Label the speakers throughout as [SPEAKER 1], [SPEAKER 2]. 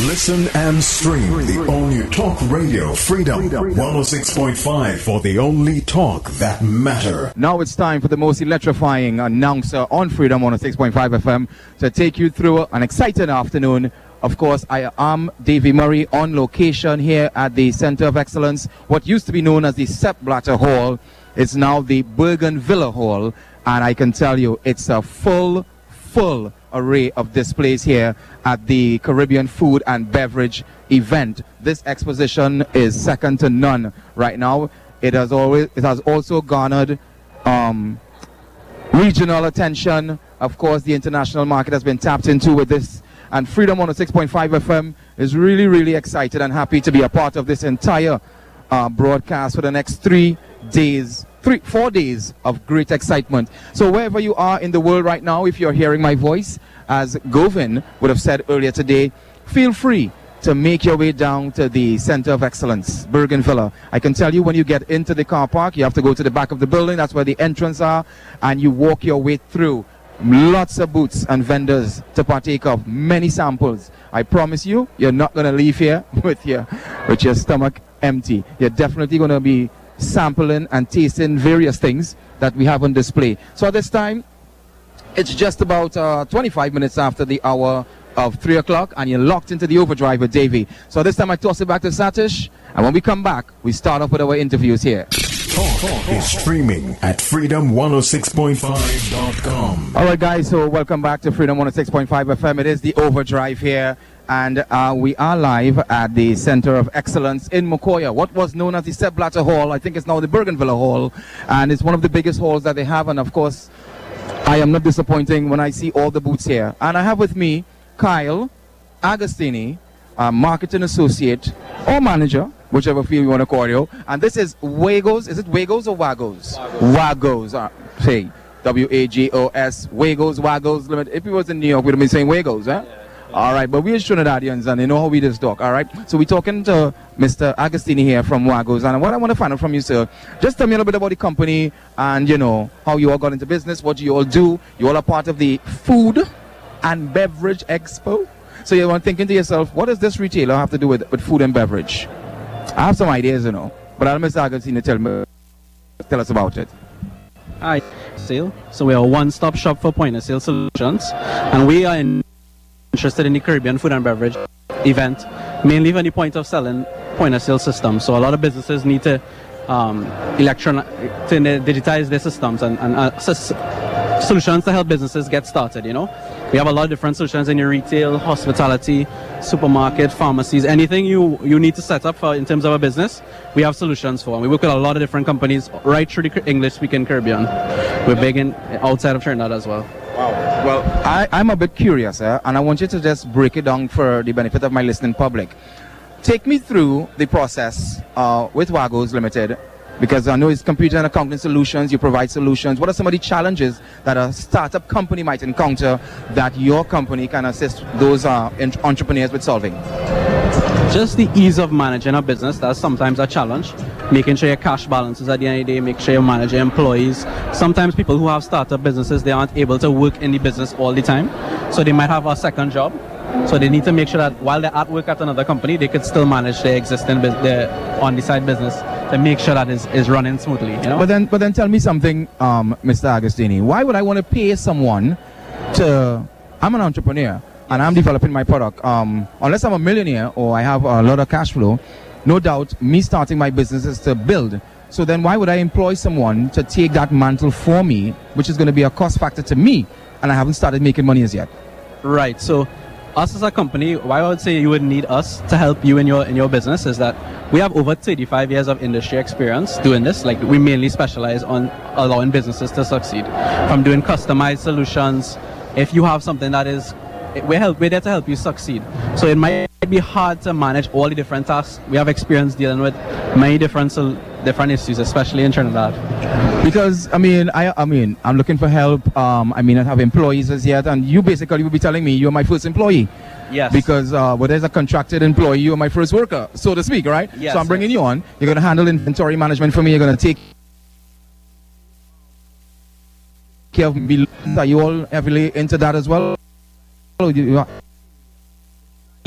[SPEAKER 1] Listen and stream the only Talk Radio Freedom 106.5 for the only talk that matter.
[SPEAKER 2] Now it's time for the most electrifying announcer on Freedom 106.5 FM to take you through an exciting afternoon. Of course, I am Davy Murray on location here at the Center of Excellence, what used to be known as the Sepp Blatter Hall. It's now the Bougainvillea Hall, and I can tell you it's a full, full array of displays here at the Caribbean Food and Beverage event. This exposition is second to none right now. It has always it has also garnered um, regional attention. Of course, the international market has been tapped into with this. And Freedom 106.5 FM is really, really excited and happy to be a part of this entire uh, broadcast for the next three days three, four days of great excitement. So wherever you are in the world right now, if you're hearing my voice, as Govin would have said earlier today, feel free to make your way down to the Center of Excellence, Bougainvillea. I can tell you when you get into the car park, you have to go to the back of the building. That's where the entrance are, and you walk your way through. Lots of booths and vendors to partake of many samples. I promise you, you're not going to leave here with your with your stomach empty. You're definitely going to be sampling and tasting various things that we have on display. So at this time, it's just about uh, 25 minutes after the hour of 3 o'clock, and you're locked into the overdrive with Davey. So this time I toss it back to Satish, and when we come back, we start off with our interviews here.
[SPEAKER 1] Talk, talk is streaming at freedom106.5.com.
[SPEAKER 2] All right, guys, so welcome back to Freedom 106.5 FM. It is the overdrive here and uh, we are live at the Center of Excellence in Macoya, what was known as the Sepp Blatter Hall. I think it's now the Bougainvillea Hall, and it's one of the biggest halls that they have. And of course, I am not disappointing when I see all the boots here. And I have with me Kyle Agostini, marketing associate or manager, whichever field you want to call you. And this is Wagos. Is it Wagos or Wagos? Wagos. Uh, say W A G O S. Wagos, Wagos. Limited. If it was in New York, we'd have been saying Wagos, huh? Yeah. All right, but we're Trinidadians and they know how we just talk. All right, so we're talking to Mr. Agostini here from Wagos, and what I want to find out from you, sir, just tell me a little bit about the company and you know how you all got into business, what you all do. You all are part of the Food and Beverage Expo. So you're thinking to yourself, what does this retailer have to do with, with food and beverage? I have some ideas, you know, but I'll Mr. Agostini tell me, tell us about it.
[SPEAKER 3] Hi, sale. So we are a one-stop shop for point of sale solutions, and we are in interested in the Caribbean food and beverage event, mainly from the point of selling point of sale system. So a lot of businesses need to um, electron to digitize their systems and, and uh, solutions to help businesses get started. You know, we have a lot of different solutions in your retail, hospitality, supermarket, pharmacies, anything you you need to set up for in terms of a business. We have solutions for. And we work with a lot of different companies right through the English-speaking Caribbean. We're big in outside of Trinidad as well.
[SPEAKER 2] Wow. Well, I, I'm a bit curious, eh? and I want you to just break it down for the benefit of my listening public. Take me through the process uh, with Wagos Limited, because I know it's computer and accounting solutions, you provide solutions. What are some of the challenges that a startup company might encounter that your company can assist those uh, entrepreneurs with solving?
[SPEAKER 3] Just the ease of managing a business, that's sometimes a challenge. Making sure your cash balances at the end of the day, make sure you manage your employees. Sometimes people who have startup businesses, they aren't able to work in the business all the time. So they might have a second job. So they need to make sure that while they're at work at another company, they could still manage their existing their on the side business to make sure that is, is running smoothly. You know?
[SPEAKER 2] But then but then tell me something, um, Mr. Agostini. Why would I want to pay someone to I'm an entrepreneur and I'm developing my product. Um, unless I'm a millionaire or I have a lot of cash flow, no doubt me starting my business is to build. So then why would I employ someone to take that mantle for me, which is going to be a cost factor to me, and I haven't started making money as yet?
[SPEAKER 3] Right. So us as a company, why I would say you would need us to help you in your in your business is that we have over 35 years of industry experience doing this. Like we mainly specialize on allowing businesses to succeed, from doing customized solutions. If you have something that is we're, help, we're there to help you succeed. So it might be hard to manage all the different tasks. We have experience dealing with many different different issues, especially in Trinidad.
[SPEAKER 2] Because I mean, I I mean, I'm looking for help. Um, I mean, I have employees as yet, and you basically will be telling me you're my first employee.
[SPEAKER 3] Yes.
[SPEAKER 2] Because uh, well, there's a contracted employee, you're my first worker, so to speak, right?
[SPEAKER 3] Yes.
[SPEAKER 2] So I'm bringing you on. You're going to handle inventory management for me. You're going to take care of me. Are you all heavily into that as well?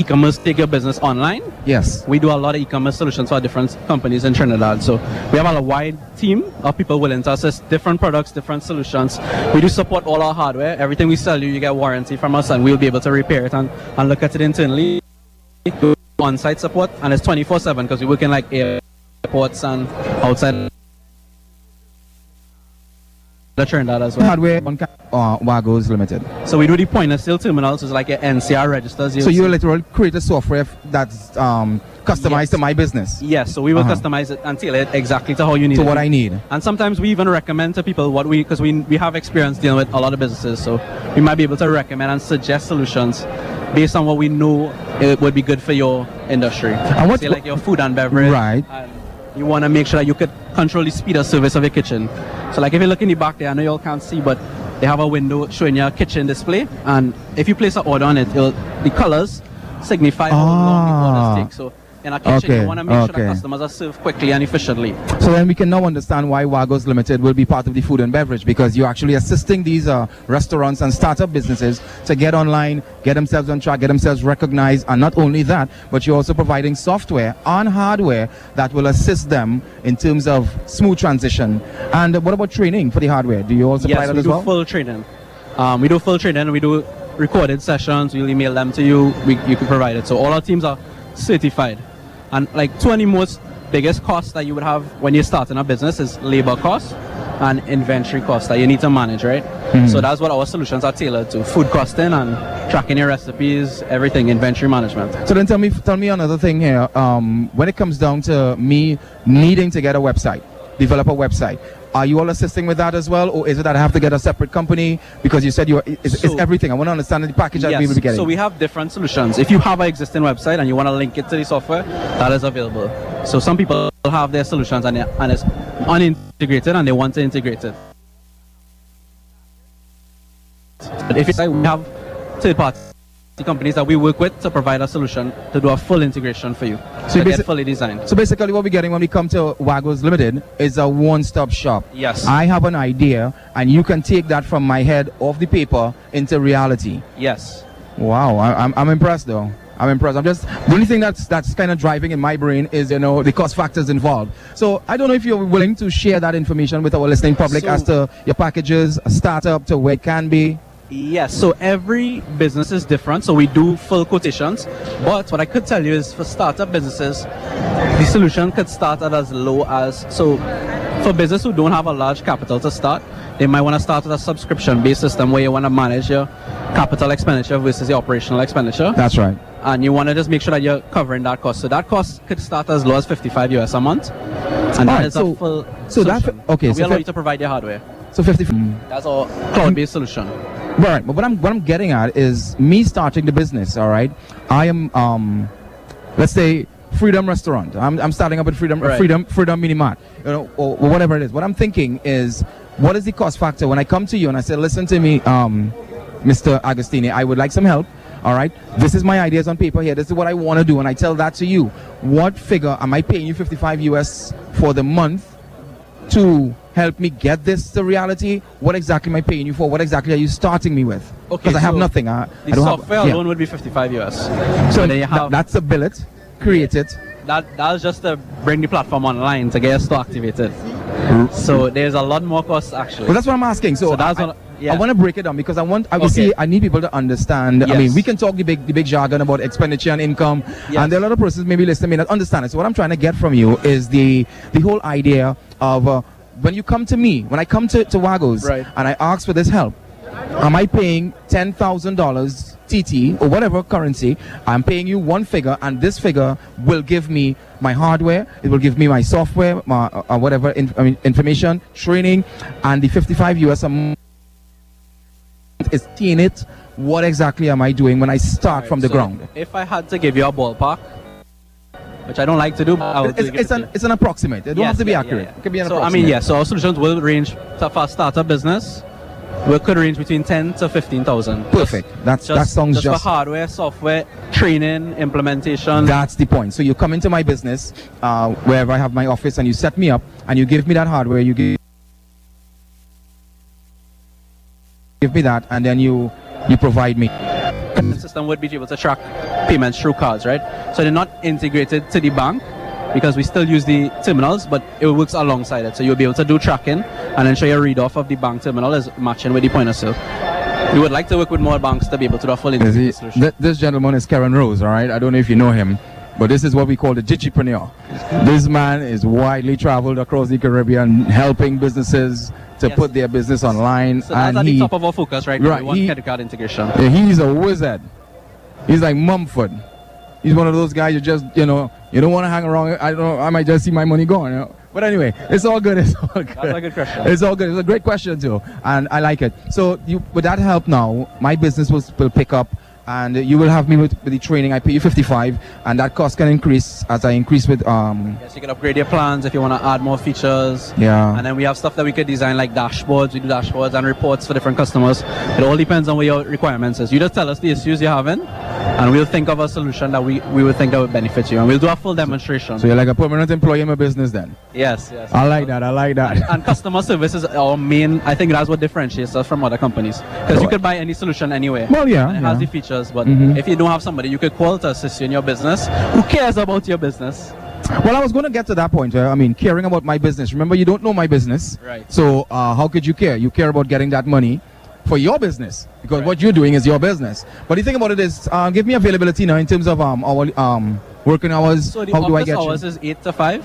[SPEAKER 3] E-commerce take your business online.
[SPEAKER 2] Yes.
[SPEAKER 3] We do a lot of e-commerce solutions for different companies in Trinidad. So we have a wide team of people willing to assist different products, different solutions. We do support all our hardware. Everything we sell you, you get warranty from us, and we'll be able to repair it and, and look at it internally. On-site support, and it's 24/7 because we work in like airports and outside the Trinidad as well.
[SPEAKER 2] Hardware on uh, Wagos Limited.
[SPEAKER 3] So we do the point of sale terminals, it's like your NCR registers.
[SPEAKER 2] So you literally create a software that's um, customized
[SPEAKER 3] Yes.
[SPEAKER 2] to my business.
[SPEAKER 3] Yes, so we will
[SPEAKER 2] Uh-huh.
[SPEAKER 3] customize it and tailor it exactly to how you need
[SPEAKER 2] To
[SPEAKER 3] it.
[SPEAKER 2] what I need.
[SPEAKER 3] And sometimes we even recommend to people what we, because we, we have experience dealing with a lot of businesses, so we might be able to recommend and suggest solutions based on what we know it would be good for your industry.
[SPEAKER 2] And what-
[SPEAKER 3] Say like your food and beverage.
[SPEAKER 2] Right.
[SPEAKER 3] And you want to make sure that you could control the speed of service of your kitchen. So like if you look in the back there, I know you all can't see, but they have a window showing your kitchen display, and if you place an order on it, it'll, the colors signify how long the
[SPEAKER 2] Ah.
[SPEAKER 3] orders take. So in a kitchen,
[SPEAKER 2] Okay,
[SPEAKER 3] you want to make sure
[SPEAKER 2] okay.
[SPEAKER 3] that customers are served quickly and efficiently.
[SPEAKER 2] So then we can now understand why Wagos Limited will be part of the food and beverage because you're actually assisting these uh, restaurants and startup businesses to get online, get themselves on track, get themselves recognized, and not only that, but you're also providing software and hardware that will assist them in terms of smooth transition. And what about training for the hardware? Do you also
[SPEAKER 3] yes,
[SPEAKER 2] provide that as well?
[SPEAKER 3] Yes, we do full training. Um, we do full training. We do recorded sessions. We'll email them to you. We, you can provide it. So all our teams are certified. And like two most biggest costs that you would have when you're starting a business is labor costs and inventory costs that you need to manage, right?
[SPEAKER 2] Hmm.
[SPEAKER 3] So that's what our solutions are tailored to: food costing and tracking your recipes, everything, inventory management.
[SPEAKER 2] So then tell me, tell me another thing here. Um, when it comes down to me needing to get a website, develop a website, are you all assisting with that as well, or is it that I have to get a separate company because you said you it's, it's everything? I want to understand the package that we will be getting.
[SPEAKER 3] So we have different solutions. If you have an existing website and you want to link it to the software, that is available. So some people have their solutions and, and it's unintegrated and they want to integrate it. But if you say we have third party companies that we work with to provide a solution to do a full integration for you.
[SPEAKER 2] So
[SPEAKER 3] So
[SPEAKER 2] you
[SPEAKER 3] get fully designed.
[SPEAKER 2] So basically, what we're getting when we come to Wagos Limited is a one-stop shop.
[SPEAKER 3] Yes.
[SPEAKER 2] I have an idea, and you can take that from my head off the paper into reality.
[SPEAKER 3] Yes.
[SPEAKER 2] Wow, I, I'm, I'm impressed though. I'm impressed. I'm just the only thing that's that's kind of driving in my brain is you know the cost factors involved. So I don't know if you're willing to share that information with our listening public
[SPEAKER 3] So-
[SPEAKER 2] as to your packages, a startup to where it can be.
[SPEAKER 3] Yes, so every business is different. So we do full quotations. But what I could tell you is for startup businesses, the solution could start at as low as so for business who don't have a large capital to start, they might want to start with a subscription based system where you want to manage your capital expenditure versus your operational expenditure.
[SPEAKER 2] That's right.
[SPEAKER 3] and you want to just make sure that you're covering that cost. So that cost could start as low as 55 US a month. And that
[SPEAKER 2] Alright,
[SPEAKER 3] is
[SPEAKER 2] so-
[SPEAKER 3] a full
[SPEAKER 2] so that-
[SPEAKER 3] solution.
[SPEAKER 2] okay,
[SPEAKER 3] we
[SPEAKER 2] so
[SPEAKER 3] allow you to provide your hardware.
[SPEAKER 2] So 50.
[SPEAKER 3] That's our cloud-based solution.
[SPEAKER 2] Right, but what I'm what I'm getting at is me starting the business. All right, I am um, let's say Freedom Restaurant. I'm, I'm starting up at Freedom
[SPEAKER 3] Right.
[SPEAKER 2] Freedom Freedom Mini Mart, you know, or, or whatever it is. What I'm thinking is, what is the cost factor when I come to you and I say, listen to me, um, Mr. Agostini, I would like some help. All right, this is my ideas on paper here. This is what I want to do, and I tell that to you. What figure am I paying you 55 US for the month to help me get this to reality? What exactly am I paying you for? What exactly are you starting me with?
[SPEAKER 3] Okay,
[SPEAKER 2] Because I have
[SPEAKER 3] so
[SPEAKER 2] nothing. I,
[SPEAKER 3] The
[SPEAKER 2] I don't
[SPEAKER 3] software
[SPEAKER 2] have. yeah.
[SPEAKER 3] alone would be 55 US.
[SPEAKER 2] So
[SPEAKER 3] then you have-
[SPEAKER 2] that's a billet, create it.
[SPEAKER 3] That that's just to bring the platform online to get your store activated. So there's a lot more costs actually.
[SPEAKER 2] Well, that's what I'm asking. So,
[SPEAKER 3] So that's
[SPEAKER 2] I,
[SPEAKER 3] what- yeah.
[SPEAKER 2] I want to break it down because I want. Obviously,
[SPEAKER 3] Okay.
[SPEAKER 2] I need people to understand. I mean, we can talk the big, the big jargon about expenditure and income,
[SPEAKER 3] Yes.
[SPEAKER 2] and there are a lot of persons maybe listening may not understand it. So, what I'm trying to get from you is the the whole idea of uh, when you come to me, when I come to to Wagos,
[SPEAKER 3] Right.
[SPEAKER 2] and I ask for this help, am I paying ten thousand dollars TT or whatever currency? I'm paying you one figure, and this figure will give me my hardware. It will give me my software, my uh, uh, whatever in, I mean, information, training, and the 55 US a month is seeing it. What exactly am I doing when I start from the
[SPEAKER 3] So
[SPEAKER 2] ground?
[SPEAKER 3] If I had to give you a ballpark, which I don't like to do, but I would
[SPEAKER 2] It's, it's
[SPEAKER 3] it
[SPEAKER 2] an it's an approximate. It don't have to be
[SPEAKER 3] yeah,
[SPEAKER 2] accurate.
[SPEAKER 3] yeah, yeah.
[SPEAKER 2] It can be an
[SPEAKER 3] so, I
[SPEAKER 2] approximate.
[SPEAKER 3] mean, yeah, so our solutions will range to, for a startup business. We could range between 10 to 15,000.
[SPEAKER 2] Perfect. That's
[SPEAKER 3] Just,
[SPEAKER 2] that sounds
[SPEAKER 3] just,
[SPEAKER 2] just.
[SPEAKER 3] for hardware, software, training, implementation.
[SPEAKER 2] That's the point. So you come into my business, uh, wherever I have my office, and you set me up, and you give me that hardware. You give, give me that, and then you you provide me.
[SPEAKER 3] The system would be able to track payments through cards, right? So they're not integrated to the bank because we still use the terminals, but it works alongside it. So you'll be able to do tracking and ensure your read off of the bank terminal is matching with the point of sale. We would like to work with more banks to be able to do a full
[SPEAKER 2] Is
[SPEAKER 3] integrated solution.
[SPEAKER 2] th- this gentleman is Karen Rose, all right? I don't know if you know him, but this is what we call the Digipreneur. this man is widely traveled across the Caribbean, helping businesses to
[SPEAKER 3] Yes.
[SPEAKER 2] put their business online.
[SPEAKER 3] So that's
[SPEAKER 2] and
[SPEAKER 3] at
[SPEAKER 2] he,
[SPEAKER 3] the top of our focus right, now.
[SPEAKER 2] Right,
[SPEAKER 3] We want
[SPEAKER 2] he-
[SPEAKER 3] credit card integration.
[SPEAKER 2] Yeah, he's a wizard. He's like Mumford. He's one of those guys you just, you know, you don't want to hang around. I don't know, I might just see my money gone. You know? But anyway, it's all good. It's all good.
[SPEAKER 3] That's a good question.
[SPEAKER 2] It's all good. It's a great question too, and I like it. So, you, with that help now, my business will, will pick up, and you will have me with, with the training. I pay you 55, and that cost can increase as I increase with um.
[SPEAKER 3] Yes, you can upgrade your plans if you want to add more features.
[SPEAKER 2] Yeah.
[SPEAKER 3] And then we have stuff that we could design like dashboards. We do dashboards and reports for different customers. It all depends on what your requirements is. You just tell us the issues you're having, and we'll think of a solution that we, we would think that would benefit you. And we'll do a full demonstration.
[SPEAKER 2] So you're like a permanent employee in my business then.
[SPEAKER 3] yes, yes.
[SPEAKER 2] I like that. I like that.
[SPEAKER 3] and customer service is our main. I think that's what differentiates us from other companies. Because you could buy any solution anywhere.
[SPEAKER 2] Well, yeah,
[SPEAKER 3] And it has the features, but
[SPEAKER 2] Mhm.
[SPEAKER 3] if you don't have somebody you could call to assist you in your business, who cares about your business?
[SPEAKER 2] Well, I was going to get to that point. uh, I mean, caring about my business. Remember, you don't know my business.
[SPEAKER 3] Right.
[SPEAKER 2] So, uh, how could you care? You care about getting that money for your business because
[SPEAKER 3] Right.
[SPEAKER 2] what you're doing is your business. But the thing about it is, uh, give me availability now in terms of um, our um, working hours.
[SPEAKER 3] So the
[SPEAKER 2] how do I get
[SPEAKER 3] hours
[SPEAKER 2] you?
[SPEAKER 3] is 8 to 5,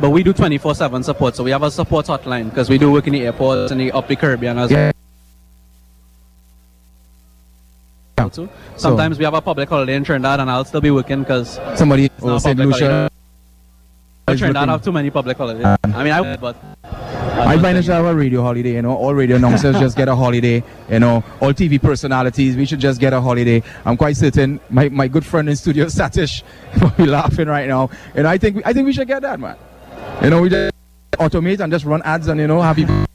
[SPEAKER 3] but we do 24-7 support. So we have a support hotline because we do work in the airports and the up the Caribbean as
[SPEAKER 2] Yeah.
[SPEAKER 3] Sometimes we have a public holiday in Trinidad and I'll still be working because
[SPEAKER 2] Somebody
[SPEAKER 3] not
[SPEAKER 2] or
[SPEAKER 3] a
[SPEAKER 2] St.
[SPEAKER 3] public
[SPEAKER 2] Lucia.
[SPEAKER 3] Trinidad have too many public holidays. I mean, I would, but
[SPEAKER 2] I to have a radio holiday, you know. All radio announcers just get a holiday, you know. All TV personalities, we should just get a holiday. I'm quite certain my, my good friend in studio, Satish, will be laughing right now. And I think I think we should get that, man. You know, we just automate and just run ads and you know have people.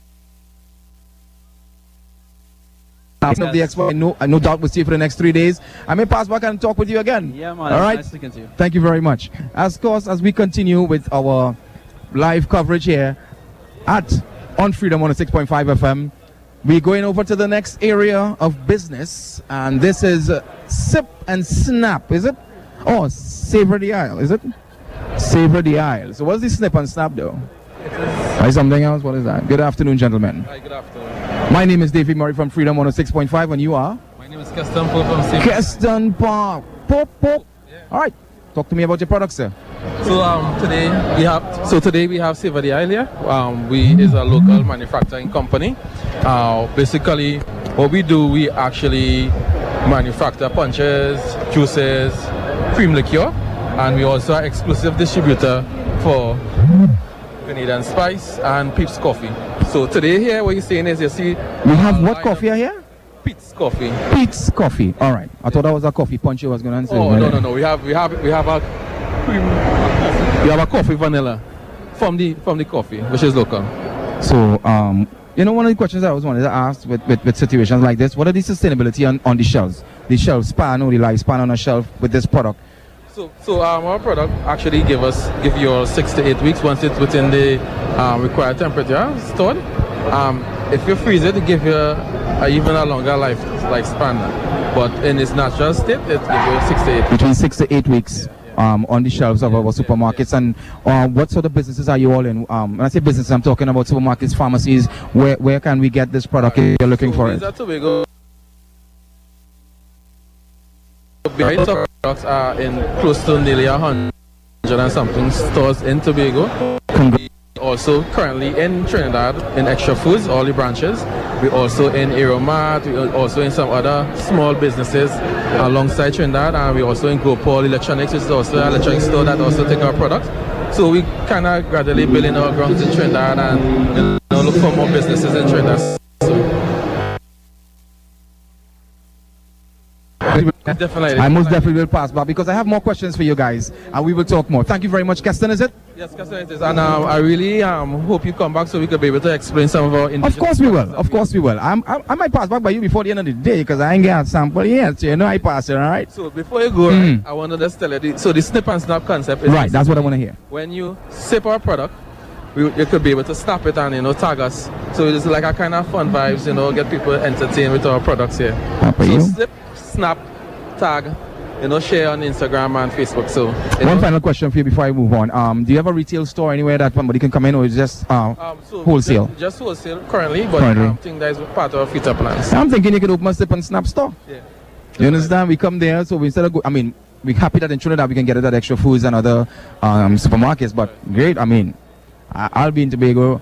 [SPEAKER 2] Of the
[SPEAKER 3] Yes.
[SPEAKER 2] expo, I no, I no doubt we'll see you for the next three days. I may pass back and talk with you again.
[SPEAKER 3] yeah, man.
[SPEAKER 2] All
[SPEAKER 3] it's
[SPEAKER 2] right.
[SPEAKER 3] Nice speaking to you.
[SPEAKER 2] Thank you very much. As course, as we continue with our live coverage here at on Freedom 106.5 FM, we're going over to the next area of business, and this is uh, Sip and Snap, is it? Oh, Savor the Isle, is it? Savor the Isle. So, what's the Snip and Snap, though? Or something else? What is that? Good afternoon, gentlemen.
[SPEAKER 4] Hi, good afternoon.
[SPEAKER 2] My name is David Murray from Freedom 106.5, and you are?
[SPEAKER 4] My name is Keston Pope from St.
[SPEAKER 2] Keston Park. Pop, pop. All right. Talk to me about your products, sir.
[SPEAKER 4] So um, today we have so today we have Savor the Isle here. Um, we is a local manufacturing company. Uh, basically, what we do, we actually manufacture punches, juices, cream liqueur, and we also are exclusive distributor for Grenadian Spice and Peeps Coffee. So today here, what you're saying is you see
[SPEAKER 2] We have what coffee
[SPEAKER 4] of
[SPEAKER 2] here?
[SPEAKER 4] Peet's Coffee.
[SPEAKER 2] Peet's coffee. All right. I thought that was a coffee punch you was going to answer.
[SPEAKER 4] Oh no no no! We have we have we have a cream. We have a coffee vanilla from the from the coffee, which is local.
[SPEAKER 2] So, um, you know, one of the questions I always wanted to ask with, with, with situations like this, what are the sustainability on, on the shelves? The shelf span or the lifespan on a shelf with this product?
[SPEAKER 4] So so um, our product actually give us give you six to eight weeks once it's within the um, required temperature stored. Um, if you freeze it, it give you a, even a longer life lifespan. But in its natural state, it gives you six to eight. weeks.
[SPEAKER 2] Between six to eight weeks. Um, on the shelves of our supermarkets and uh, what sort of businesses are you all in? Um, when I say business, I'm talking about supermarkets, pharmacies. Where where can we get this product if you're looking
[SPEAKER 4] So
[SPEAKER 2] for it?
[SPEAKER 4] Behind our products are in close to nearly a hundred and something stores in Tobago. Also currently in Trinidad in Extra Foods, all the branches. We're also in Aeromat, we're also in some other small businesses alongside Trinidad, and we're also in GoPaul Electronics, which is also an electronic store that also take our products. So we kind of gradually building our grounds in Trinidad and you know, look for more businesses in Trinidad. Definitely.
[SPEAKER 2] I most definitely will pass back because I have more questions for you guys and we will talk more. Thank you very much, Keston, is it?
[SPEAKER 4] Yes, Castle it is. And um, I really um, hope you come back so we could be able to explain some of our
[SPEAKER 2] Of course we will. Of course we will. I'm, I, I might pass back by you before the end of the day because I ain't got sample yet. You know I pass it, all right?
[SPEAKER 4] So before you go,
[SPEAKER 2] Mm.
[SPEAKER 4] I want to just tell you. The, so the snip and snap concept is
[SPEAKER 2] Right, that's what I want to hear.
[SPEAKER 4] when you sip our product, we, you could be able to snap it and you know tag us. So it's like a kind of fun vibes, you know, get people entertained with our products here.
[SPEAKER 2] How
[SPEAKER 4] so
[SPEAKER 2] you?
[SPEAKER 4] sip, snap, tag, you know, share on Instagram and Facebook. So
[SPEAKER 2] one know. final question for you before I move on. Um, do you have a retail store anywhere that somebody can come in, or is just uh, um, so wholesale?
[SPEAKER 4] Just, just, wholesale currently, but currently. I think that is part of our future plans.
[SPEAKER 2] I'm thinking you could open a sip and snap store. Yeah. You understand? We come there, so we instead of go, I mean, we're happy that in Trinidad we can get it at extra foods and other um, supermarkets. But great, I mean, I, will be in Tobago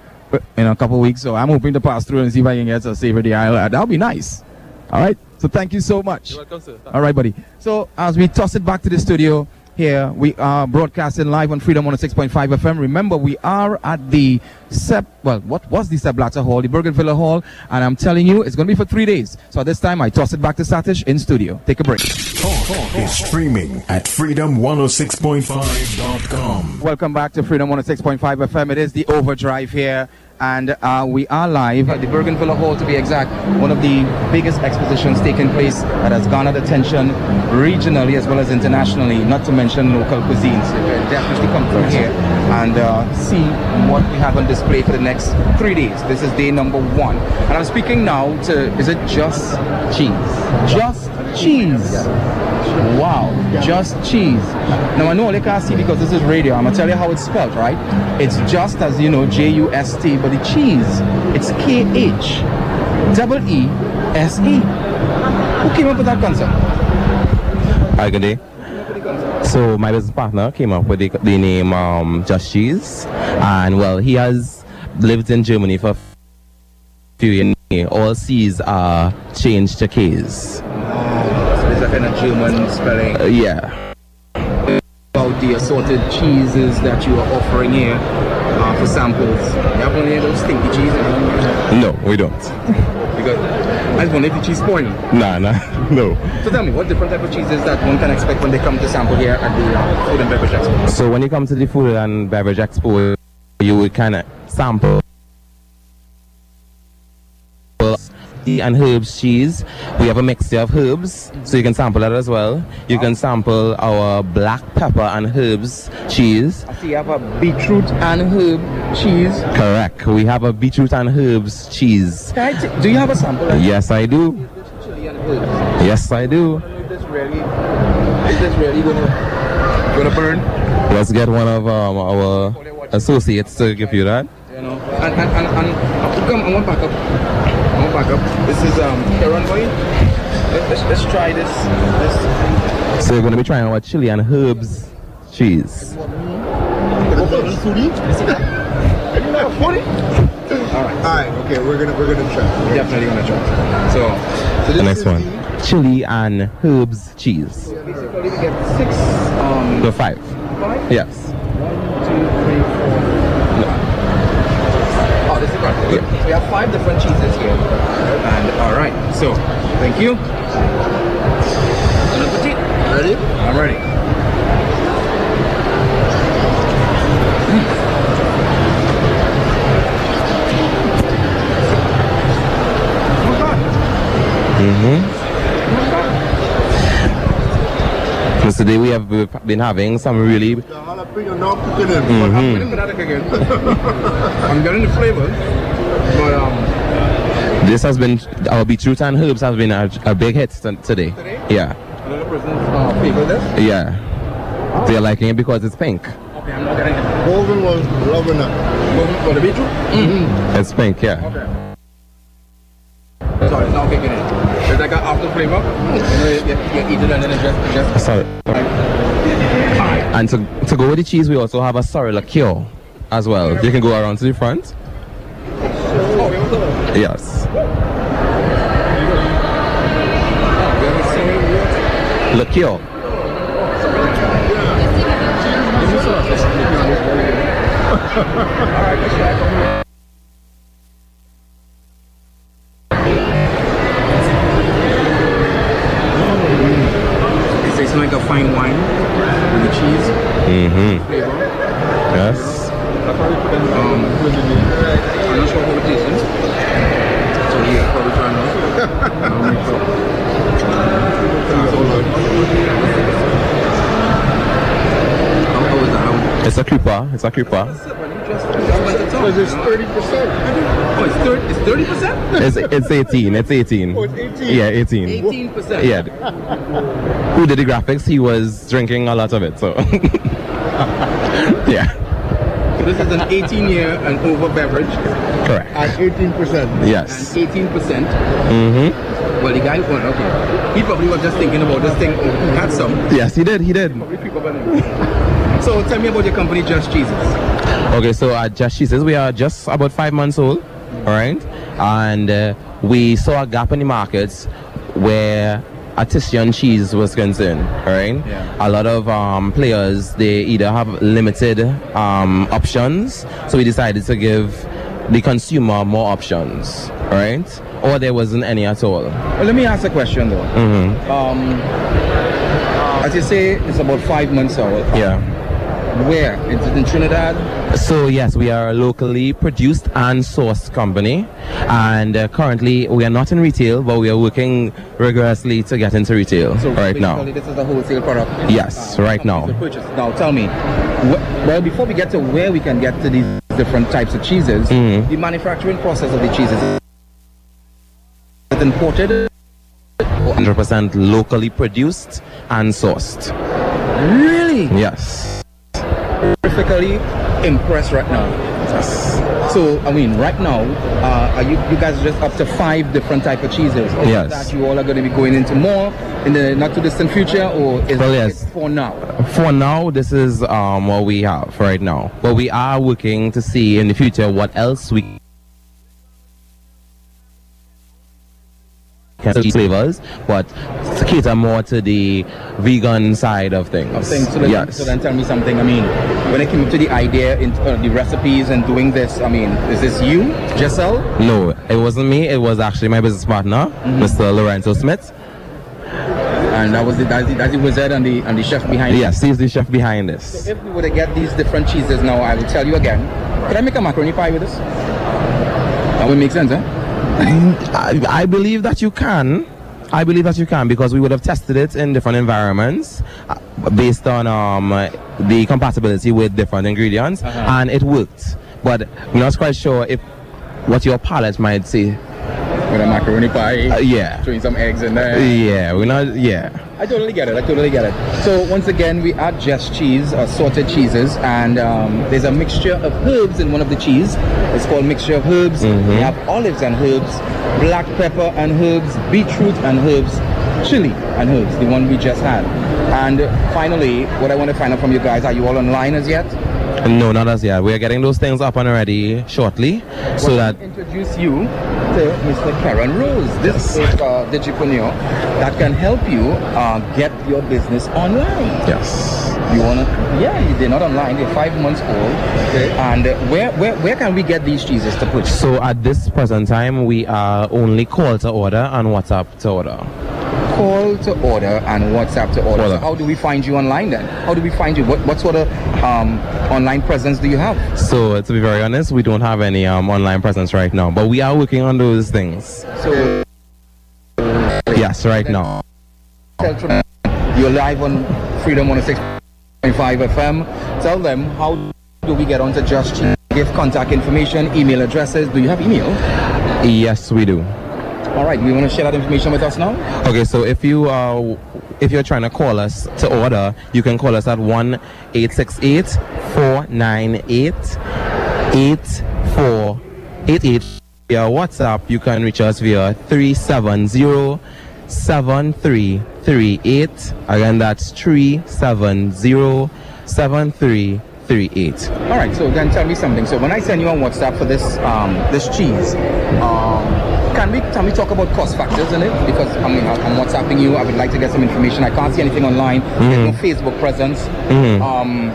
[SPEAKER 2] in a couple of weeks, so I'm hoping to pass through and see if I can get a savor the island. That'll be nice. All right. So thank you so much.
[SPEAKER 4] You're welcome, sir.
[SPEAKER 2] All right, buddy. So as we toss it back to the studio here, we are broadcasting live on Freedom 106.5 FM. Remember, we are at the Sepp, well, what was the Sepp Blatter Hall, the Bougainvillea Hall, and I'm telling you, it's going to be for three days. So at this time, I toss it back to Satish in studio. Take a break.
[SPEAKER 1] Talk, talk is streaming at freedom106.5.com.
[SPEAKER 2] Welcome back to Freedom 106.5 FM. It is the overdrive here and uh, we are live at the Bougainvillea Hall to be exact, one of the biggest expositions taking place that has garnered attention regionally as well as internationally, not to mention local cuisines. So definitely come through here and uh, see what we have on display for the next three days. This is day number one. And I'm speaking now to, is it just cheese? Just cheese. Wow, just cheese. Now I know all you can't see because this is radio. I'm gonna tell you how it's spelled, right? It's just as you know, J-U-S-T, but the cheese, it's K-H double E S E. Who came up with that concept?
[SPEAKER 5] Hi, good day. So my business partner came up with the, the name um, Just Cheese, and well, he has lived in Germany for a few years. All C's are changed to K's
[SPEAKER 2] kind of German spelling.
[SPEAKER 5] Uh, yeah.
[SPEAKER 2] About the assorted cheeses that you are offering here uh, for samples. You have any of those stinky cheeses?
[SPEAKER 5] No, we don't.
[SPEAKER 2] because I just if the cheese spoil.
[SPEAKER 5] Nah, nah, no.
[SPEAKER 2] So tell me, what different type of cheeses that one can expect when they come to sample here at the uh, Food and Beverage Expo?
[SPEAKER 5] So when you come to the Food and Beverage Expo, you will kind of sample and herbs cheese. We have a mixture of herbs, so you can sample that as well. You can sample our black pepper and herbs cheese.
[SPEAKER 2] I see you have a beetroot and herb cheese.
[SPEAKER 5] Correct. We have a beetroot and herbs cheese.
[SPEAKER 2] do you have a sample?
[SPEAKER 5] Yes, I do. Yes, I do.
[SPEAKER 2] Is this really, is this really gonna, gonna burn?
[SPEAKER 5] Let's get one of um, our associates to give you that.
[SPEAKER 2] You know, and, and, and, and come, I want back up back up. This is um Heron Boy. Let's, let's try this. Let's...
[SPEAKER 5] So you're gonna be trying our chili and herbs cheese.
[SPEAKER 2] Alright.
[SPEAKER 6] Alright, okay, we're gonna we're gonna try.
[SPEAKER 2] We're definitely gonna try. So,
[SPEAKER 5] so the next one. The... Chili and herbs cheese.
[SPEAKER 2] So basically we get six um
[SPEAKER 5] the five.
[SPEAKER 2] Five?
[SPEAKER 5] Yes.
[SPEAKER 2] One, two, three, four. Oh, good. We have five different cheeses here. And all right, so thank you. Bon appetit.
[SPEAKER 6] Ready?
[SPEAKER 2] I'm ready.
[SPEAKER 5] Mm-hmm. Today we have been having some really.
[SPEAKER 6] The jalapeno cooking in.
[SPEAKER 2] Mm-hmm. I'm getting the flavor, but um.
[SPEAKER 5] This has been our beetroot and herbs has been a, a big hit today.
[SPEAKER 2] Today?
[SPEAKER 5] Yeah.
[SPEAKER 2] Another person's uh, favor this?
[SPEAKER 5] Yeah. Oh. They're liking it because it's pink.
[SPEAKER 2] Okay, I'm not getting it.
[SPEAKER 6] Golden was loving it.
[SPEAKER 2] Golden for the beetroot?
[SPEAKER 5] Mm-hmm. It's pink, yeah.
[SPEAKER 2] Okay. Sorry, it's not kicking in. There's like an after flavor. You, you, you eat it and then it just, just
[SPEAKER 5] Sorry. And to, to go with the cheese, we also have a sorry liqueur as well. You can go around to the front. Yes. Liqueur.
[SPEAKER 2] It's like fine wine with the cheese.
[SPEAKER 5] Mm-hmm. Yes.
[SPEAKER 2] Um, I'm not sure how it tastes. So yeah, probably try now.
[SPEAKER 5] It's a creeper. It's a creeper.
[SPEAKER 6] Because it's 30%.
[SPEAKER 2] Oh, it's 30, it's 30%?
[SPEAKER 5] It's, it's 18. It's 18.
[SPEAKER 6] Oh, it's 18.
[SPEAKER 5] Yeah, 18.
[SPEAKER 2] 18%.
[SPEAKER 5] Yeah. Who did the graphics? He was drinking a lot of it, so. yeah,
[SPEAKER 2] So this is an 18 year and over beverage
[SPEAKER 5] correct.
[SPEAKER 6] At 18%.
[SPEAKER 5] Yes.
[SPEAKER 2] and 18%.
[SPEAKER 5] Mm-hmm.
[SPEAKER 2] Well, the guy, well, okay. He probably was just thinking about this thing. Oh, he had some.
[SPEAKER 5] Yes, he did. He did.
[SPEAKER 2] Probably pick up on it. So tell me about your company, Just Jesus.
[SPEAKER 5] Okay, so at Just Cheeses, we are just about five months old, all right? And uh, we saw a gap in the markets where artisan cheese was concerned, all right?
[SPEAKER 2] Yeah.
[SPEAKER 5] A lot of um, players, they either have limited um, options, so we decided to give the consumer more options, all right? Or there wasn't any at all.
[SPEAKER 2] Well, let me ask a question though.
[SPEAKER 5] Mm-hmm.
[SPEAKER 2] Um, as you say, it's about five months old.
[SPEAKER 5] Yeah.
[SPEAKER 2] Where? Is it in Trinidad?
[SPEAKER 5] So yes, we are a locally produced and sourced company, and uh, currently we are not in retail, but we are working rigorously to get into retail
[SPEAKER 2] So
[SPEAKER 5] right now.
[SPEAKER 2] This is a wholesale product.
[SPEAKER 5] Yes, right now.
[SPEAKER 2] Purchase. Now tell me, wh- well, before we get to where we can get to these different types of cheeses,
[SPEAKER 5] Mhm.
[SPEAKER 2] the manufacturing process of the cheeses is imported.
[SPEAKER 5] 100% locally produced and sourced.
[SPEAKER 2] Really?
[SPEAKER 5] Yes.
[SPEAKER 2] Terrifically impressed right now. So I mean, right now, uh, are you you guys are just up to five different type of cheeses? Or
[SPEAKER 5] Yes.
[SPEAKER 2] That you all are going to be going into more in the not too distant future, or is
[SPEAKER 5] Well,
[SPEAKER 2] it
[SPEAKER 5] yes.
[SPEAKER 2] for now?
[SPEAKER 5] For now, this is um, what we have right now. But we are working to see in the future what else we flavors, but to cater more to the vegan side of things.
[SPEAKER 2] of things. So then,
[SPEAKER 5] yes.
[SPEAKER 2] so then tell me something. I mean, when it came to the idea in uh, the recipes and doing this, I mean, is this you, Giselle?
[SPEAKER 5] No, it wasn't me. It was actually my business partner,
[SPEAKER 2] Mm-hmm.
[SPEAKER 5] Mr. Lorenzo Smith.
[SPEAKER 2] And that was the that's the, that's the wizard and the and the chef behind it.
[SPEAKER 5] Yes, he's the chef behind this.
[SPEAKER 2] If we were to get these different cheeses now, I will tell you again. Can I make a macaroni pie with this? That would make sense, huh?
[SPEAKER 5] I, I believe that you can. I believe that you can because we would have tested it in different environments uh, based on um, the compatibility with different ingredients,
[SPEAKER 2] Uh-huh.
[SPEAKER 5] and it worked. But we're not quite sure if what your palate might see.
[SPEAKER 2] With a macaroni pie,
[SPEAKER 5] Uh, yeah,
[SPEAKER 2] throwing some eggs in there.
[SPEAKER 5] yeah, we're not. Yeah,
[SPEAKER 2] I totally get it. I totally get it. So once again, we add just cheese, uh, assorted cheeses, and um, there's a mixture of herbs in one of the cheese. It's called mixture of herbs. Mm-hmm. We have olives and herbs, black pepper and herbs, beetroot and herbs, chili and herbs. The one we just had. And uh, finally, what I want to find out from you guys: Are you all online as yet?
[SPEAKER 5] No, not as yet. We are getting those things up and ready shortly, so that
[SPEAKER 2] introduce you to Mr. Karen Rose. This is a digipreneur that can help you uh, get your business online.
[SPEAKER 5] yes.
[SPEAKER 2] You wanna? Yeah, they're not online. They're five months old. Okay. And uh, where, where where can we get these cheeses to purchase?
[SPEAKER 5] So at this present time, we are only call to order and WhatsApp to order.
[SPEAKER 2] Call to order and WhatsApp to order.
[SPEAKER 5] Order.
[SPEAKER 2] So how do we find you online then? How do we find you? What what sort of um, online presence do you have?
[SPEAKER 5] So to be very honest, we don't have any um, online presence right now, but we are working on those things.
[SPEAKER 2] So
[SPEAKER 5] Yes, right now.
[SPEAKER 2] you're live on Freedom 106.5 FM. Tell them how do we get onto Just? Give contact information, email addresses. Do you have email?
[SPEAKER 5] Yes, we do.
[SPEAKER 2] All right. Do you want to share that information with us now?
[SPEAKER 5] Okay, so if you uh, if you're trying to call us to order, you can call us at one eight six eight four nine eight eight four eight eight. Via WhatsApp, you can reach us via three seven zero seven three three eight. Again, that's three seven zero seven three three eight.
[SPEAKER 2] All right. So then tell me something. So when I send you on WhatsApp for this um, this cheese, um, can we can we talk about cost factors in it? Because I mean I'm WhatsApping you. I would like to get some information. I can't see anything online. There's no Facebook presence.
[SPEAKER 5] Mhm.
[SPEAKER 2] Um,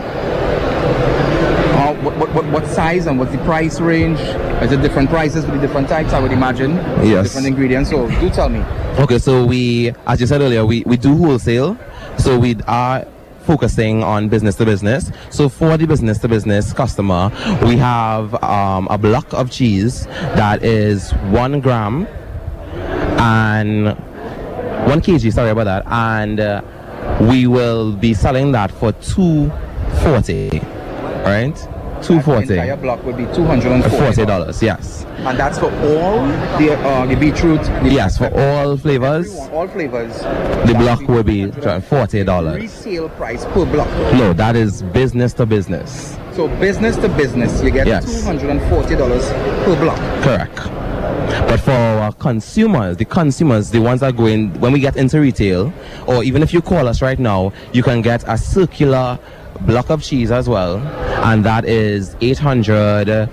[SPEAKER 2] uh, what, what, what, what size and what's the price range? Is it different prices with the different types? I would imagine.
[SPEAKER 5] Yes.
[SPEAKER 2] Different ingredients. So do tell me.
[SPEAKER 5] Okay, so we, as you said earlier, we, we do wholesale. So we are focusing on business to business. So for the business to business customer, we have um, a block of cheese that is one gram and one kg. Sorry about that. And uh, we will be selling that for two forty. Right? Two
[SPEAKER 2] And the entire block would be
[SPEAKER 5] $240. yes.
[SPEAKER 2] And that's for all the uh, the beetroot. The
[SPEAKER 5] Yes, for all flavors.
[SPEAKER 2] everyone, all flavors.
[SPEAKER 5] The block will be forty dollars.
[SPEAKER 2] Resale price per block.
[SPEAKER 5] No, that is business to business.
[SPEAKER 2] So business to business, you get
[SPEAKER 5] Yes.
[SPEAKER 2] two hundred and forty dollars per block.
[SPEAKER 5] Correct. But for our consumers, the consumers, the ones that go in, when we get into retail, or even if you call us right now, you can get a circular block of cheese as well, and that is 800,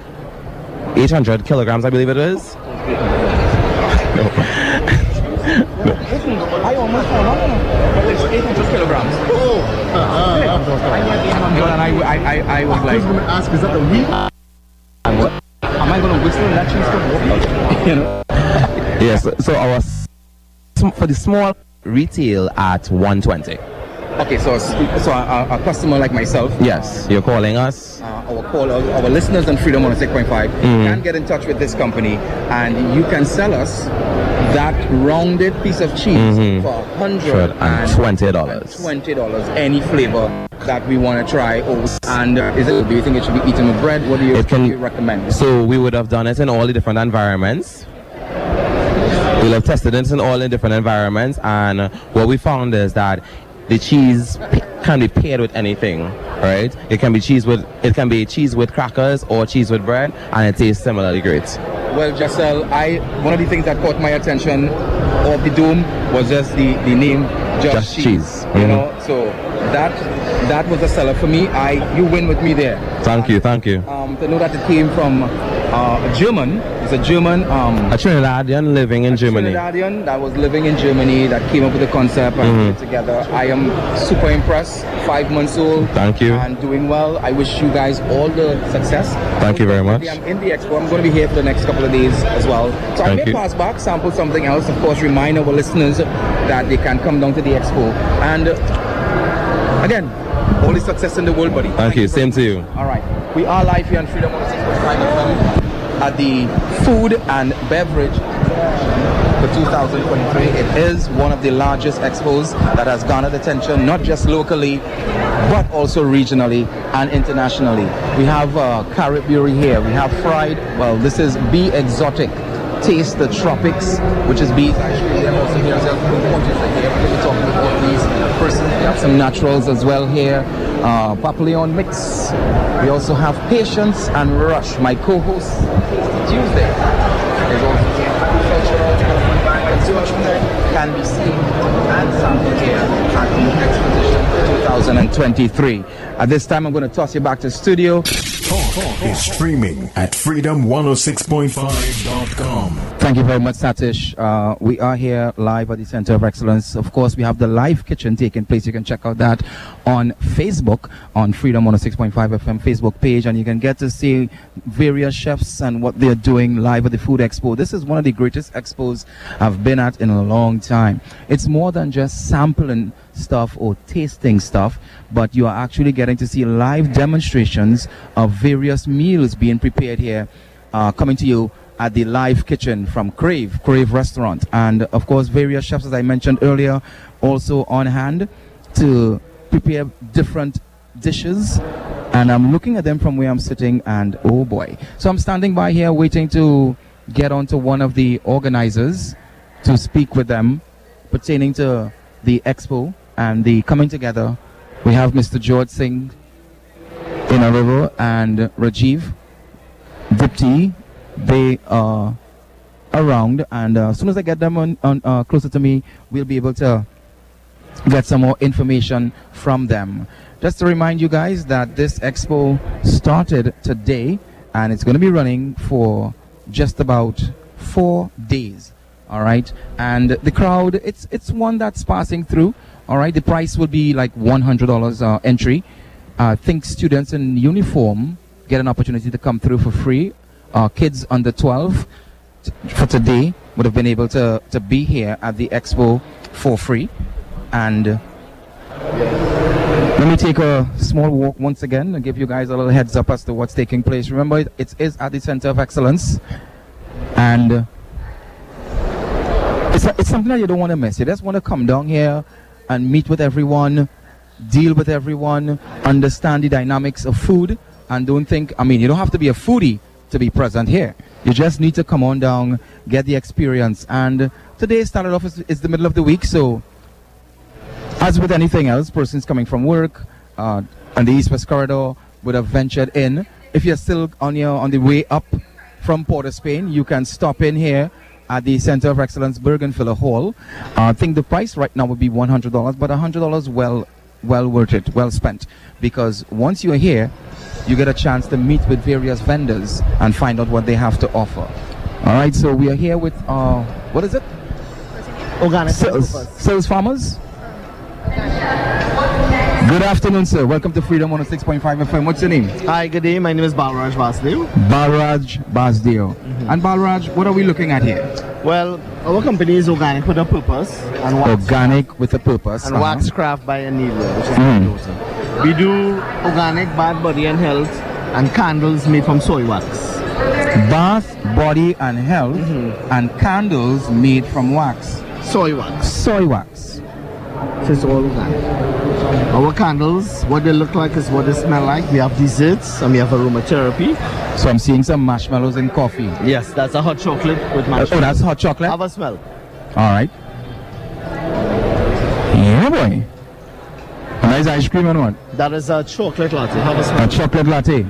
[SPEAKER 5] 800 kilograms, I believe it is.
[SPEAKER 2] I kilograms.
[SPEAKER 6] Oh, uh, uh,
[SPEAKER 2] I had 800 I, I, I, I was
[SPEAKER 6] I
[SPEAKER 2] like,
[SPEAKER 6] was going to ask, is that the wheat?
[SPEAKER 2] am I going to whistle and that cheese come? You know?
[SPEAKER 5] Yes, so our s- for the small retail at 120.
[SPEAKER 2] Okay, so so a, a customer like myself,
[SPEAKER 5] Yes, you're calling us.
[SPEAKER 2] uh, our call, our, our listeners on Freedom 106.5 can get in touch with this company, and you can sell us that rounded piece of cheese for hundred and
[SPEAKER 5] twenty dollars.
[SPEAKER 2] twenty dollars, any flavor that we want to try. Or, and uh, is it? Do you think it should be eaten with bread? What do you,
[SPEAKER 5] can-
[SPEAKER 2] you recommend?
[SPEAKER 5] So we would have done it in all the different environments. We'll have tested it in all the different environments, and what we found is that the cheese p- can be paired with anything, right? It can be cheese with it can be cheese with crackers or cheese with bread, and it tastes similarly great.
[SPEAKER 2] Well, Giselle, I one of the things that caught my attention of the Doom was just the, the name Just,
[SPEAKER 5] Just
[SPEAKER 2] Cheese.
[SPEAKER 5] Cheese.
[SPEAKER 2] You
[SPEAKER 5] Mhm.
[SPEAKER 2] know, so that that was a seller for me. I you win with me there.
[SPEAKER 5] Thank you, thank you.
[SPEAKER 2] Um, to know that it came from uh, a German. A German. Um,
[SPEAKER 5] A Trinidadian living in Germany.
[SPEAKER 2] Trinidadian that was living in Germany that came up with the concept and
[SPEAKER 5] Mm-hmm.
[SPEAKER 2] put it together. I am super impressed. Five months old.
[SPEAKER 5] Thank you.
[SPEAKER 2] And doing well. I wish you guys all the success.
[SPEAKER 5] Thank you very much.
[SPEAKER 2] I'm in the expo. I'm going to be here for the next couple of days as well. So I
[SPEAKER 5] Thank
[SPEAKER 2] may
[SPEAKER 5] you.
[SPEAKER 2] pass back, sample something else. Of course, remind our listeners that they can come down to the expo. And again, all the success in the world, buddy.
[SPEAKER 5] Thank you. Same to you.
[SPEAKER 2] All right. We are live here on Freedom 106.5 FM at the Food and Beverage for 2023. It is one of the largest expos that has garnered attention, not just locally, but also regionally and internationally. We have uh, Carib Brewery here. We have Fried. Well, this is Be Exotic. Taste the Tropics, which is beef. They have also. Here. We're talking about these persons. We have some naturals as well here. Uh, Papillon Mix. We also have Patience and Rush. My co-host, Tuesday, is also can be seen and sampled here at the exposition 2023. At this time, I'm going to toss you back to studio.
[SPEAKER 1] Talk is streaming at freedom106.5.com.
[SPEAKER 2] Thank you very much, Satish. Uh, we are here live at the Center of Excellence. Of course, we have the live kitchen taking place. You can check out that on Facebook, on Freedom 106.5 FM Facebook page, and you can get to see various chefs and what they're doing live at the Food Expo. This is one of the greatest expos I've been at in a long time. It's more than just sampling stuff or tasting stuff, but you are actually getting to see live demonstrations of various meals being prepared here, uh, coming to you at the live kitchen from Crave, Crave Restaurant. And of course, various chefs, as I mentioned earlier, also on hand to prepare different dishes. And I'm looking at them from where I'm sitting, and oh boy. So I'm standing by here waiting to get onto one of the organizers to speak with them pertaining to the expo and the coming together. We have Mr. George Singh in river and Rajiv Dipti. They are around, and uh, as soon as I get them on, on uh, closer to me, we'll be able to get some more information from them. Just to remind you guys that this expo started today, and it's going to be running for just about four days. All right, and the crowd, it's it's one that's passing through. All right, the price will be like one hundred dollars uh, entry. I think students in uniform get an opportunity to come through for free. Uh, kids under 12 t- for today would have been able to, to be here at the expo for free. And uh, let me take a small walk once again and give you guys a little heads up as to what's taking place. Remember, it, it is at the Center of Excellence. And uh, it's, it's something that you don't want to miss. You just want to come down here and meet with everyone, deal with everyone, understand the dynamics of food, And don't think, I mean, you don't have to be a foodie to be present here. You just need to come on down, get the experience. And today started off, it's the middle of the week, so as with anything else, persons coming from work uh, on the East West Corridor would have ventured in. If you're still on your on the way up from Port of Spain, you can stop in here at the Center of Excellence Bougainvillea Hall. Uh, I think the price right now would be $100, but $100 well well worth it, well spent. Because once you're here, you get a chance to meet with various vendors and find out what they have to offer. All right, so we are here with, uh, what is it?
[SPEAKER 6] Organic
[SPEAKER 2] Sales, sales farmers? Good afternoon, sir. Welcome to Freedom 106.5 FM. What's your name?
[SPEAKER 6] Hi, good day. My name is Balraj Basdeo.
[SPEAKER 2] Balraj Basdeo. And Balraj, what are we looking at here?
[SPEAKER 6] Well, our company is organic with a purpose and wax,
[SPEAKER 2] Organic with a purpose.
[SPEAKER 6] and
[SPEAKER 2] uh-huh.
[SPEAKER 6] wax craft by Anelia, which is
[SPEAKER 2] Mm.
[SPEAKER 6] We do organic bath, body, and health, and candles made from soy wax.
[SPEAKER 2] Bath, body, and health, and candles made from wax.
[SPEAKER 6] Soy wax.
[SPEAKER 2] Soy wax.
[SPEAKER 6] So it's all organic. Our candles, what they look like is what they smell like. We have desserts and we have aromatherapy.
[SPEAKER 2] So I'm seeing some marshmallows and coffee.
[SPEAKER 6] Yes, that's a hot chocolate with
[SPEAKER 2] Uh,
[SPEAKER 6] marshmallows.
[SPEAKER 2] oh, that's hot chocolate?
[SPEAKER 6] Have a smell.
[SPEAKER 2] All right. Yeah, boy. A nice ice cream and what?
[SPEAKER 6] That is a chocolate latte. Have a
[SPEAKER 2] A
[SPEAKER 6] smell.
[SPEAKER 2] chocolate latte.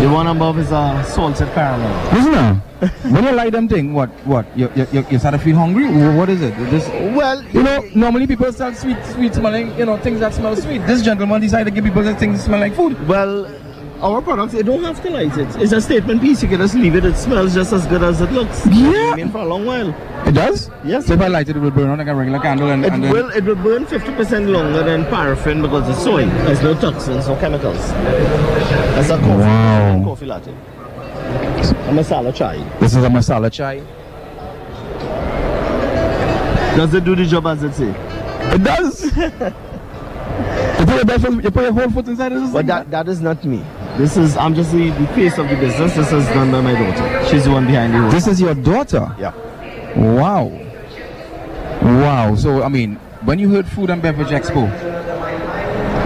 [SPEAKER 6] The one above is a salted caramel.
[SPEAKER 2] Listen now. when you light them thing, what, what? You, you, you, you start to feel hungry? What is it? This,
[SPEAKER 6] Well,
[SPEAKER 2] you know, normally people sell sweet, sweet smelling, you know, things that smell sweet. This gentleman decided to give people the things that smell like food.
[SPEAKER 6] Well, our products, you don't have to light it. It's a statement piece. You can just leave it. It smells just as good as it looks.
[SPEAKER 2] Yeah.
[SPEAKER 6] It's been for a long while.
[SPEAKER 2] It does?
[SPEAKER 6] Yes.
[SPEAKER 2] So if I light it, it will burn on like a regular candle and,
[SPEAKER 6] It
[SPEAKER 2] and
[SPEAKER 6] will it will burn 50% longer than paraffin because it's soy. There's no toxins, no chemicals. That's a coffee,
[SPEAKER 2] Wow.
[SPEAKER 6] coffee latte. A masala chai.
[SPEAKER 2] This is a masala chai.
[SPEAKER 6] Does it do the job as it say?
[SPEAKER 2] It does. you put your foot, you put your whole foot inside
[SPEAKER 6] But that that is not me. This is I'm just the, the face of the business. This is done by my daughter. She's the one behind the whole.
[SPEAKER 2] This is your daughter?
[SPEAKER 6] yeah.
[SPEAKER 2] Wow. Wow. So, I mean, when you heard Food and Beverage Expo,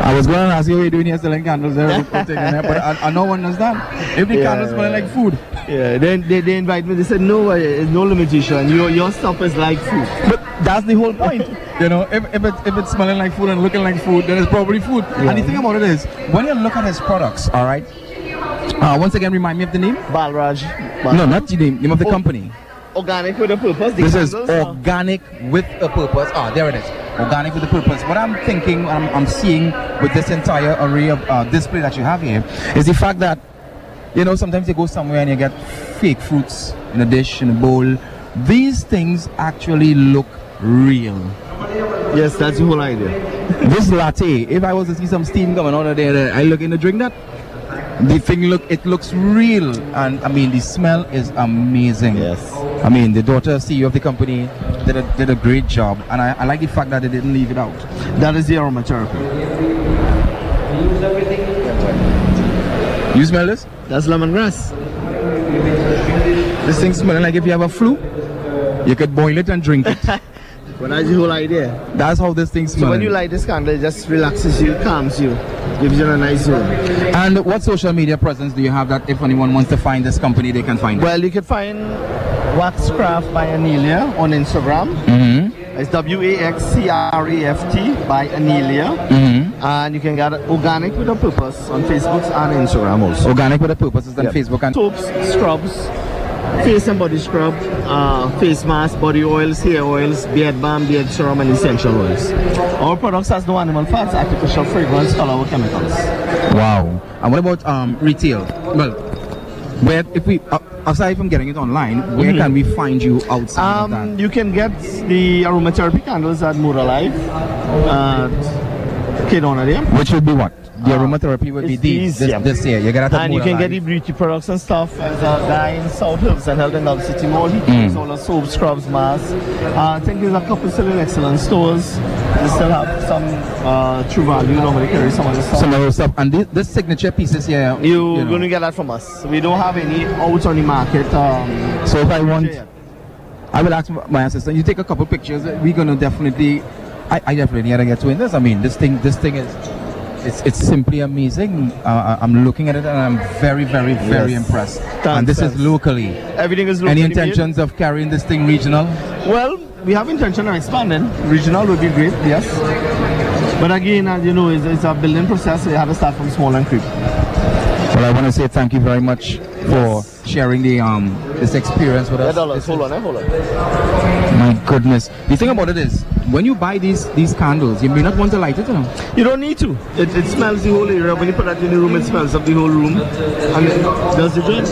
[SPEAKER 2] I was going to ask you what you're doing here selling candles there, but I, I one understand. If the
[SPEAKER 6] Yeah,
[SPEAKER 2] candles smelling like food,
[SPEAKER 6] Yeah. Then they, they invite me. They said no, uh, no limitation. Your your stuff is like food.
[SPEAKER 2] but that's the whole point. you know, if, if, it, if it's smelling like food and looking like food, then it's probably food. And the thing about it is, when you look at his products, all right, uh, once again, remind me of the name?
[SPEAKER 6] Balraj.
[SPEAKER 2] No, not the name, name of the
[SPEAKER 6] Oh.
[SPEAKER 2] company.
[SPEAKER 6] Organic with a purpose. The
[SPEAKER 2] This is
[SPEAKER 6] candles are-
[SPEAKER 2] organic with a purpose. Ah, there it is. Organic with a purpose. What I'm thinking, I'm, I'm seeing with this entire array of uh, display that you have here is the fact that, you know, sometimes you go somewhere and you get fake fruits in a dish, in a bowl. These things actually look real.
[SPEAKER 6] Yes, that's the whole idea.
[SPEAKER 2] This latte, if I was to see some steam coming out of there, I look in to drink that. The thing look, it looks real, and I mean the smell is amazing.
[SPEAKER 6] Yes.
[SPEAKER 2] I mean the daughter CEO of the company did a, did a great job, and I, I like the fact that they didn't leave it out.
[SPEAKER 6] That is the aromatherapy.
[SPEAKER 2] You smell this?
[SPEAKER 6] That's lemongrass.
[SPEAKER 2] This thing smelling like if you have a flu, you could boil it and drink it.
[SPEAKER 6] But that's the whole idea.
[SPEAKER 2] That's how this thing smells.
[SPEAKER 6] So when you light this candle, it just relaxes you, calms you, gives you a nice zone.
[SPEAKER 2] and what social media presence do you have that if anyone wants to find this company, they can find it?
[SPEAKER 6] Well, you can find Waxcraft by Anelia on Instagram.
[SPEAKER 2] Mm-hmm.
[SPEAKER 6] It's W A X C R A F T by Anelia.
[SPEAKER 2] Mm-hmm.
[SPEAKER 6] And you can get organic with a purpose on Facebook and Instagram also.
[SPEAKER 2] Organic with a purpose is on
[SPEAKER 6] Yeah.
[SPEAKER 2] Facebook and
[SPEAKER 6] soaps, scrubs, face and body scrub, uh, face mask, body oils, hair oils, beard balm, beard serum, and essential oils. Our products has no animal fats, artificial fragrance, color, or chemicals.
[SPEAKER 2] Wow. And what about um, retail? Well, where if we uh, aside from getting it online, where can we find you outside of
[SPEAKER 6] Um,
[SPEAKER 2] that?
[SPEAKER 6] you can get the aromatherapy candles at Mood Alive at Kedona there.
[SPEAKER 2] Which would be what? The aromatherapy would be these, this,
[SPEAKER 6] yeah.
[SPEAKER 2] this here. You get it at
[SPEAKER 6] And you can get the beauty products and stuff. There's a guy in South Hills and Health and Love City Mall. He carries all the soap, scrubs, masks. Uh, I think there's a couple still in excellent stores. They still have some uh, true value. Nobody carries some of the stuff.
[SPEAKER 2] some other stuff. And this, this signature pieces here.
[SPEAKER 6] You're
[SPEAKER 2] you know.
[SPEAKER 6] going to get that from us. We don't have any out on the market. Um,
[SPEAKER 2] So if I want. I will ask my assistant. You take a couple pictures. We're gonna definitely. I, I definitely gotta get to in this. I mean, this thing, this thing is it's it's simply amazing. Uh, I'm looking at it and I'm very, very, very
[SPEAKER 6] Yes.
[SPEAKER 2] impressed.
[SPEAKER 6] Thanks,
[SPEAKER 2] and this
[SPEAKER 6] thanks.
[SPEAKER 2] is locally.
[SPEAKER 6] Everything is locally.
[SPEAKER 2] Any intentions of carrying this thing regional?
[SPEAKER 6] Well, we have intention of expanding. Regional would be great, yes. But again, as you know, it's, it's a building process. So you have to start from small and creep.
[SPEAKER 2] Well, I want to say thank you very much for sharing the um this experience with us.
[SPEAKER 6] Hold on, eh? hold on.
[SPEAKER 2] My goodness. The thing about it is, when you buy these these candles, you may not want to light it, you know.
[SPEAKER 6] You don't need to. It, it smells the whole area. When you put that in the room, it smells up the whole room. And it does the job.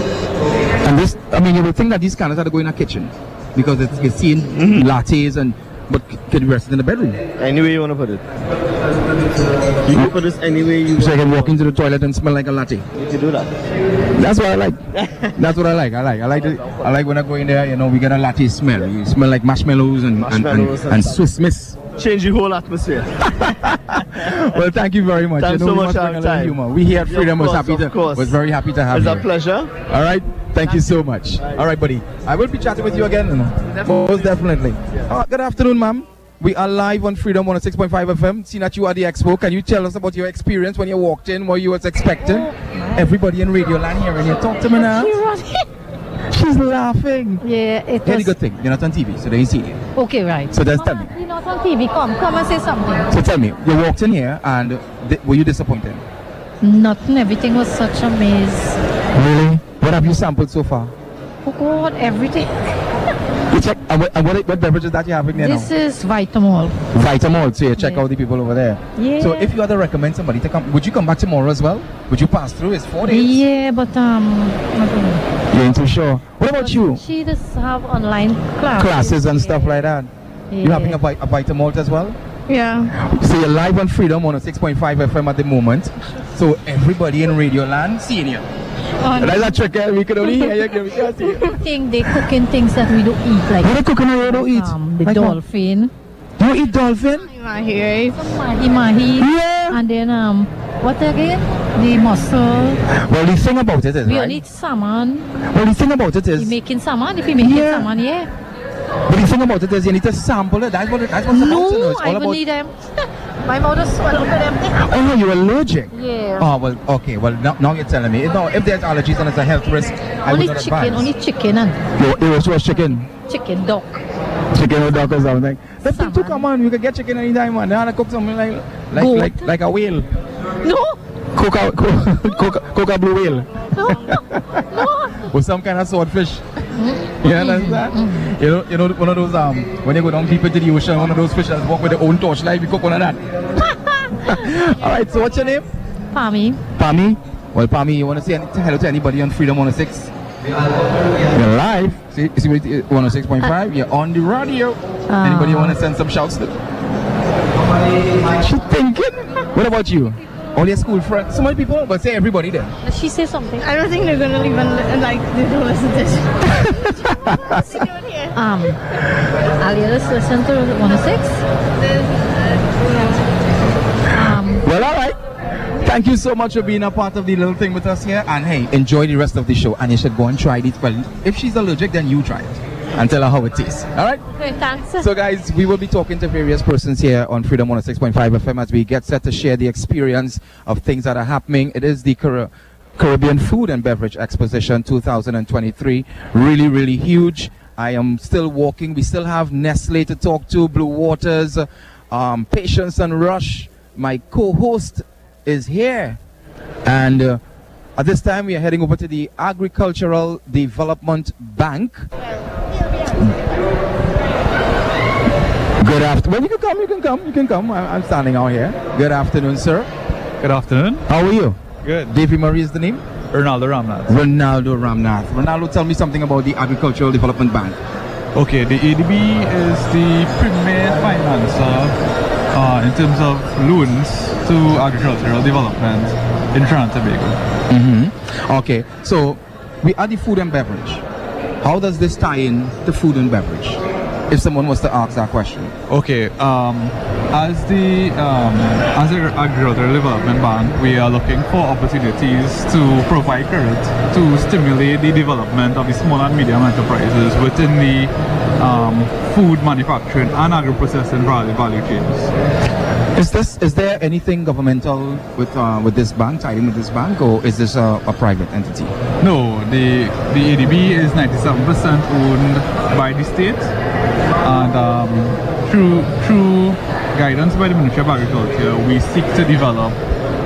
[SPEAKER 2] And this, I mean, you would think that these candles had to go in a kitchen because it's, you're seeing mm-hmm. lattes and, but c- can you rest it in the bedroom?
[SPEAKER 6] Any way you want to put it. You can put this any way you
[SPEAKER 2] So I can walk into the toilet and smell like a latte.
[SPEAKER 6] You do that.
[SPEAKER 2] That's what I like. That's what I like. I like. I like. It. I like when I go in there. You know, we get a latte smell. You smell like marshmallows and and, and,
[SPEAKER 6] and
[SPEAKER 2] and. Swiss Miss.
[SPEAKER 6] Change the whole atmosphere.
[SPEAKER 2] Well, thank you very much.
[SPEAKER 6] Thanks
[SPEAKER 2] you know,
[SPEAKER 6] so much for your time.
[SPEAKER 2] humor. We here at
[SPEAKER 6] Yeah,
[SPEAKER 2] Freedom
[SPEAKER 6] of
[SPEAKER 2] was happy to was very happy to have
[SPEAKER 6] It's
[SPEAKER 2] you.
[SPEAKER 6] a pleasure.
[SPEAKER 2] All right. Thank you so much. All right, buddy. I will be chatting with you again. Most definitely. Uh, good afternoon, ma'am. We are live on Freedom 106.5 FM. Seeing that you are the expo, can you tell us about your experience when you walked in, what you was expecting? Everybody in Radio Land here, and you talk to me now. She's laughing.
[SPEAKER 7] Yeah, it
[SPEAKER 2] Here's the
[SPEAKER 7] was.
[SPEAKER 2] good thing. You're not on TV, so they see you.
[SPEAKER 7] Okay, right.
[SPEAKER 2] So just tell me.
[SPEAKER 7] You're not on TV. Come, come and say something.
[SPEAKER 2] So tell me, you walked in here, and were you disappointed?
[SPEAKER 7] Nothing. Everything was such a maze.
[SPEAKER 2] Really? What have you sampled so far?
[SPEAKER 7] Oh God, everything.
[SPEAKER 2] You check. And what, and what, what beverages that you having there
[SPEAKER 7] This
[SPEAKER 2] now?
[SPEAKER 7] is Vitamalt.
[SPEAKER 2] Vitamalt. So you check
[SPEAKER 7] Yeah.
[SPEAKER 2] out the people over there.
[SPEAKER 7] Yeah.
[SPEAKER 2] So if you had to recommend somebody to come, would you come back tomorrow as well? Would you pass through? It's four days.
[SPEAKER 7] Yeah, but um, I don't know.
[SPEAKER 2] You ain't too sure. What about you?
[SPEAKER 7] She just have online classes.
[SPEAKER 2] Classes and stuff like that. You having a, vi- a Vitamalt as well?
[SPEAKER 7] Yeah.
[SPEAKER 2] So you're live on Freedom on a 6.5 FM at the moment. So everybody in Radio Land seeing you.
[SPEAKER 7] On
[SPEAKER 2] That's a trick. eh? We can only hear you. Can't see you.
[SPEAKER 7] they cooking things that we don't eat, like
[SPEAKER 2] What are cooking that you don't eat?
[SPEAKER 7] um, the
[SPEAKER 2] Like what?
[SPEAKER 7] dolphin,
[SPEAKER 2] You eat dolphin?
[SPEAKER 7] mahi, mahi, mahi,
[SPEAKER 2] Yeah.
[SPEAKER 7] and then um, what again? The mussel.
[SPEAKER 2] Well, the thing about it is,
[SPEAKER 7] We
[SPEAKER 2] right?
[SPEAKER 7] only eat salmon.
[SPEAKER 2] Well, the thing about it
[SPEAKER 7] We
[SPEAKER 2] is,
[SPEAKER 7] making salmon. If we making
[SPEAKER 2] Yeah.
[SPEAKER 7] salmon, yeah.
[SPEAKER 2] but the thing about it is, you need to sample it. That's what it, that's what's about. to know.
[SPEAKER 7] No,
[SPEAKER 2] It's
[SPEAKER 7] I
[SPEAKER 2] all
[SPEAKER 7] will
[SPEAKER 2] about.
[SPEAKER 7] need them. My mouth is swell for them.
[SPEAKER 2] Oh, you're allergic.
[SPEAKER 7] Yeah.
[SPEAKER 2] Oh well, okay. Well, now, now you're telling me. No, if there's allergies and it's a health risk, I
[SPEAKER 7] only
[SPEAKER 2] would not
[SPEAKER 7] chicken,
[SPEAKER 2] advise.
[SPEAKER 7] only chicken and
[SPEAKER 2] you was was chicken,
[SPEAKER 7] chicken duck.
[SPEAKER 2] chicken or duck or something. That thing too,
[SPEAKER 7] Salmon.
[SPEAKER 2] come on. You can get chicken anytime, man. They want to cook something like like
[SPEAKER 7] Goat.
[SPEAKER 2] like like a whale.
[SPEAKER 7] No,
[SPEAKER 2] Cook a cook, cook, cook a blue whale
[SPEAKER 7] no, no.
[SPEAKER 2] with some kind of swordfish. You understand? Mm-hmm. Mm-hmm. You know, you know, one of those um, when you go down deep into the ocean, one of those fish that walk with their own torchlight. We cook one of that. All right. So what's your name?
[SPEAKER 7] Pami,
[SPEAKER 2] Pami? Well, Pami, you want to say any- hello to anybody on Freedom 106? You're live. See, see what 106.5. You're on the radio. Ah. anybody want to send some shouts to? She thinking. What about you? All your school friends? So many people, but say everybody then.
[SPEAKER 7] Does she say something?
[SPEAKER 8] I don't think they're gonna even li- like they don't listen to this.
[SPEAKER 7] Um, Alias listen to 106. Um,
[SPEAKER 2] Well, all right. Thank you so much for being a part of the little thing with us here. And hey, enjoy the rest of the show. And you should go and try it. Well, if she's allergic, then you try it and tell her how it tastes. All right?
[SPEAKER 7] okay, thanks.
[SPEAKER 2] So, guys, we will be talking to various persons here on Freedom 106.5 FM as we get set to share the experience of things that are happening. It is the Car- Caribbean Food and Beverage Exposition 2023. Really, really huge. I am still walking. We still have Nestle to talk to, Blue Waters, um, Patience and Rush. My co host is here. And uh, at this time, we are heading over to the Agricultural Development Bank. Good afternoon. Well, you can come, you can come, you can come. I- I'm standing out here. Good afternoon, sir.
[SPEAKER 9] Good afternoon.
[SPEAKER 2] How are you?
[SPEAKER 9] Good.
[SPEAKER 2] Davy Murray is the name?
[SPEAKER 9] Ronaldo Ramnath.
[SPEAKER 2] Ronaldo Ramnath. Ronaldo, tell me something about the Agricultural Development Bank.
[SPEAKER 9] Okay, the ADB is the premier financer uh, in terms of loans to agricultural development in Trinidad and Tobago.
[SPEAKER 2] Mm-hmm. Okay, so we are the food and beverage. How does this tie in to food and beverage? If someone was to ask that question.
[SPEAKER 9] Okay, um, as the um, as the agricultural development bank, we are looking for opportunities to provide credit to stimulate the development of the small and medium enterprises within the um, food manufacturing and agro-processing value value chains.
[SPEAKER 2] Is this is there anything governmental with uh, with this bank, tied in with this bank, or is this a, a private entity?
[SPEAKER 9] No, the the ADB is 97% owned by the state, and um, through through guidance by the Ministry of Agriculture, we seek to develop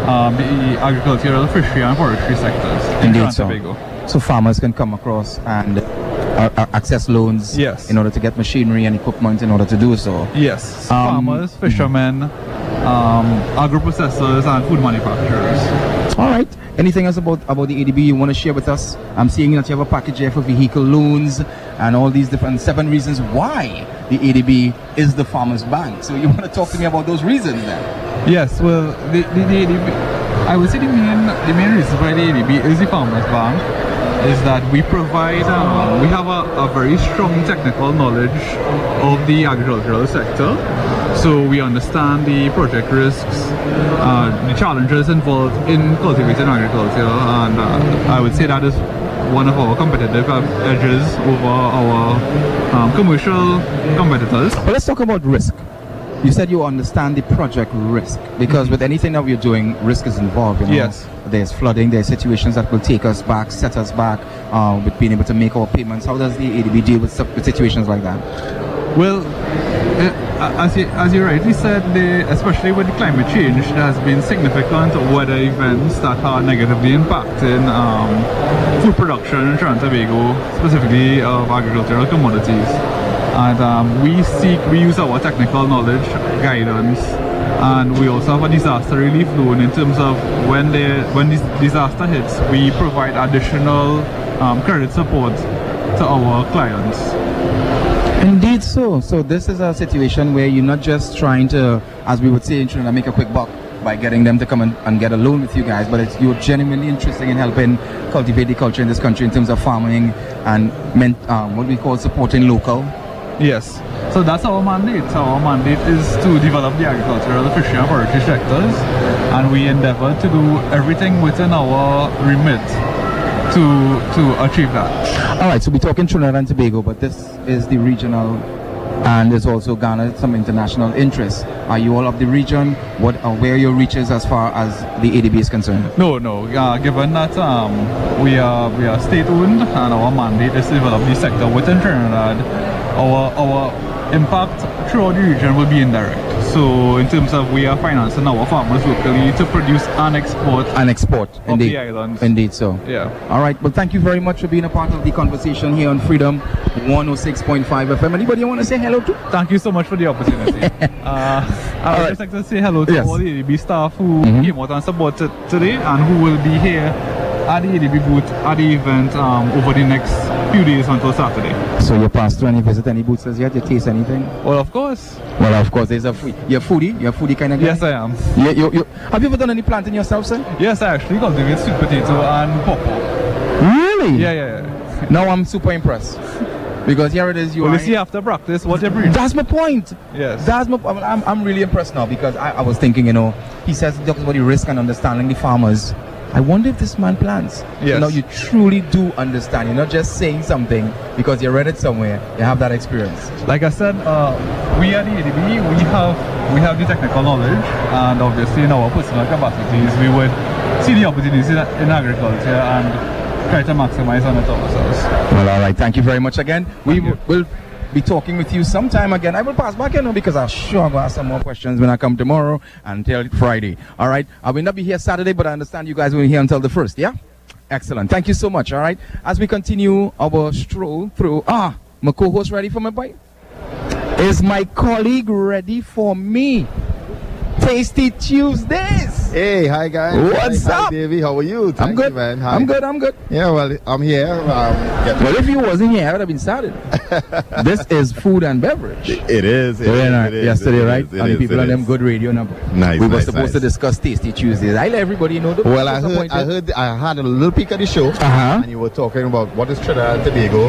[SPEAKER 9] um, the agricultural, fishery, and forestry sectors in
[SPEAKER 2] Indeed, so.
[SPEAKER 9] Tobago.
[SPEAKER 2] So farmers can come across and uh, uh, access loans
[SPEAKER 9] Yes.
[SPEAKER 2] in order to get machinery and equipment in order to do so.
[SPEAKER 9] Yes,
[SPEAKER 2] Um,
[SPEAKER 9] farmers, fishermen, um, agro-processors, and food manufacturers.
[SPEAKER 2] All right. Anything else about, about the ADB you want to share with us? I'm seeing that you have a package here for vehicle loans and all these different seven reasons why the ADB is the farmers bank. So you want to talk to me about those reasons then?
[SPEAKER 9] Yes, well, the, the, the ADB, I would say the main, the main reason why the ADB is the Farmers Bank is that we provide, um, we have a, a very strong technical knowledge of the agricultural sector. So we understand the project risks, uh, the challenges involved in cultivating agriculture, and uh, I would say that is one of our competitive edges over our um, commercial competitors.
[SPEAKER 2] But let's talk about risk. You said you understand the project risk because with anything that we're doing, risk is involved. You know?
[SPEAKER 9] Yes.
[SPEAKER 2] There's flooding. There's situations that will take us back, set us back, uh, with being able to make our payments. How does the ADB deal with, with situations like that?
[SPEAKER 9] Well, uh, as you, as you rightly said, the, especially with the climate change, there has been significant weather events that are negatively impacting um, food production in Trinidad Tobago, specifically of agricultural commodities. And um, we seek, we use our technical knowledge, guidance, and we also have a disaster relief loan in terms of when the when this disaster hits, we provide additional um, credit support to our clients.
[SPEAKER 2] Indeed, so. So this is a situation where you're not just trying to, as we would say in Trinidad, make a quick buck by getting them to come and, and get a loan with you guys, but you're genuinely interested in helping cultivate the culture in this country in terms of farming and meant, um, what we call supporting local.
[SPEAKER 9] Yes. So that's our mandate. So our mandate is to develop the agricultural, fishery and forestry sectors and we endeavor to do everything within our remit to to achieve that.
[SPEAKER 2] All right, so we're talking Trinidad and Tobago, but this is the regional and it's also garnered some international interest. Are you all of the region? What are where your reaches as far as the ADB is concerned?
[SPEAKER 9] No, no. Uh, given that um, we are we are state owned and our mandate is to develop the sector within Trinidad, our our impact throughout the region will be indirect. So in terms of we are financing our farmers locally to produce and export
[SPEAKER 2] and export
[SPEAKER 9] of
[SPEAKER 2] indeed.
[SPEAKER 9] the islands.
[SPEAKER 2] Indeed, so.
[SPEAKER 9] Yeah.
[SPEAKER 2] All right. Well, thank you very much for being a part of the conversation here on Freedom 106.5 FM. Anybody want to say hello to?
[SPEAKER 9] Thank you so much for the opportunity. uh, I would just like to say hello to
[SPEAKER 2] Yes.
[SPEAKER 9] all the ADB staff who
[SPEAKER 2] Mhm.
[SPEAKER 9] came out and supported today and who will be here at the ADB booth at the event um, over the next few days until Saturday.
[SPEAKER 2] So you passed through and visit any booths as yet? You taste anything?
[SPEAKER 9] Well, of course.
[SPEAKER 2] Well, of course. There's a food. You're a foodie. You're a foodie kind of guy.
[SPEAKER 9] Yes, I am.
[SPEAKER 2] You, you, you, have you ever done any planting yourself, sir?
[SPEAKER 9] Yes, I actually cultivate sweet potato and pawpaw.
[SPEAKER 2] Really?
[SPEAKER 9] Yeah, yeah, yeah.
[SPEAKER 2] Now I'm super impressed because here it is. You
[SPEAKER 9] Well,
[SPEAKER 2] are
[SPEAKER 9] you see, after practice, what you bring?
[SPEAKER 2] That's my point.
[SPEAKER 9] Yes.
[SPEAKER 2] That's my. I mean, I'm, I'm really impressed now because I, I was thinking, you know, he says he talks about the risk and understanding the farmers. I wonder if this man plans.
[SPEAKER 9] Yes.
[SPEAKER 2] You know, you truly do understand. You're not just saying something because you read it somewhere. You have that experience.
[SPEAKER 9] Like I said, uh, we at the ADB, we have we have the technical knowledge, and obviously in our personal capacities, we would see the opportunities in, in agriculture and try to maximize on it ourselves.
[SPEAKER 2] Well, all right. Thank you very much again. we w- will be talking with you sometime again. I will pass back, you because I'm sure I'm going to ask some more questions when I come tomorrow until Friday. All right. I will not be here Saturday, but I understand you guys will be here until the first. Yeah. Excellent. Thank you so much. All right. As we continue our stroll through, ah, my co-host ready for my bite? Is my colleague ready for me? Tasty Tuesdays.
[SPEAKER 10] Hey, hi guys.
[SPEAKER 2] What's
[SPEAKER 10] hi,
[SPEAKER 2] up?
[SPEAKER 10] Hi, Davey. How are you? Thank I'm
[SPEAKER 2] good.
[SPEAKER 10] You, man. Hi.
[SPEAKER 2] I'm good. I'm good.
[SPEAKER 10] Yeah, well, I'm here. Um,
[SPEAKER 2] Well, if you wasn't here, I would have been started. this is food and beverage.
[SPEAKER 10] It is. It
[SPEAKER 2] Yeah,
[SPEAKER 10] is, it is,
[SPEAKER 2] yesterday,
[SPEAKER 10] it
[SPEAKER 2] right?
[SPEAKER 10] is, it
[SPEAKER 2] the
[SPEAKER 10] is,
[SPEAKER 2] people on them good radio number.
[SPEAKER 10] Nice,
[SPEAKER 2] We were
[SPEAKER 10] nice,
[SPEAKER 2] supposed to discuss Tasty Tuesdays. I let everybody know. Don't
[SPEAKER 10] Well, I heard, I heard, I had a little peek at the show,
[SPEAKER 2] Uh-huh.
[SPEAKER 10] and you were talking about what is Trinidad and Tobago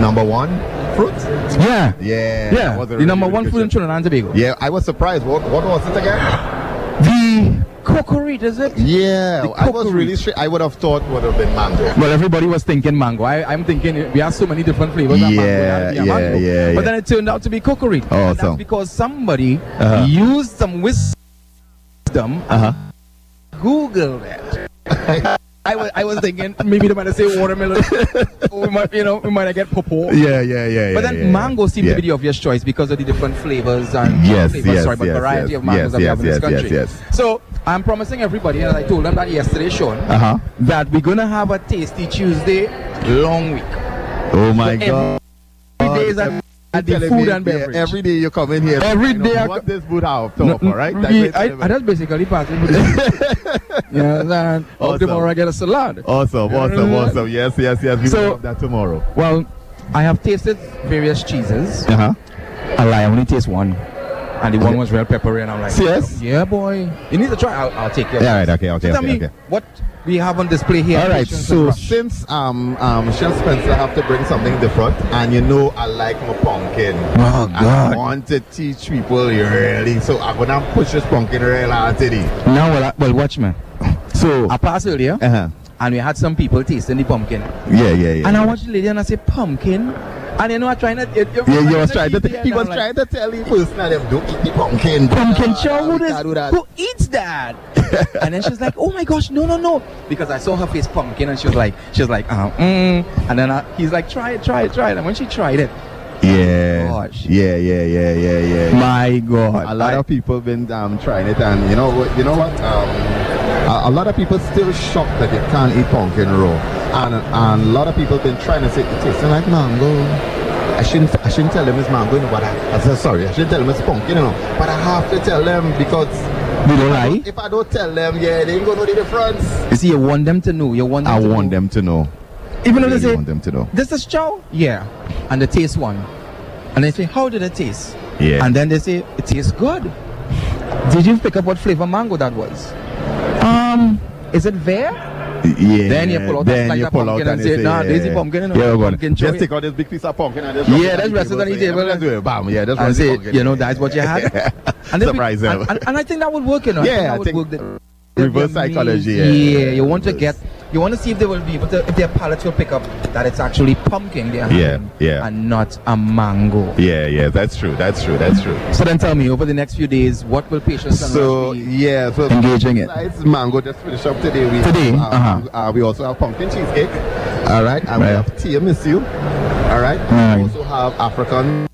[SPEAKER 10] number one fruit.
[SPEAKER 2] Yeah.
[SPEAKER 10] Yeah,
[SPEAKER 2] Yeah. The
[SPEAKER 10] really,
[SPEAKER 2] number
[SPEAKER 10] really
[SPEAKER 2] one fruit in. Trinidad and Tobago.
[SPEAKER 10] Yeah, I was surprised. What, what was it again?
[SPEAKER 2] The cocorite, does it?
[SPEAKER 10] Yeah, I was really straight. I would have thought would have been mango.
[SPEAKER 2] Well, everybody was thinking mango. I, I'm thinking we have so many different flavors of mango. it had to be a
[SPEAKER 10] Yeah,
[SPEAKER 2] mango.
[SPEAKER 10] yeah, yeah,
[SPEAKER 2] But
[SPEAKER 10] yeah.
[SPEAKER 2] then it turned out to be cocorite. And
[SPEAKER 10] Awesome.
[SPEAKER 2] that's because somebody
[SPEAKER 10] Uh-huh.
[SPEAKER 2] used some wisdom,
[SPEAKER 11] Uh huh.
[SPEAKER 2] Google it. I was, I was thinking maybe they might say watermelon. we might, you know, we might get pawpaw.
[SPEAKER 11] Yeah, yeah, yeah,
[SPEAKER 2] But then
[SPEAKER 11] yeah,
[SPEAKER 2] mango seems
[SPEAKER 11] yeah.
[SPEAKER 2] to be the obvious choice because of the different flavors and
[SPEAKER 11] Yes,
[SPEAKER 2] flavors,
[SPEAKER 11] yes,
[SPEAKER 2] sorry, but variety
[SPEAKER 11] yes,
[SPEAKER 2] of mangoes
[SPEAKER 11] yes,
[SPEAKER 2] that we have in
[SPEAKER 11] yes,
[SPEAKER 2] this
[SPEAKER 11] yes,
[SPEAKER 2] country.
[SPEAKER 11] yes,
[SPEAKER 2] So I'm promising everybody, and I told them that yesterday, Sean,
[SPEAKER 11] Uh-huh.
[SPEAKER 2] that we're gonna have a tasty Tuesday long week.
[SPEAKER 11] Oh my
[SPEAKER 2] every-
[SPEAKER 11] God.
[SPEAKER 2] Every day is at the food and
[SPEAKER 11] yeah,
[SPEAKER 2] beverage.
[SPEAKER 11] every day you come in here.
[SPEAKER 2] Every
[SPEAKER 11] you know,
[SPEAKER 2] day I
[SPEAKER 11] What this would have to
[SPEAKER 2] No,
[SPEAKER 11] offer, right? That's
[SPEAKER 2] we- I, I just basically for this. yeah, and
[SPEAKER 11] Awesome.
[SPEAKER 2] tomorrow I get a salad.
[SPEAKER 11] Awesome, awesome, awesome. Yes, yes, yes. We
[SPEAKER 2] So-
[SPEAKER 11] will have that tomorrow.
[SPEAKER 2] Well, I have tasted various cheeses.
[SPEAKER 11] Uh huh.
[SPEAKER 2] I lie, I only taste one. And the one was real peppery, and I'm like,
[SPEAKER 11] Yes?
[SPEAKER 2] Yeah, boy. You need to try. I'll, I'll take of
[SPEAKER 11] Yeah, right, okay, okay,
[SPEAKER 2] So tell
[SPEAKER 11] okay,
[SPEAKER 2] me
[SPEAKER 11] okay.
[SPEAKER 2] what we have on display here.
[SPEAKER 11] All right, so since um um Chef Spencer have to bring something different, and you know I like my pumpkin.
[SPEAKER 2] Oh,
[SPEAKER 11] God! I want to teach people really, so I'm gonna push this pumpkin real hard today.
[SPEAKER 2] Now, well, I, well, watch me.
[SPEAKER 11] So
[SPEAKER 2] I passed earlier,
[SPEAKER 11] uh-huh.
[SPEAKER 2] and we had some people tasting the pumpkin.
[SPEAKER 11] Yeah, yeah, yeah.
[SPEAKER 2] And I watched the lady, and I said, pumpkin? And you know, I trying to... You,
[SPEAKER 11] yeah, you was trying to. He was trying to tell you personally, don't eat the pumpkin.
[SPEAKER 2] Pumpkin chow, who, does-
[SPEAKER 11] that.
[SPEAKER 2] who eats that? and then she's like, "Oh my gosh, no, no, no!" Because I saw her face pumpkin, and she was like, "She was like, uh, mm. and then I, he's like, "Try it, try it, try it." And when she tried it,
[SPEAKER 11] Yeah.
[SPEAKER 2] Gosh.
[SPEAKER 11] Yeah, yeah, yeah, yeah, yeah.
[SPEAKER 2] my God,
[SPEAKER 11] a lot
[SPEAKER 2] I-
[SPEAKER 11] of people been um, trying it, and you know, you know what? Um, a, a lot of people still shocked that you can't eat pumpkin raw, and, and a lot of people been trying to say it tastes like mango. I shouldn't, I shouldn't tell them it's mango, you know, but I, I said sorry, I shouldn't tell them it's pumpkin, you know, but I have to tell them because
[SPEAKER 2] you don't lie.
[SPEAKER 11] if I don't tell them, yeah, they ain't gonna know the difference.
[SPEAKER 2] You see, you want them to know. You want them
[SPEAKER 11] I want
[SPEAKER 2] know.
[SPEAKER 11] them to know.
[SPEAKER 2] Even though they
[SPEAKER 11] Really
[SPEAKER 2] say,
[SPEAKER 11] want them to know.
[SPEAKER 2] "This is chow," yeah, and they taste one, and they say, "How did it taste?"
[SPEAKER 11] Yeah.
[SPEAKER 2] and then they say, "It tastes good." Did you pick up what flavor mango that was? Um, is it there?
[SPEAKER 11] Yeah.
[SPEAKER 2] Then you pull out a
[SPEAKER 11] then
[SPEAKER 2] slice
[SPEAKER 11] you pull
[SPEAKER 2] pumpkin
[SPEAKER 11] out
[SPEAKER 2] and say, "Nah,
[SPEAKER 11] yeah.
[SPEAKER 2] this is pumpkin, you know,
[SPEAKER 11] Yeah,
[SPEAKER 2] pumpkin chow."
[SPEAKER 11] Just take out this big piece of pumpkin and just
[SPEAKER 2] Yeah, that's
[SPEAKER 11] on
[SPEAKER 2] rested on the
[SPEAKER 11] say,
[SPEAKER 2] table.
[SPEAKER 11] Let's do it. Bam. Yeah, that's
[SPEAKER 2] and
[SPEAKER 11] right.
[SPEAKER 2] say, you know, that's what you had. and then we-
[SPEAKER 11] Surprise
[SPEAKER 2] and,
[SPEAKER 11] them.
[SPEAKER 2] and, and I think that would work, you know.
[SPEAKER 11] Yeah,
[SPEAKER 2] I
[SPEAKER 11] I
[SPEAKER 2] think
[SPEAKER 11] think
[SPEAKER 2] that would work.
[SPEAKER 11] reverse psychology,
[SPEAKER 2] amazed.
[SPEAKER 11] yeah.
[SPEAKER 2] Yeah, you want to get, you want to see if they will be able to, if their palates will pick up that it's actually pumpkin they're
[SPEAKER 11] Yeah,
[SPEAKER 2] having
[SPEAKER 11] yeah.
[SPEAKER 2] and not a mango.
[SPEAKER 11] Yeah, yeah, that's true. That's true. That's true.
[SPEAKER 2] So then tell me, over the next few days, what will Patience and
[SPEAKER 11] So
[SPEAKER 2] Rush be
[SPEAKER 11] yeah, so
[SPEAKER 2] engaging in?
[SPEAKER 11] besides mango, just finish up today. We
[SPEAKER 2] Today?
[SPEAKER 11] have, um,
[SPEAKER 2] Uh-huh.
[SPEAKER 11] uh, we also have pumpkin cheesecake. All right, and we
[SPEAKER 2] Right.
[SPEAKER 11] have tiramisu. All right,
[SPEAKER 2] Right.
[SPEAKER 11] we also have African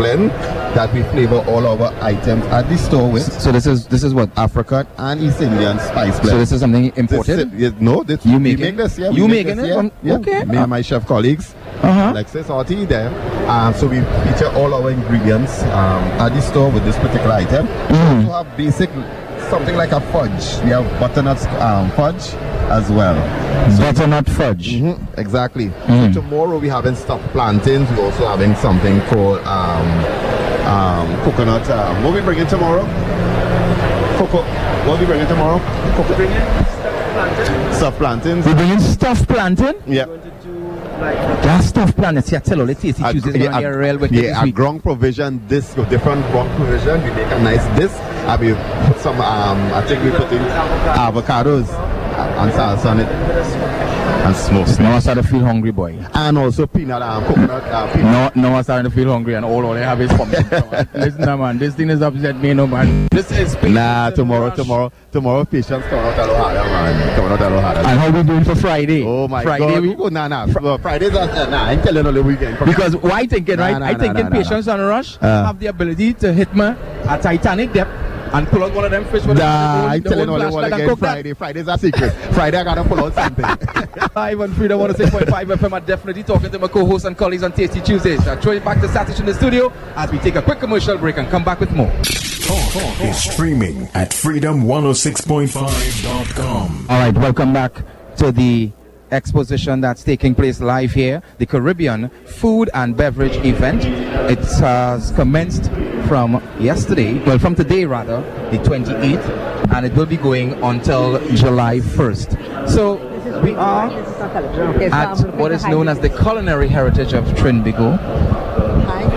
[SPEAKER 11] blend that we flavor all our items at the store with.
[SPEAKER 2] So this is this is what?
[SPEAKER 11] African and East Indian spice blend.
[SPEAKER 2] So this is something
[SPEAKER 11] This-
[SPEAKER 2] imported.
[SPEAKER 11] no, this,
[SPEAKER 2] You
[SPEAKER 11] we
[SPEAKER 2] make
[SPEAKER 11] make this. Yeah,
[SPEAKER 2] You
[SPEAKER 11] make
[SPEAKER 2] making
[SPEAKER 11] this,
[SPEAKER 2] it?
[SPEAKER 11] Yeah,
[SPEAKER 2] Um,
[SPEAKER 11] yeah.
[SPEAKER 2] okay.
[SPEAKER 11] Me and my chef colleagues.
[SPEAKER 2] Uh-huh.
[SPEAKER 11] Alexis Orty there. Um, so we feature all our ingredients um, at the store with this particular item.
[SPEAKER 2] Mm.
[SPEAKER 11] We also have basic, something like a fudge. We have butternut um, fudge as well.
[SPEAKER 2] Butternut fudge.
[SPEAKER 11] Mhm, exactly.
[SPEAKER 2] Mm.
[SPEAKER 11] So tomorrow we having stuffed plantains. We're also having something called um, um, coconut. Um, what we bringing tomorrow? Coco. What we bringing tomorrow? Coco. Stuffed plantains.
[SPEAKER 2] We're bringing stuffed plantain.
[SPEAKER 11] Yeah.
[SPEAKER 2] That stuffed plantain. See, I tell you, let's see.
[SPEAKER 11] A-
[SPEAKER 2] Tuesdays
[SPEAKER 11] yeah,
[SPEAKER 2] around here
[SPEAKER 11] a-
[SPEAKER 2] real wicked
[SPEAKER 11] yeah, a ground provision disc with different ground provision. We make a nice disc. And we put some, um, I think we put in avocados and salsa on it. And smoked
[SPEAKER 2] Now I
[SPEAKER 11] fish.
[SPEAKER 2] start to feel hungry, boy.
[SPEAKER 11] And also peanut, um, coconut, uh, peanut.
[SPEAKER 2] No, no, I'm starting to feel hungry, and all, all I have is pumpkin. Listen, now, man, this thing is upset me, no man. This is
[SPEAKER 11] Nah, tomorrow, tomorrow, tomorrow, Patience coming out a little harder, man. Coming out a little harder.
[SPEAKER 2] And how we doing for Friday?
[SPEAKER 11] Oh my
[SPEAKER 2] Friday
[SPEAKER 11] God!
[SPEAKER 2] we-
[SPEAKER 11] Oh, nah, nah. Well, Fridays uh, nah. I ain't telling you the weekend.
[SPEAKER 2] Because why thinking, right?
[SPEAKER 11] nah,
[SPEAKER 2] I
[SPEAKER 11] nah,
[SPEAKER 2] thinking
[SPEAKER 11] nah, nah,
[SPEAKER 2] Patience on a rush
[SPEAKER 11] Uh.
[SPEAKER 2] have the ability to hit me at Titanic depth and pull out one of them fish with
[SPEAKER 11] Nah, I
[SPEAKER 2] the
[SPEAKER 11] telling
[SPEAKER 2] whole
[SPEAKER 11] you all
[SPEAKER 2] flashlight and
[SPEAKER 11] again.
[SPEAKER 2] cook that.
[SPEAKER 11] Friday, Friday's a secret. Friday I gotta pull out something.
[SPEAKER 2] Live on Freedom 106.5 FM. I'm definitely talking to my co-hosts and colleagues on Tasty Tuesdays. I'll throw it back to Satish in the studio as we take a quick commercial break and come back with more.
[SPEAKER 1] Talk is streaming at freedom106.5.com.
[SPEAKER 2] All right, welcome back to the exposition that's taking place live here, the Caribbean Food and Beverage event. It has commenced from yesterday, well, from today rather, the 28th, and it will be going until July 1st. So we are at what is known as the Culinary Heritage of Trinbago.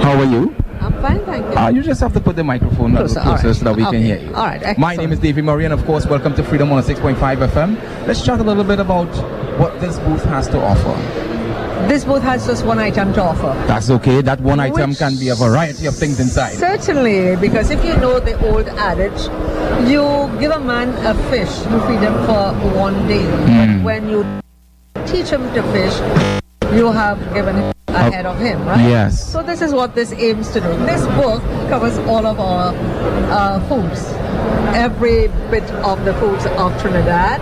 [SPEAKER 2] How are you?
[SPEAKER 12] I'm fine, thank you.
[SPEAKER 2] Uh, you just have to put the microphone closer,
[SPEAKER 12] Closer, all right.
[SPEAKER 2] so that we can hear you.
[SPEAKER 12] All right,
[SPEAKER 2] My name is Davey Murray, and of course, welcome to Freedom 106.5 FM. Let's chat a little bit about what this booth has to offer.
[SPEAKER 12] this booth has just one item to offer.
[SPEAKER 2] That's okay. That one item
[SPEAKER 12] Which-
[SPEAKER 2] can be a variety of things inside.
[SPEAKER 12] Certainly, because if you know the old adage, you give a man a fish, you feed him for one day.
[SPEAKER 2] Mm.
[SPEAKER 12] But when you teach him to fish, you have given him ahead of him, right?
[SPEAKER 2] Yes.
[SPEAKER 12] So this is what this aims to do. This book covers all of our uh, foods, every bit of the foods of Trinidad.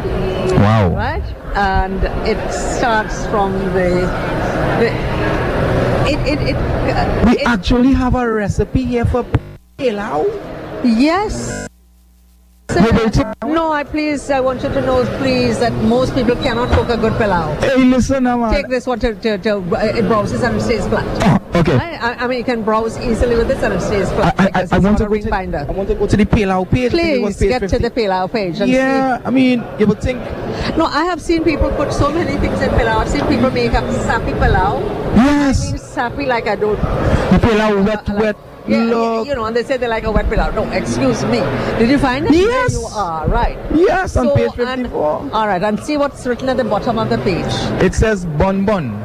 [SPEAKER 2] Wow.
[SPEAKER 12] Right? And it starts from the, the it it it. Uh,
[SPEAKER 2] We actually have a recipe here for pilau.
[SPEAKER 12] Yes. No, I please, I want you to know, please, that most people cannot cook a good pilau.
[SPEAKER 2] Hey, listen, now, man.
[SPEAKER 12] Take this one to, to, to uh, it browses and it stays flat.
[SPEAKER 2] Okay.
[SPEAKER 12] I, I, I mean, you can browse easily with this and it stays flat.
[SPEAKER 2] I, I, I want to
[SPEAKER 12] ring
[SPEAKER 2] to,
[SPEAKER 12] binder.
[SPEAKER 2] I want to go to the pilau page. I think it was
[SPEAKER 12] Please
[SPEAKER 2] page
[SPEAKER 12] get to the pilau page and
[SPEAKER 2] Yeah, I mean, you would think.
[SPEAKER 12] No, I have seen people put so many things in pilau. I've seen people make a sappy pilau.
[SPEAKER 2] Yes.
[SPEAKER 12] I mean, sappy like I don't.
[SPEAKER 2] The pilau wet, wet.
[SPEAKER 12] Yeah,
[SPEAKER 2] look.
[SPEAKER 12] you know, and they say they like a wet pillow. No, excuse me. Did you find it?
[SPEAKER 2] Yes.
[SPEAKER 12] There you are, right.
[SPEAKER 2] Yes, on
[SPEAKER 12] So,
[SPEAKER 2] page
[SPEAKER 12] and-
[SPEAKER 2] 54.
[SPEAKER 12] all right, and see what's written at the bottom of the page.
[SPEAKER 2] It says bun bun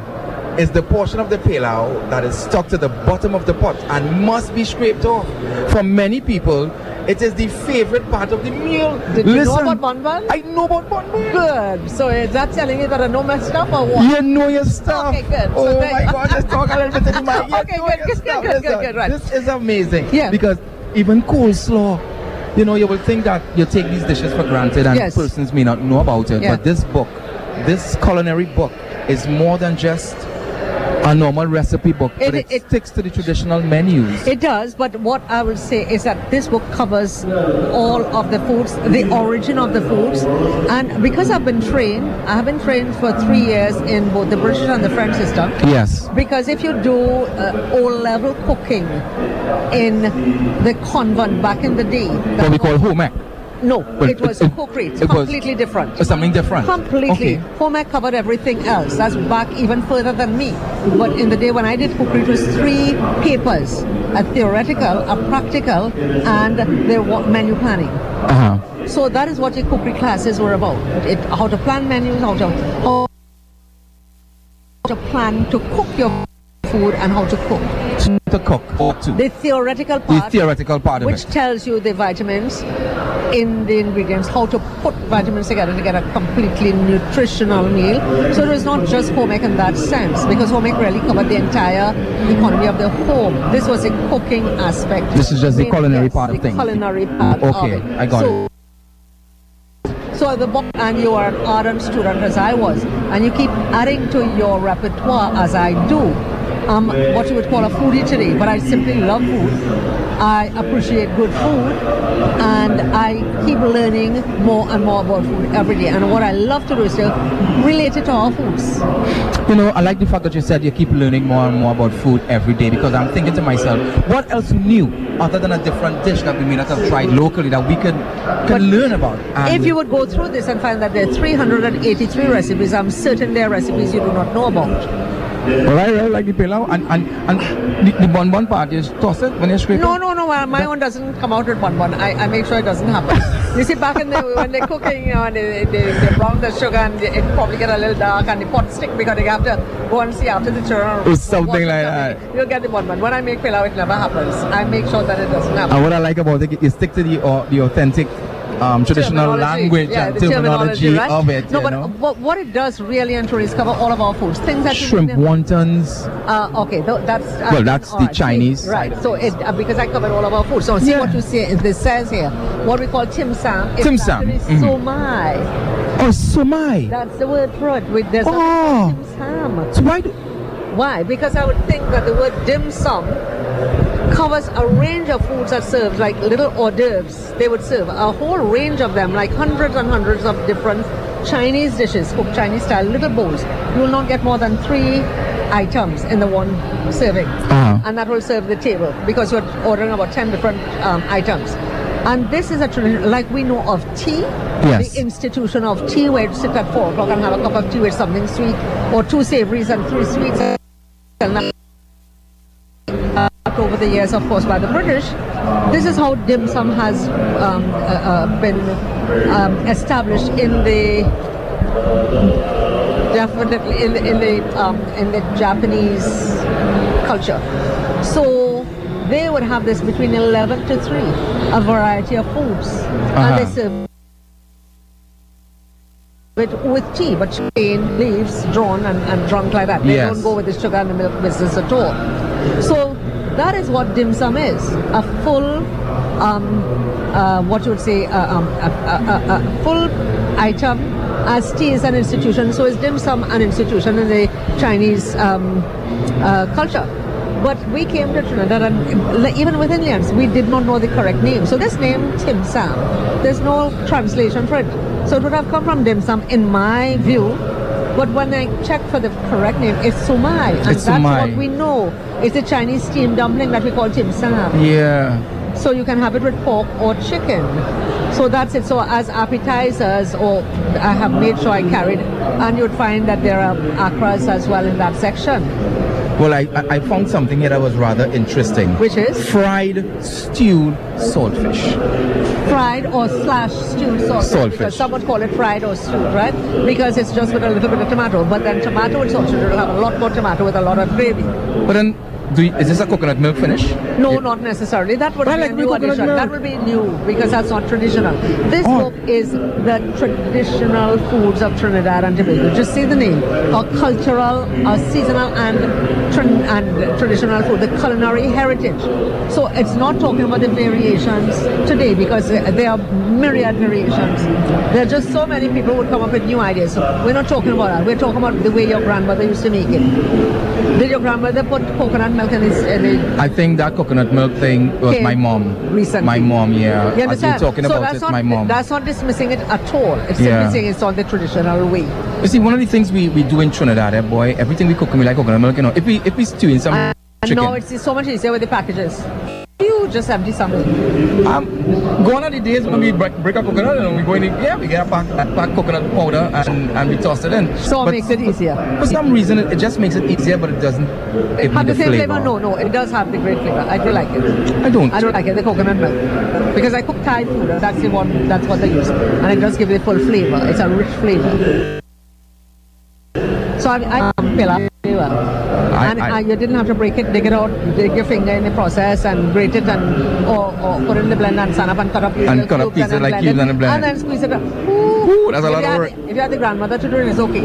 [SPEAKER 2] is the portion of the pilau that is stuck to the bottom of the pot and must be scraped off. For many people, it is the favorite part of the meal.
[SPEAKER 12] Did you know about bun bun?
[SPEAKER 2] I know about bun bun.
[SPEAKER 12] Good. So is that telling you that I know my stuff or what?
[SPEAKER 2] You know your stuff.
[SPEAKER 12] Okay, good.
[SPEAKER 2] Oh
[SPEAKER 12] So
[SPEAKER 2] my God, let's talk a little bit in my ear.
[SPEAKER 12] Okay,
[SPEAKER 2] You know
[SPEAKER 12] good, good, good, good, good, right.
[SPEAKER 2] This is amazing.
[SPEAKER 12] Yeah.
[SPEAKER 2] Because even coleslaw, you know, you will think that you take these dishes for granted and
[SPEAKER 12] Yes.
[SPEAKER 2] persons may not know about it.
[SPEAKER 12] Yeah.
[SPEAKER 2] But this book, this culinary book, is more than just a normal recipe book, but
[SPEAKER 12] It-
[SPEAKER 2] it,
[SPEAKER 12] it-
[SPEAKER 2] sticks to the traditional menus.
[SPEAKER 12] It does, but what I will say is that this book covers all of the foods, the origin of the foods, and because I've been trained, I have been trained for three years in both the British and the French system.
[SPEAKER 2] Yes.
[SPEAKER 12] Because if you do uh, O-level cooking in the convent back in the day,
[SPEAKER 2] What we call home ec.
[SPEAKER 12] No,
[SPEAKER 2] Well,
[SPEAKER 12] it was
[SPEAKER 2] it-
[SPEAKER 12] cookery. It's
[SPEAKER 2] it was-
[SPEAKER 12] completely different.
[SPEAKER 2] Something different.
[SPEAKER 12] Completely.
[SPEAKER 2] Okay.
[SPEAKER 12] Home ec covered everything else. That's back even further than me. But in the day when I did cookery, it was three papers: a theoretical, a practical, and the menu planning.
[SPEAKER 2] Uh-huh.
[SPEAKER 12] So that is what your cookery classes were about: it, how to plan menus, how to how to plan to cook your food, and how to cook.
[SPEAKER 2] To cook. Or to.
[SPEAKER 12] The theoretical part.
[SPEAKER 2] The theoretical part of
[SPEAKER 12] which
[SPEAKER 2] it.
[SPEAKER 12] tells you the vitamins in the ingredients, how to put vitamins together to get a completely nutritional meal. So it was not just home ec in that sense, because home ec really covered the entire economy of the home. This was a cooking aspect.
[SPEAKER 2] This is just the culinary
[SPEAKER 12] yes,
[SPEAKER 2] part of
[SPEAKER 12] the
[SPEAKER 2] things.
[SPEAKER 12] Culinary part
[SPEAKER 2] Okay. I got
[SPEAKER 12] so,
[SPEAKER 2] it.
[SPEAKER 12] So the book, and you are an ardent student as I was, and you keep adding to your repertoire as I do. I'm what you would call a foodie today, but I simply love food. I appreciate good food, and I keep learning more and more about food every day. And what I love to do is to relate it to our foods.
[SPEAKER 2] You know, I like the fact that you said you keep learning more and more about food every day because I'm thinking to myself, what else new other than a different dish that we may not have tried locally that we can can learn about?
[SPEAKER 12] If you would go through this and find that there are 383 recipes, I'm certain there are recipes you do not know about.
[SPEAKER 2] Well, right, like the pilau and and, and the, the bon bon part is toss it when you scrape
[SPEAKER 12] No,
[SPEAKER 2] it.
[SPEAKER 12] no, no. My own doesn't come out with one. I, I make sure it doesn't happen. you see, back in the when they're cooking, you know, and they, they, they brown the sugar and it probably get a little dark and the pot stick because they have to go and see after the children.
[SPEAKER 2] Or something like that.
[SPEAKER 12] You'll get the one. When I make pilau, it never happens. I make sure that it doesn't happen.
[SPEAKER 2] And what I like about it, you stick to the uh, the authentic um, traditional
[SPEAKER 12] Terminology.
[SPEAKER 2] language
[SPEAKER 12] yeah,
[SPEAKER 2] and
[SPEAKER 12] the
[SPEAKER 2] terminology,
[SPEAKER 12] right?
[SPEAKER 2] of it.
[SPEAKER 12] No,
[SPEAKER 2] you
[SPEAKER 12] but
[SPEAKER 2] know?
[SPEAKER 12] what, what it does really and truly is cover all of our foods. Things that
[SPEAKER 2] Shrimp
[SPEAKER 12] never-
[SPEAKER 2] wontons.
[SPEAKER 12] Uh, okay, tho- that's uh,
[SPEAKER 2] Well, that's the
[SPEAKER 12] all right,
[SPEAKER 2] Chinese
[SPEAKER 12] see, right? So it uh, because I covered all of our food. So see what you see. This says here what we call tim sam. It's
[SPEAKER 2] Tim sam,
[SPEAKER 12] actually
[SPEAKER 2] mhm.
[SPEAKER 12] somai.
[SPEAKER 2] Oh, somai.
[SPEAKER 12] That's the word for it. With there's
[SPEAKER 2] Oh.
[SPEAKER 12] tim sam.
[SPEAKER 2] So why? Do,
[SPEAKER 12] Why? Because I would think that the word dim sum covers a range of foods that serve like little hors d'oeuvres. They would serve a whole range of them, like hundreds and hundreds of different Chinese dishes, cooked Chinese style, little bowls. You will not get more than three items in the one serving,
[SPEAKER 2] Uh-huh.
[SPEAKER 12] and that will serve the table because you're ordering about ten different um, items. And this is a tradition, like we know of tea,
[SPEAKER 2] Yes.
[SPEAKER 12] the institution of tea, where you sit at four o'clock and have a cup of tea with something sweet, or two savories and three sweets. And over the years, of course, by the British. This is how dim sum has um, uh, uh, been um, established in the definitely in the in the um, in the Japanese culture. So they would have this between 11 to 3, a variety of foods, and
[SPEAKER 2] Uh-huh.
[SPEAKER 12] they serve it with tea, but chain leaves drawn and, and drunk like that. They
[SPEAKER 2] Yes.
[SPEAKER 12] don't go with the sugar and the milk business at all. So that is what dim sum is a full, um, uh, what you would say, uh, um, a, a, a, full item. As tea is an institution, so is dim sum an institution in the Chinese um, uh, culture. But we came to Trinidad, and even within Lians, we did not know the correct name. So this name, Tim Sam, there's no translation for it. So it would have come from dim sum, in my view. But when I check for the correct name, it's sumai, and
[SPEAKER 2] It's
[SPEAKER 12] that's
[SPEAKER 2] sumai.
[SPEAKER 12] what we know. It's a Chinese steamed dumpling that we call Tim Sam.
[SPEAKER 2] Yeah.
[SPEAKER 12] So you can have it with pork or chicken. So that's it. So as appetizers, or I have made sure I carried, and you'd find that there are akras as well in that section.
[SPEAKER 2] Well, I, I found something here that was rather interesting.
[SPEAKER 12] Which is?
[SPEAKER 2] Fried stewed saltfish.
[SPEAKER 12] fried or slash stewed saltfish.
[SPEAKER 2] Saltfish.
[SPEAKER 12] Because some would call it fried or stewed, right? Because it's just with a little bit of tomato. But then tomato with saltfish will have a lot more tomato with a lot of gravy.
[SPEAKER 2] But then, do you, is this a coconut milk finish?
[SPEAKER 12] No, not necessarily. That would
[SPEAKER 2] Well,
[SPEAKER 12] be
[SPEAKER 2] like
[SPEAKER 12] a new addition.
[SPEAKER 2] milk.
[SPEAKER 12] That would be new because that's not traditional. This
[SPEAKER 2] Oh.
[SPEAKER 12] book is the traditional foods of Trinidad and Tobago. Just say the name. Or cultural, or seasonal and, trin- and traditional food. The culinary heritage. So it's not talking about the variations today because there are myriad variations. There are just so many people who would come up with new ideas. So we're not talking about that. We're talking about the way your grandmother used to make it. Did your grandmother put coconut milk in, his, in the
[SPEAKER 2] I think that coconut milk thing was my mom.
[SPEAKER 12] Recently.
[SPEAKER 2] My mom, yeah.
[SPEAKER 12] You
[SPEAKER 2] As
[SPEAKER 12] understand?
[SPEAKER 2] you're talking
[SPEAKER 12] so
[SPEAKER 2] about
[SPEAKER 12] that's
[SPEAKER 2] it,
[SPEAKER 12] not,
[SPEAKER 2] my mom.
[SPEAKER 12] That's not dismissing it at all. It's
[SPEAKER 2] Yeah.
[SPEAKER 12] simply saying it's on the traditional way.
[SPEAKER 2] You see, one of the things we, we do in Trinidad, eh, boy, everything we cook, we like coconut milk, you know. If we if we stew in some
[SPEAKER 12] And
[SPEAKER 2] chicken,
[SPEAKER 12] now it's so much easier with the packages. You just have empty something.
[SPEAKER 2] um, gone are the days when we break, break a coconut and we go in, the, yeah, we get a pack, a pack coconut powder and, and we toss it in.
[SPEAKER 12] So it makes it easier.
[SPEAKER 2] For some reason, it, it just makes it easier, but it doesn't me
[SPEAKER 12] Have
[SPEAKER 2] the
[SPEAKER 12] the same
[SPEAKER 2] flavor.
[SPEAKER 12] flavor? No, no, it does have the great flavor. I do like it.
[SPEAKER 2] I don't.
[SPEAKER 12] I don't like it, the coconut milk. Because I cook Thai food, that's the one, that's what they use. And it does give it full flavor. It's a rich flavor. So I, I um, pillar flavor.
[SPEAKER 2] I-
[SPEAKER 12] and
[SPEAKER 2] I-
[SPEAKER 12] uh, you didn't have to break it, dig it out, dig your finger in the process and grate it and or, or put it in the blender and stand up and cut up pieces.
[SPEAKER 2] And cut up pieces
[SPEAKER 12] then
[SPEAKER 2] like cubes and blend
[SPEAKER 12] And then squeeze it up. Ooh,
[SPEAKER 2] that's a
[SPEAKER 12] if
[SPEAKER 2] lot
[SPEAKER 12] you
[SPEAKER 2] of work.
[SPEAKER 12] the- If you had the grandmother to do it, it's okay.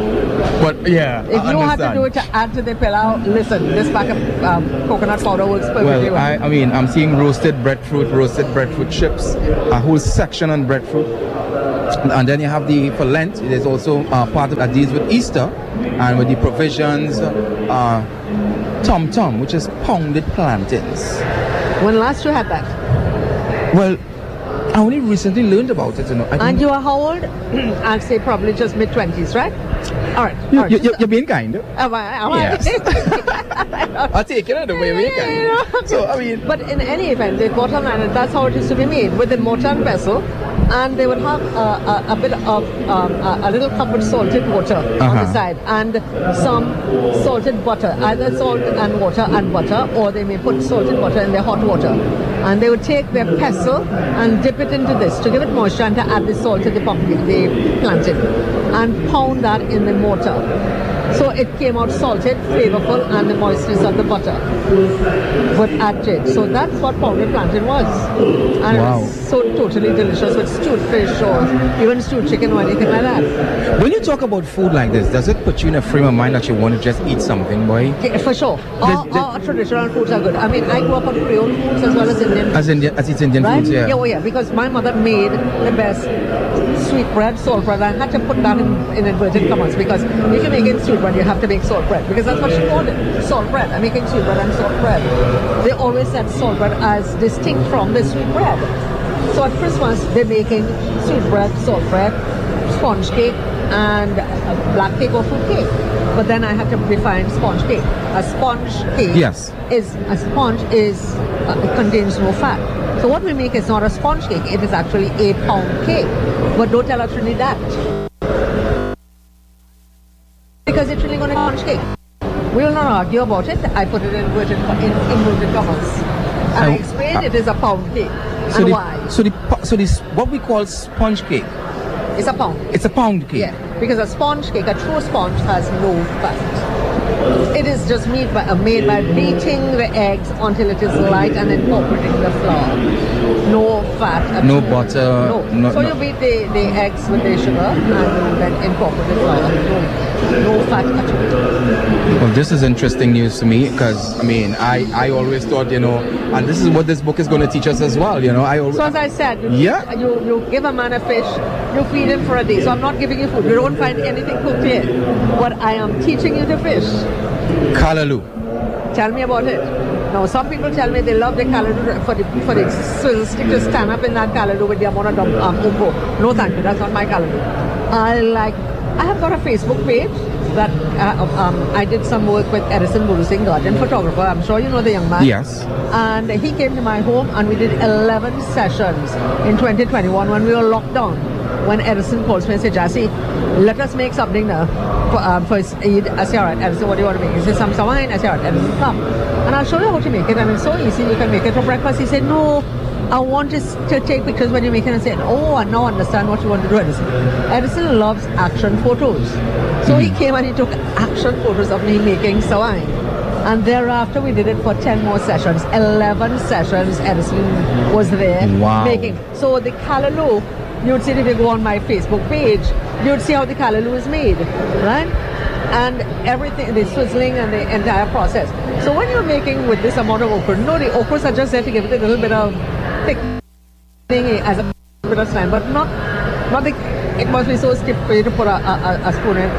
[SPEAKER 2] But yeah,
[SPEAKER 12] If
[SPEAKER 2] I
[SPEAKER 12] you had to do it to add to the pilau, listen, this pack of um, coconut powder works perfectly
[SPEAKER 2] Well, I, I mean, I'm seeing roasted breadfruit, roasted breadfruit chips, a whole section on breadfruit. And then you have the, for Lent, there's also uh, part of that deals with Easter and with the provisions, uh, Tom Tom, which is pounded plantains.
[SPEAKER 12] When last you had that?
[SPEAKER 2] Well, I only recently learned about it, you know. I
[SPEAKER 12] And you are how old? I'd say probably just mid 20s, right? All right.
[SPEAKER 2] you,
[SPEAKER 12] all right.
[SPEAKER 2] you,
[SPEAKER 12] just-
[SPEAKER 2] you're being kind.
[SPEAKER 12] Am I? Am
[SPEAKER 2] Yes.
[SPEAKER 12] I?
[SPEAKER 2] I'll take it the way we can. So, I mean,
[SPEAKER 12] But in any event, the bottom line, is that's how it used to be made with the mortar and pestle, and they would have a, a, a bit of um, a, a little cup of salted water on the
[SPEAKER 2] Uh-huh.
[SPEAKER 12] side and some salted butter, either salt and water and butter, or they may put salted butter in their hot water. And they would take their pestle and dip it into this to give it moisture and to add the salt to the pumpkin, the plantain, and pound that in the mortar. So it came out salted, flavorful, and the moistness of the butter would added. So that's what pounded plantain was. And
[SPEAKER 2] Wow.
[SPEAKER 12] it was so totally delicious with stewed fish or even stewed chicken or anything like that.
[SPEAKER 2] when you talk about food like this, does it put you in a frame of mind that you want to just eat something, boy?
[SPEAKER 12] Yeah, For sure. All, all traditional foods are good. I mean, I grew up on Creole foods as well as Indian
[SPEAKER 2] As Indian, as it's Indian
[SPEAKER 12] right?
[SPEAKER 2] foods, yeah.
[SPEAKER 12] oh yeah, because my mother made the best sweet bread, salt bread. I had to put that in, in inverted commas because if you make it sweet bread, you have to make salt bread because that's what she called it, salt bread. I'm making sweet bread and salt bread. They always said salt bread as distinct from the sweet bread. So at Christmas, they're making sweet bread, salt bread, sponge cake, and black cake or fruit cake. But then I had to define sponge cake. A sponge cake
[SPEAKER 2] Yes.
[SPEAKER 12] is a sponge is uh, contains no fat. So what we make is not a sponge cake; it is actually a pound cake. But don't tell a that. because it's really going to sponge cake. We will not argue about it. I put it in inverted in inverted commas, and I
[SPEAKER 2] Oh,
[SPEAKER 12] explained uh, it is a pound cake
[SPEAKER 2] So
[SPEAKER 12] and
[SPEAKER 2] the,
[SPEAKER 12] why.
[SPEAKER 2] so the, so this, what we call sponge cake,
[SPEAKER 12] It's a pound.
[SPEAKER 2] it's a pound cake.
[SPEAKER 12] Yeah. Because a sponge cake, a true sponge, has no fat. It is just made by, uh, made by beating the eggs until it is light and incorporating the flour. No fat. at
[SPEAKER 2] No butter,
[SPEAKER 12] No.
[SPEAKER 2] no-
[SPEAKER 12] so
[SPEAKER 2] no-
[SPEAKER 12] you beat the, the eggs with the sugar and then incorporate the flour. No, no fat at all.
[SPEAKER 2] Well, this is interesting news to me because I mean, I, I always thought, you know, and this is what this book is going to teach us as well. You know, I always
[SPEAKER 12] So as I said, you,
[SPEAKER 2] Yeah.
[SPEAKER 12] you, you give a man a fish, you feed him for a day. So I'm not giving you food. You don't find anything cooked here. But I am teaching you to fish.
[SPEAKER 2] Kalaloo.
[SPEAKER 12] Tell me about it. Now, some people tell me they love the callaloo for the for the stick to stand up in that callaloo with the amount of um, umbo. No, thank you. That's not my callaloo. I like. I have got a Facebook page that uh, um, I did some work with Edison Buru Singh, garden photographer. I'm sure you know the young man.
[SPEAKER 2] Yes.
[SPEAKER 12] And he came to my home and we did 11 sessions in 2021 when we were locked down. When Edison calls me and says, Jassy, let us make something now for, um, for Eid. I say, all right, Edison, what do you want to make? He said, sawine. I said, all right, Edison, come. And I'll show you how to make it. And it's so easy. You can make it for breakfast. He said, no, I want to, to take pictures when you make it. I said, oh, I now understand what you want to do, Edison. Edison loves action photos. So he came and he took action photos of me making sawine. And thereafter, we did it for 10 more sessions. 11 sessions, Edison was there
[SPEAKER 2] Wow.
[SPEAKER 12] making. So the callaloo, you'd see if you go on my Facebook page, you'd see how the callaloo is made, right? And everything, the swizzling and the entire process. So when you're making with this amount of okra, no, the okras are just there to give it a little bit of thick thing as a bit of slime, but not, not the, it must be so stiff for you to put a, a, a- spoon in.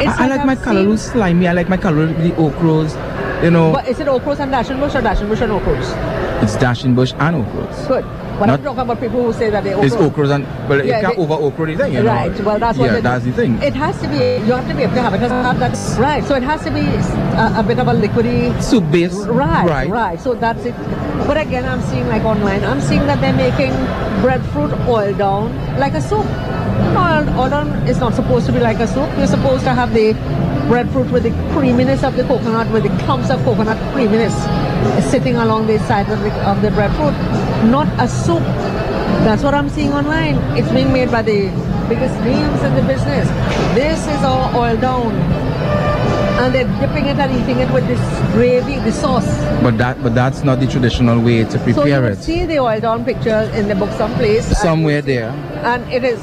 [SPEAKER 12] It's
[SPEAKER 2] I, I like my kalaloo slimy. I like my with the okras. You know,
[SPEAKER 12] But is it okras and dasheen bush or dasheen bush and okras?
[SPEAKER 2] it's dasheen bush and okras.
[SPEAKER 12] Good. But
[SPEAKER 2] Not-
[SPEAKER 12] I'm talking about people who say that they okra.
[SPEAKER 2] It's okras and well,
[SPEAKER 12] Yeah,
[SPEAKER 2] you can't
[SPEAKER 12] they-
[SPEAKER 2] over okra the thing. You know?
[SPEAKER 12] Right. Well, that's what.
[SPEAKER 2] Yeah,
[SPEAKER 12] it-
[SPEAKER 2] that's the thing.
[SPEAKER 12] It has to be. You have to be able to have it. It doesn't have that. Right. So it has to be a, a bit of a liquidy.
[SPEAKER 2] Soup base.
[SPEAKER 12] Right.
[SPEAKER 2] Right.
[SPEAKER 12] Right. So that's it. But again, I'm seeing like online. I'm seeing that they're making breadfruit oil down like a soup. Oil, oil down is not supposed to be like a soup. You're supposed to have the breadfruit with the creaminess of the coconut, with the clumps of coconut creaminess sitting along the side of the, of the breadfruit, not a soup. That's what I'm seeing online. It's being made by the biggest names in the business. This is all oil down. And they're dipping it and eating it with this gravy, the sauce.
[SPEAKER 2] But that, but that's not the traditional way to
[SPEAKER 12] so you
[SPEAKER 2] prepare it.
[SPEAKER 12] see the oil down picture in the book someplace.
[SPEAKER 2] Somewhere there.
[SPEAKER 12] And it is,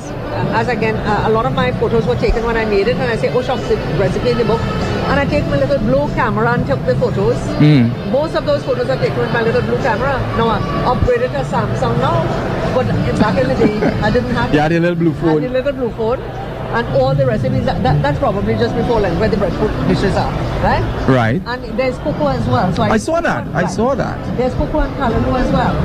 [SPEAKER 12] as again, uh, a lot of my photos were taken when I made it, and I say, oh, shucks, the recipe in the book. And I take my little blue camera and took the photos.
[SPEAKER 2] Mm.
[SPEAKER 12] Most of those photos are taken with my little blue camera. Now I'm upgraded to Samsung now. But back in the day, I didn't have
[SPEAKER 2] You had a little blue
[SPEAKER 12] I had the little blue phone. And all the recipes, that, that, that's probably just before lunch where the breadfruit dishes are, right?
[SPEAKER 2] Right.
[SPEAKER 12] And there's cocoa as well. So
[SPEAKER 2] I saw that. I saw that.
[SPEAKER 12] There's cocoa and callaloo as well.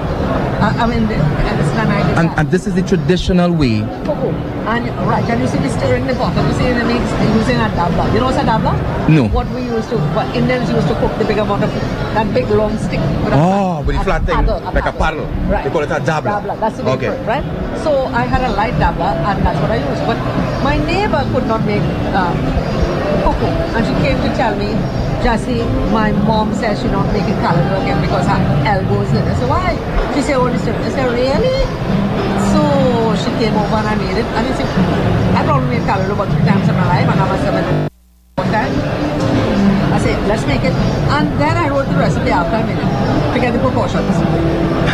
[SPEAKER 12] I, I mean, and it's and I
[SPEAKER 2] And, and this is the traditional way.
[SPEAKER 12] cocoa. And right, and you see me stirring the pot. You see the mix using a dabla. You know what's a dabla?
[SPEAKER 2] No.
[SPEAKER 12] What we used to, what Indians used to cook the big amount of that big long stick. A
[SPEAKER 2] Oh, with the flat thing,
[SPEAKER 12] paddle,
[SPEAKER 2] like a paddle.
[SPEAKER 12] Right.
[SPEAKER 2] They call it a dabla.
[SPEAKER 12] Dabla, that's the name
[SPEAKER 2] Okay.
[SPEAKER 12] it, right? So I had a light dabla, and that's what I used. But my neighbor could not make um, cocoa, and she came to tell me, Jassy, my mom says she's not making callaloo again because her elbows in. I said, why? She said, oh, this I said, really? So she came over and I made it. And I said, I probably made callaloo about three times in my life, and I must have made let's make it. And then I wrote the recipe after I made it to get the proportions.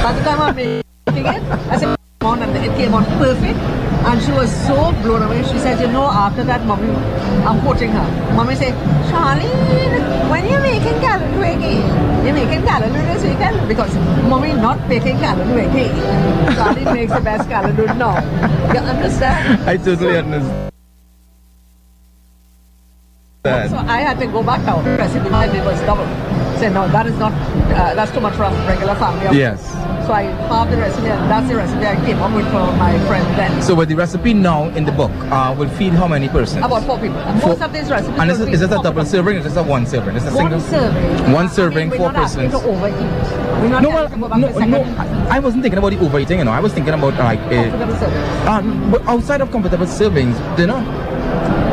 [SPEAKER 12] By the time I'm making it, I said, on and it came out perfect. And she was so blown away. She said, you know, after that, mommy, I'm quoting her. Mommy said, Charlene, when you're making callaloo again, you're making callaloo this weekend because mommy not making callaloo again. Charlene makes the best callaloo now. You understand?
[SPEAKER 2] I totally understand.
[SPEAKER 12] So I had to go back down. The recipe and it was double. Said no, that is not. Uh, that's too much for a regular family.
[SPEAKER 2] Yes.
[SPEAKER 12] So I halved the recipe, and that's the recipe I came up with for my friend then.
[SPEAKER 2] So, with the recipe now in the book, uh, will feed how many persons?
[SPEAKER 12] About four people. And most of these recipes.
[SPEAKER 2] And is
[SPEAKER 12] will
[SPEAKER 2] it,
[SPEAKER 12] be
[SPEAKER 2] is it a double
[SPEAKER 12] people.
[SPEAKER 2] serving or is it a one serving? Is it a
[SPEAKER 12] One
[SPEAKER 2] single?
[SPEAKER 12] serving.
[SPEAKER 2] One serving, four persons.
[SPEAKER 12] to overeat. We're not
[SPEAKER 2] No, well,
[SPEAKER 12] to go back
[SPEAKER 2] no,
[SPEAKER 12] to
[SPEAKER 2] no, I I wasn't thinking about the overeating, you know. I was thinking about like a,
[SPEAKER 12] Comfortable serving.
[SPEAKER 2] um, but outside of comfortable servings, dinner.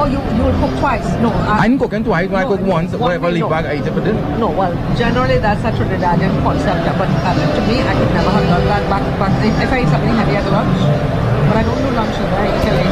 [SPEAKER 12] Oh, you you will cook twice? No. I,
[SPEAKER 2] I'm cooking twice. When I
[SPEAKER 12] No,
[SPEAKER 2] cook once,
[SPEAKER 12] one
[SPEAKER 2] whatever leave
[SPEAKER 12] no.
[SPEAKER 2] back, I eat it for dinner.
[SPEAKER 12] No, well, generally that's a Trinidadian concept, but uh, to me, I could never have done that back, back if, if I eat something heavy at lunch. But I don't do lunch, either. I eat it late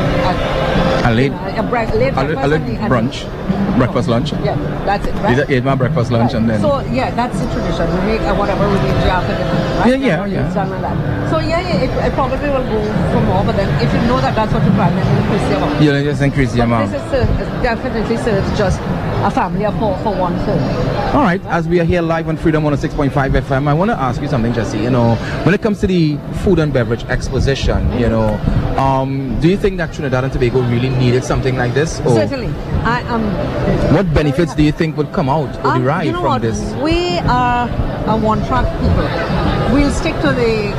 [SPEAKER 12] at
[SPEAKER 2] late,
[SPEAKER 12] A, late
[SPEAKER 2] a,
[SPEAKER 12] breakfast
[SPEAKER 2] a late
[SPEAKER 12] and the- and-
[SPEAKER 2] brunch, breakfast lunch.
[SPEAKER 12] Yeah, that's it, right?
[SPEAKER 2] Are- ate my breakfast lunch and then.
[SPEAKER 12] So yeah, that's the tradition. We make uh, whatever we need after dinner, right?
[SPEAKER 2] Yeah, yeah, yeah.
[SPEAKER 12] done like that. So yeah, yeah, it, it probably will go for more. But then if you know that that's what you plan, then increase the amount.
[SPEAKER 2] You'll just increase the amount.
[SPEAKER 12] This is uh, definitely serves just a family of four for one serving.
[SPEAKER 2] All right, as we are here live on Freedom 106.5 FM, I want to ask you something, Jesse. You know, when it comes to the food and beverage exposition, you know, um, do you think that Trinidad and Tobago really needed something like this? Or
[SPEAKER 12] Certainly, I am.
[SPEAKER 2] what benefits do you think would come out or
[SPEAKER 12] Um,
[SPEAKER 2] derive
[SPEAKER 12] you know
[SPEAKER 2] from
[SPEAKER 12] what?
[SPEAKER 2] this?
[SPEAKER 12] We are a one-track people. We'll stick to the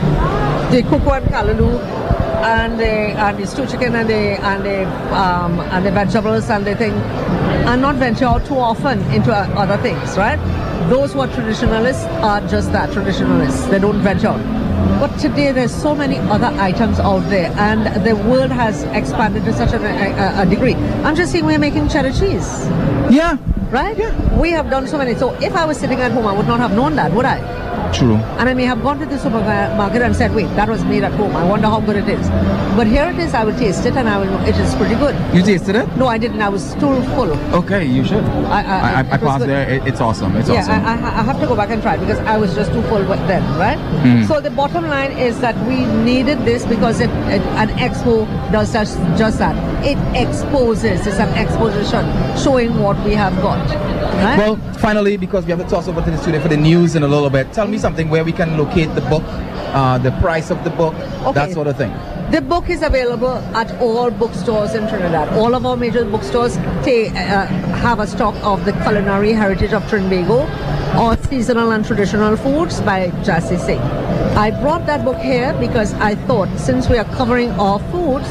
[SPEAKER 12] the cocoa and callaloo and the and the stew chicken and the and the um, and the vegetables and the thing, and not venture out too often into uh, other things, right? Those who are traditionalists are just that traditionalists. They don't venture out. But today there's so many other items out there, and the world has expanded to such a, a, a degree. I'm just saying we're making cheddar cheese.
[SPEAKER 2] Yeah.
[SPEAKER 12] Right? Yeah. We have done so many. So if I was sitting at home, I would not have known that, would I?
[SPEAKER 2] True.
[SPEAKER 12] And I may have gone to the supermarket and said, wait, that was made at home. I wonder how good it is. But here it is. I will taste it and I will know it is pretty good.
[SPEAKER 2] You tasted it?
[SPEAKER 12] No, I didn't. I was too full.
[SPEAKER 2] Okay, you should.
[SPEAKER 12] I, I,
[SPEAKER 2] I, I, passed there. It, it's awesome. It's
[SPEAKER 12] yeah,
[SPEAKER 2] awesome.
[SPEAKER 12] I, I, I have to go back and try because I was just too full then, right?
[SPEAKER 2] Mm.
[SPEAKER 12] So the bottom line is that we needed this because it, it, an expo does just, just that. It exposes. It's an exposition showing what we have got. Right?
[SPEAKER 2] Well, finally, because we have to toss over to the studio for the news in a little bit, tell me something where we can locate the book, uh, the price of the book, that sort of thing.
[SPEAKER 12] The book is available at all bookstores in Trinidad. All of our major bookstores ta- uh, have a stock of the culinary heritage of Trinbago or seasonal and traditional foods by Jassy Singh. I brought that book here because I thought since we are covering all foods,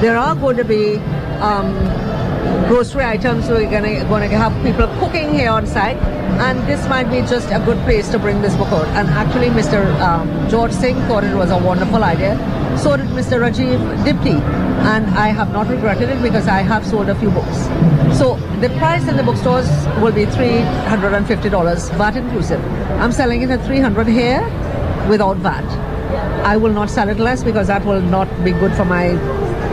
[SPEAKER 12] there are going to be um, grocery items. We're gonna gonna have people cooking here on site, and this might be just a good place to bring this book out. And actually, Mr. Um, George Singh thought it was a wonderful idea. So did Mr. Rajiv Dipti, and I have not regretted it because I have sold a few books. So the price in the bookstores will be three hundred and fifty dollars, VAT inclusive. I'm selling it at three hundred here, without VAT. I will not sell it less because that will not be good for my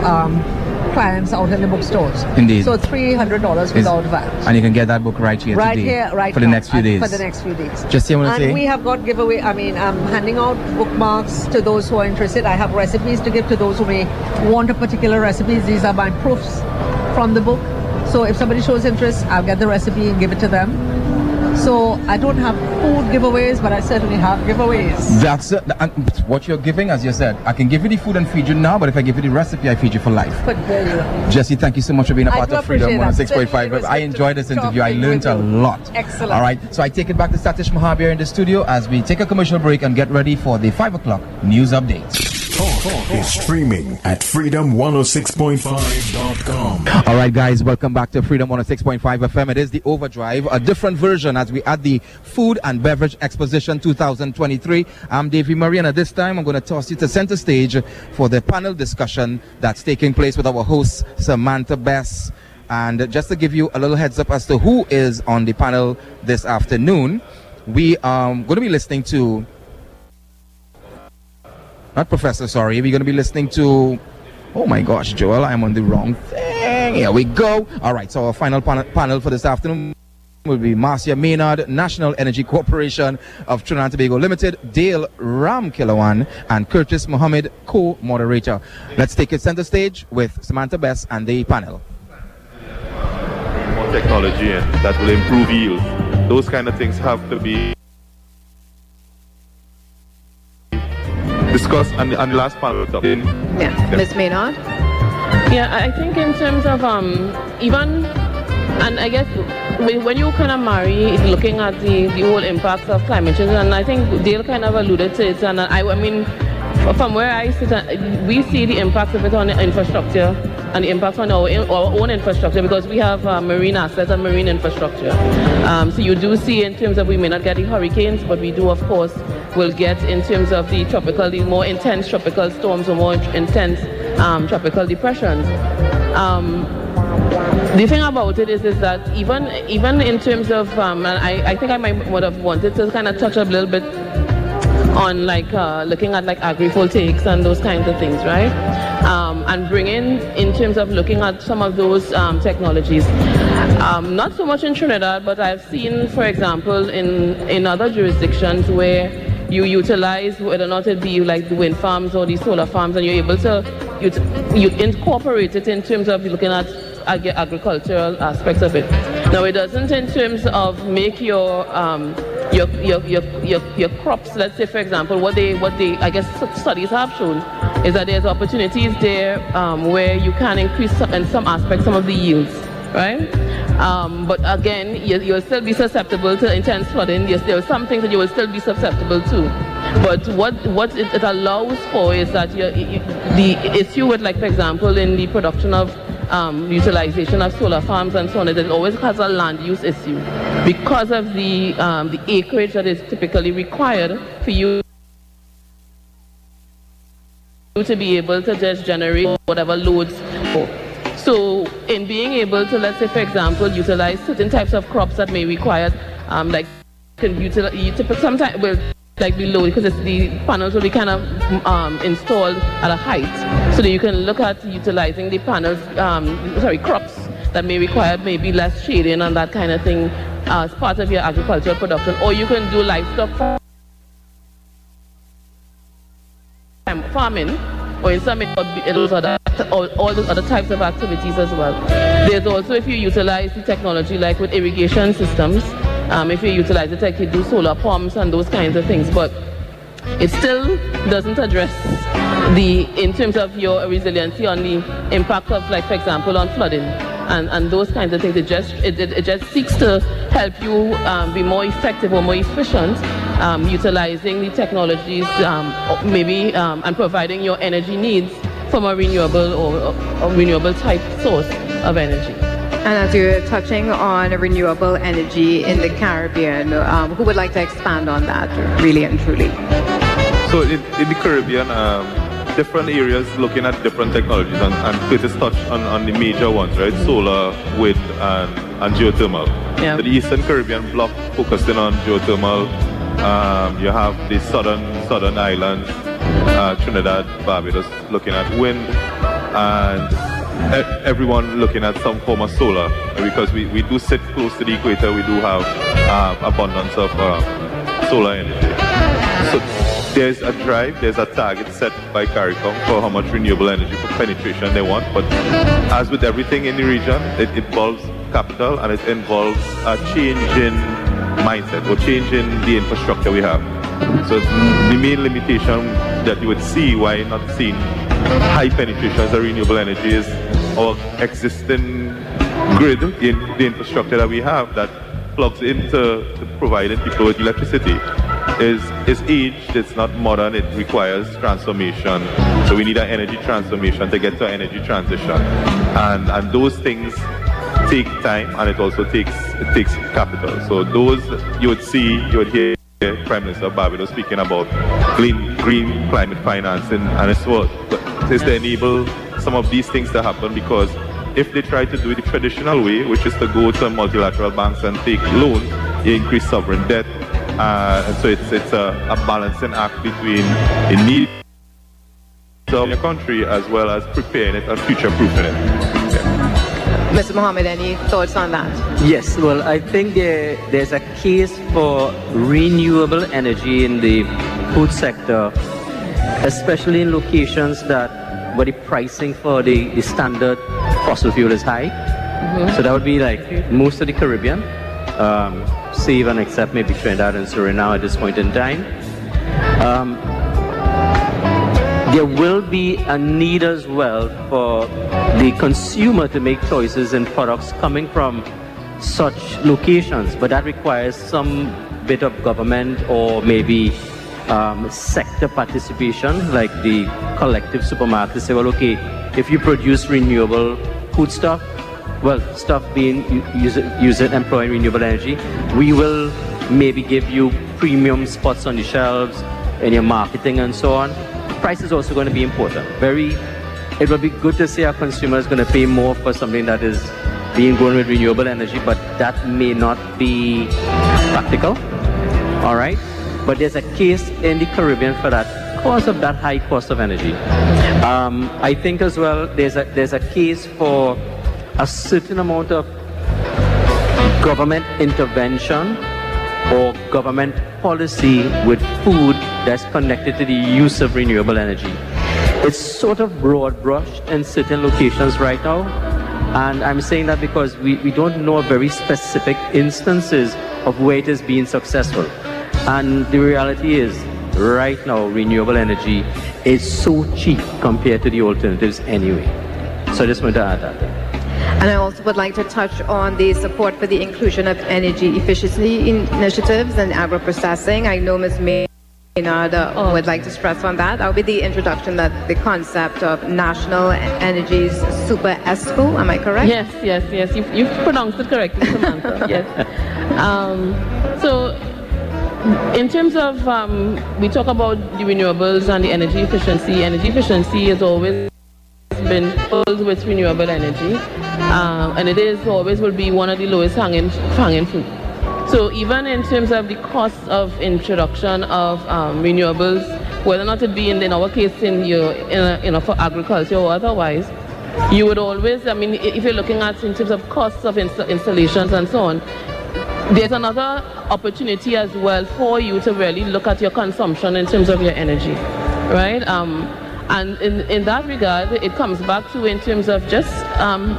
[SPEAKER 12] um, clients out in the bookstores.
[SPEAKER 2] Indeed.
[SPEAKER 12] So three hundred dollars
[SPEAKER 2] Is-
[SPEAKER 12] without VAT.
[SPEAKER 2] And you can get that book right here
[SPEAKER 12] Right
[SPEAKER 2] today.
[SPEAKER 12] here, right
[SPEAKER 2] For the
[SPEAKER 12] now,
[SPEAKER 2] next few days.
[SPEAKER 12] For the next few days.
[SPEAKER 2] Just here, I wanna
[SPEAKER 12] and
[SPEAKER 2] say-
[SPEAKER 12] we have got giveaway. I mean, I'm handing out bookmarks to those who are interested. I have recipes to give to those who may want a particular recipe. These are my proofs from the book. So if somebody shows interest, I'll get the recipe and give it to them. So I don't have food giveaways, but I certainly have giveaways.
[SPEAKER 2] That's what you're giving, as you said. I can give you the food and feed you now, but if I give you the recipe, I feed you for life.
[SPEAKER 12] But there you go.
[SPEAKER 2] Jesse, thank you so much for being a part of Freedom
[SPEAKER 12] appreciate that.
[SPEAKER 2] 106.5. I enjoyed this interview. I learned a lot.
[SPEAKER 12] Excellent.
[SPEAKER 2] All right, so I take it back to Satish Mahabir in the studio as we take a commercial break and get ready for the 5 o'clock news updates.
[SPEAKER 1] Talk is streaming at freedom106.5.com.
[SPEAKER 2] All right, guys, welcome back to Freedom 106.5 FM. It is the Overdrive, a different version as we add the Food and Beverage Exposition 2023. I'm Davey Murray, and at this time, I'm going to toss you to center stage for the panel discussion that's taking place with our host, Samantha Bess. And just to give you a little heads up as to who is on the panel this afternoon, we um, are going to be listening to not professor, sorry. We're going to be listening to. Oh my gosh, Joel, I'm on the wrong thing. Here we go. All right, so our final panel, panel for this afternoon will be Marcia Maynard, National Energy Corporation of Trinidad and Tobago Limited, Dale Ram Kilawan, and Curtis Mohammed, co moderator. Let's take it center stage with Samantha Bess and the panel.
[SPEAKER 13] more technology in that will improve yield. Those kind of things have to be discussed and, and the last panel.
[SPEAKER 14] Yeah, Ms. Maynard. Yeah, I think in terms of um, even, and I guess when when you kind of marry looking at the, the whole impacts of climate change, and I think Dale kind of alluded to it, and I, I mean, f- from where I sit, uh, we see the impact of it on the infrastructure and the impact on our, our own infrastructure because we have uh, marine assets and marine infrastructure. Um, so you do see in terms of we may not get the hurricanes, but we do of course will get in terms of the tropical, the more intense tropical storms or more intense um, tropical depressions. Um, the thing about it is, is that even even in terms of, um, and I, I think I might would have wanted to kind of touch a little bit on like uh, looking at like agri-voltaics and those kinds of things, right? Um, and bringing in terms of looking at some of those um, technologies. Um, not so much in Trinidad, but I've seen, for example, in, in other jurisdictions where you utilize whether or not it be like the wind farms or the solar farms, and you're able to you, you incorporate it in terms of looking at ag- agricultural aspects of it. Now, it doesn't in terms of make your um, your, your, your, your, your crops, let's say for example, what they, what they, I guess studies have shown is that there's opportunities there um, where you can increase some, in some aspects some of the yields, right? Um, but again, you, you'll still be susceptible to intense flooding. Yes, there are some things that you will still be susceptible to. But what, what it, it allows for is that you, the issue with, like, for example, in the production of um, utilization of solar farms and so on, it always has a land use issue because of the, um, the acreage that is typically required for you to be able to just generate whatever loads. So in being able to, let's say, for example, utilize certain types of crops that may require, um, like, can utilize, sometimes will like below because it's the panels will be kind of um, installed at a height so that you can look at utilizing the panels, um, sorry, crops that may require maybe less shading and that kind of thing as part of your agricultural production. Or you can do livestock farming or in some other, all, all those other types of activities as well. There's also if you utilize the technology like with irrigation systems, um, if you utilize it like you do solar pumps and those kinds of things, but it still doesn't address the, in terms of your resiliency on the impact of like, for example, on flooding and, and those kinds of things. It just, it, it, it just seeks to help you um, be more effective or more efficient um, utilizing the technologies um, maybe um, and providing your energy needs from a renewable or, or renewable type source of energy.
[SPEAKER 15] And as you're touching on renewable energy in the Caribbean, um, who would like to expand on that really and truly?
[SPEAKER 13] So in, in the Caribbean, um, different areas looking at different technologies and, and Curtis touched on, on the major ones, right? Solar, wind, and, and geothermal.
[SPEAKER 14] Yeah.
[SPEAKER 13] The Eastern Caribbean block focusing on geothermal. Um, you have the southern southern islands, uh, Trinidad, Barbados, looking at wind, and everyone looking at some form of solar. Because we, we do sit close to the equator, we do have um, abundance of uh, solar energy. So there's a drive, there's a target set by CARICOM for how much renewable energy for penetration they want. But as with everything in the region, it involves capital and it involves a change in mindset or change in the infrastructure we have. So the main limitation that you would see why not seeing high penetrations of renewable energies our existing grid, in the infrastructure that we have that plugs into providing people with electricity is is aged, it's not modern, it requires transformation. So we need an energy transformation to get to an energy transition. And and those things take time and it also takes it takes capital. So those you would see, you would hear Prime Minister Barbados speaking about green green climate financing and it's what is to enable some of these things to happen because if they try to do it the traditional way, which is to go to multilateral banks and take loans, you increase sovereign debt, uh, and so it's it's a, a balancing act between the need of your country as well as preparing it and future-proofing it.
[SPEAKER 15] Mr. Mohammed, any thoughts on that?
[SPEAKER 16] Yes, well, I think there, there's a case for renewable energy in the food sector, especially in locations that where the pricing for the, the standard fossil fuel is high. So that would be like most of the Caribbean, um, save and except maybe Trinidad and Suriname at this point in time. Um, there will be a need as well for the consumer to make choices in products coming from such locations, but that requires some bit of government or maybe um, sector participation, like the collective supermarkets say, well, okay, if you produce renewable food stuff, well, stuff being use use it employing renewable energy, we will maybe give you premium spots on the shelves in your marketing and so on. Price is also going to be important. Very, it will be good to see our consumers going to pay more for something that is being grown with renewable energy, but that may not be practical. All right, but there's a case in the Caribbean for that because of that high cost of energy. Um, I think as well there's a, there's a case for a certain amount of government intervention or government policy with food that's connected to the use of renewable energy. It's sort of broad brushed in certain locations right now. And I'm saying that because we, we don't know very specific instances of where it is being successful. And the reality is, right now, renewable energy is so cheap compared to the alternatives anyway. So I just want to add that.
[SPEAKER 15] And I also would like to touch on the support for the inclusion of energy efficiency initiatives and agro-processing. I know Ms. Maynard uh, would like to stress on that. That would be the introduction that the concept of National Energy's Super ESCO. Am I correct?
[SPEAKER 14] Yes, yes, yes. You've, you've pronounced it correctly, Samantha. yes. Um, so in terms of, um, we talk about the renewables and the energy efficiency. Energy efficiency has always been with renewable energy, um, and it is always will be one of the lowest hanging, hanging fruit. So even in terms of the cost of introduction of um, renewables, whether or not it be in, in our case in your, in, you know, for agriculture or otherwise, you would always, I mean, if you're looking at in terms of costs of inst installations and so on, there's another opportunity as well for you to really look at your consumption in terms of your energy, right? Um, and in, in that regard, it comes back to in terms of just, um,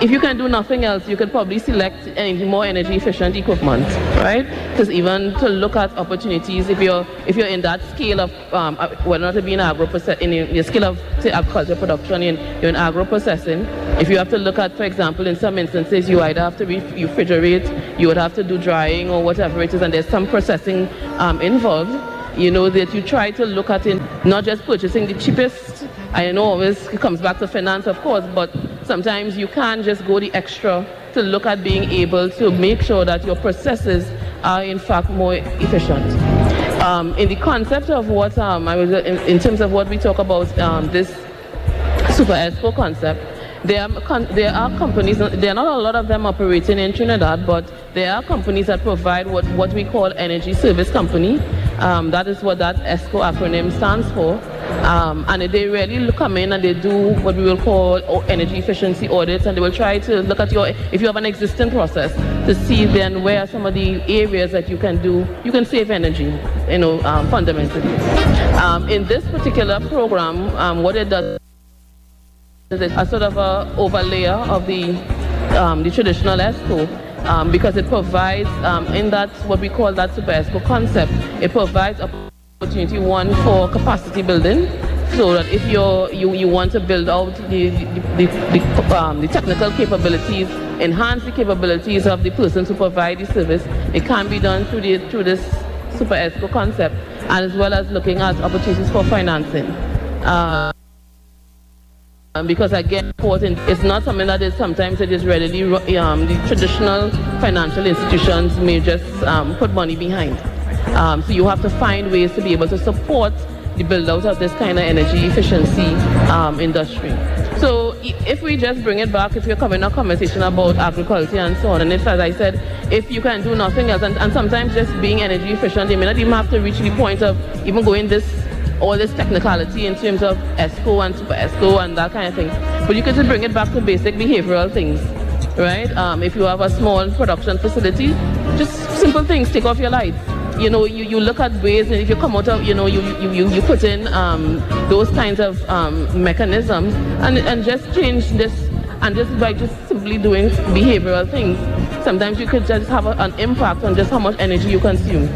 [SPEAKER 14] if you can do nothing else, you could probably select more energy efficient equipment, right? Because even to look at opportunities, if you're if you're in that scale of um, uh, or not to be in agro in your scale of say agriculture production, in you're in agro processing. If you have to look at, for example, in some instances, you either have to refrigerate, you would have to do drying or whatever it is, and there's some processing um, involved you know, that you try to look at it, not just purchasing the cheapest. I know always it comes back to finance, of course, but sometimes you can't just go the extra to look at being able to make sure that your processes are in fact more efficient. Um, in the concept of what um, I was, in, in, terms of what we talk about, um, this Super ESCO concept, there are, there are companies, there are not a lot of them operating in Trinidad, but there are companies that provide what, what we call energy service company. Um, that is what that ESCO acronym stands for. Um, and they really come in and they do what we will call energy efficiency audits and they will try to look at your, if you have an existing process, to see then where some of the areas that you can do, you can save energy, you know, um, fundamentally. Um, in this particular program, um, what it does is a sort of a overlayer of the, um, the traditional ESCO um, because it provides, um, in that what we call that super concept, it provides opportunity one for capacity building so that if you're, you, you want to build out the, the, the, the, um, the technical capabilities, enhance the capabilities of the person to provide the service, it can be done through, the, through this super concept, and as well as looking at opportunities for financing. Uh, um, because again, important, it's not something that is sometimes it is readily, um, the traditional financial institutions may just um, put money behind. Um, so you have to find ways to be able to support the build out of this kind of energy efficiency um, industry. So if we just bring it back, if you're coming a conversation about agriculture and so on, and if, as I said, if you can do nothing else, and, and sometimes just being energy efficient, you may not even have to reach the point of even going this all this technicality in terms of ESCO and super ESCO and that kind of thing. But you can just bring it back to basic behavioral things, right? Um, if you have a small production facility, just simple things, take off your lights. You know, you, you look at ways, and if you come out of, you know, you, you, you, you put in um, those kinds of um, mechanisms and, and just change this, and just by just simply doing behavioral things, sometimes you could just have a, an impact on just how much energy you consume.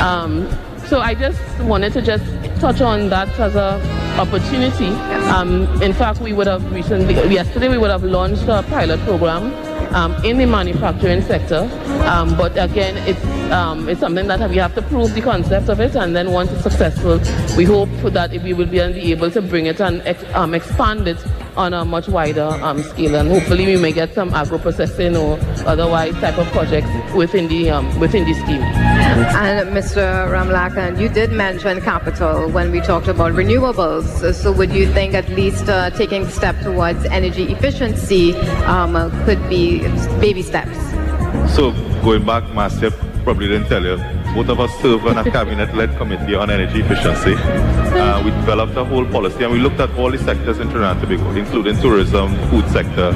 [SPEAKER 14] Um, so I just wanted to just touch on that as a opportunity. Um, in fact, we would have recently, yesterday we would have launched a pilot program um, in the manufacturing sector. Um, but again, it's, um, it's something that we have to prove the concept of it, and then once it's successful, we hope that we will be able to bring it and ex um, expand it on a much wider um, scale, and hopefully we may get some agro processing or otherwise type of projects within the um, within the scheme.
[SPEAKER 15] And Mr. Ramlakhan, you did mention capital when we talked about renewables. So would you think at least uh, taking step towards energy efficiency um, could be baby steps?
[SPEAKER 13] So going back, Marcia probably didn't tell you, both of us serve on a cabinet-led committee on energy efficiency. Uh, we developed a whole policy and we looked at all the sectors in Trinidad and Tobago, including tourism, food sector,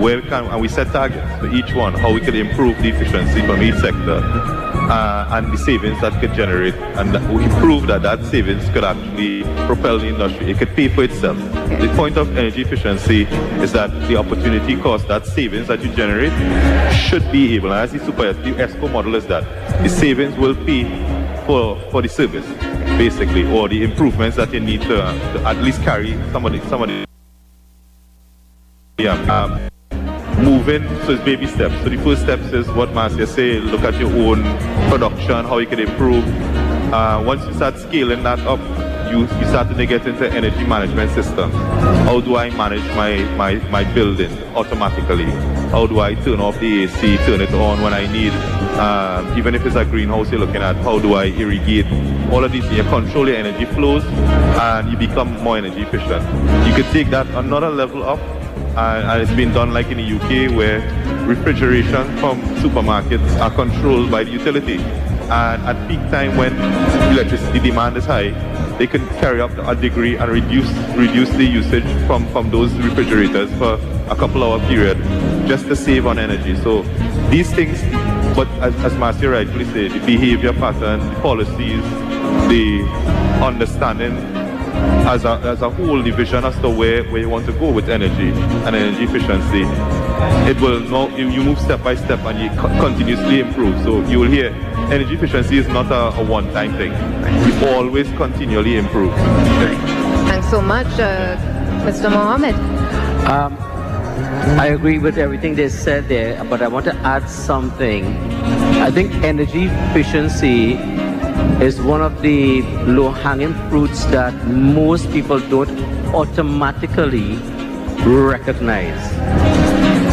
[SPEAKER 13] where can, and we set targets for each one, how we could improve the efficiency from each sector uh, and the savings that could generate. And we proved that that savings could actually propel the industry. It could pay for itself. The point of energy efficiency is that the opportunity cost, that savings that you generate, should be able, and as the super the ESCO model is that, the savings will pay for, for the service, basically, or the improvements that you need to, to at least carry some of the, some of the yeah, um, moving, so it's baby steps. So the first steps is what Marcia say, look at your own production, how you can improve. Uh, once you start scaling that up, you, you start to get into energy management systems. How do I manage my, my, my building automatically? How do I turn off the AC, turn it on when I need? Um, even if it's a greenhouse you're looking at, how do I irrigate? All of these, you control your energy flows and you become more energy efficient. You could take that another level up and, it's been done like in the UK where refrigeration from supermarkets are controlled by the utility. And at peak time when electricity demand is high, they can carry up a degree and reduce reduce the usage from, from those refrigerators for a couple hour period just to save on energy. So these things, but as, as Marcia rightfully said, the behavior pattern, the policies, the understanding as a, as a whole, division as to where, where you want to go with energy and energy efficiency, it will now, you, you move step by step and you co- continuously improve. So you will hear energy efficiency is not a, a one-time thing. You always continually improve.
[SPEAKER 15] Thanks so much, uh, Mr. Mohammed.
[SPEAKER 16] Um, I agree with everything they said there, but I want to add something. I think energy efficiency is one of the low-hanging fruits that most people don't automatically recognize.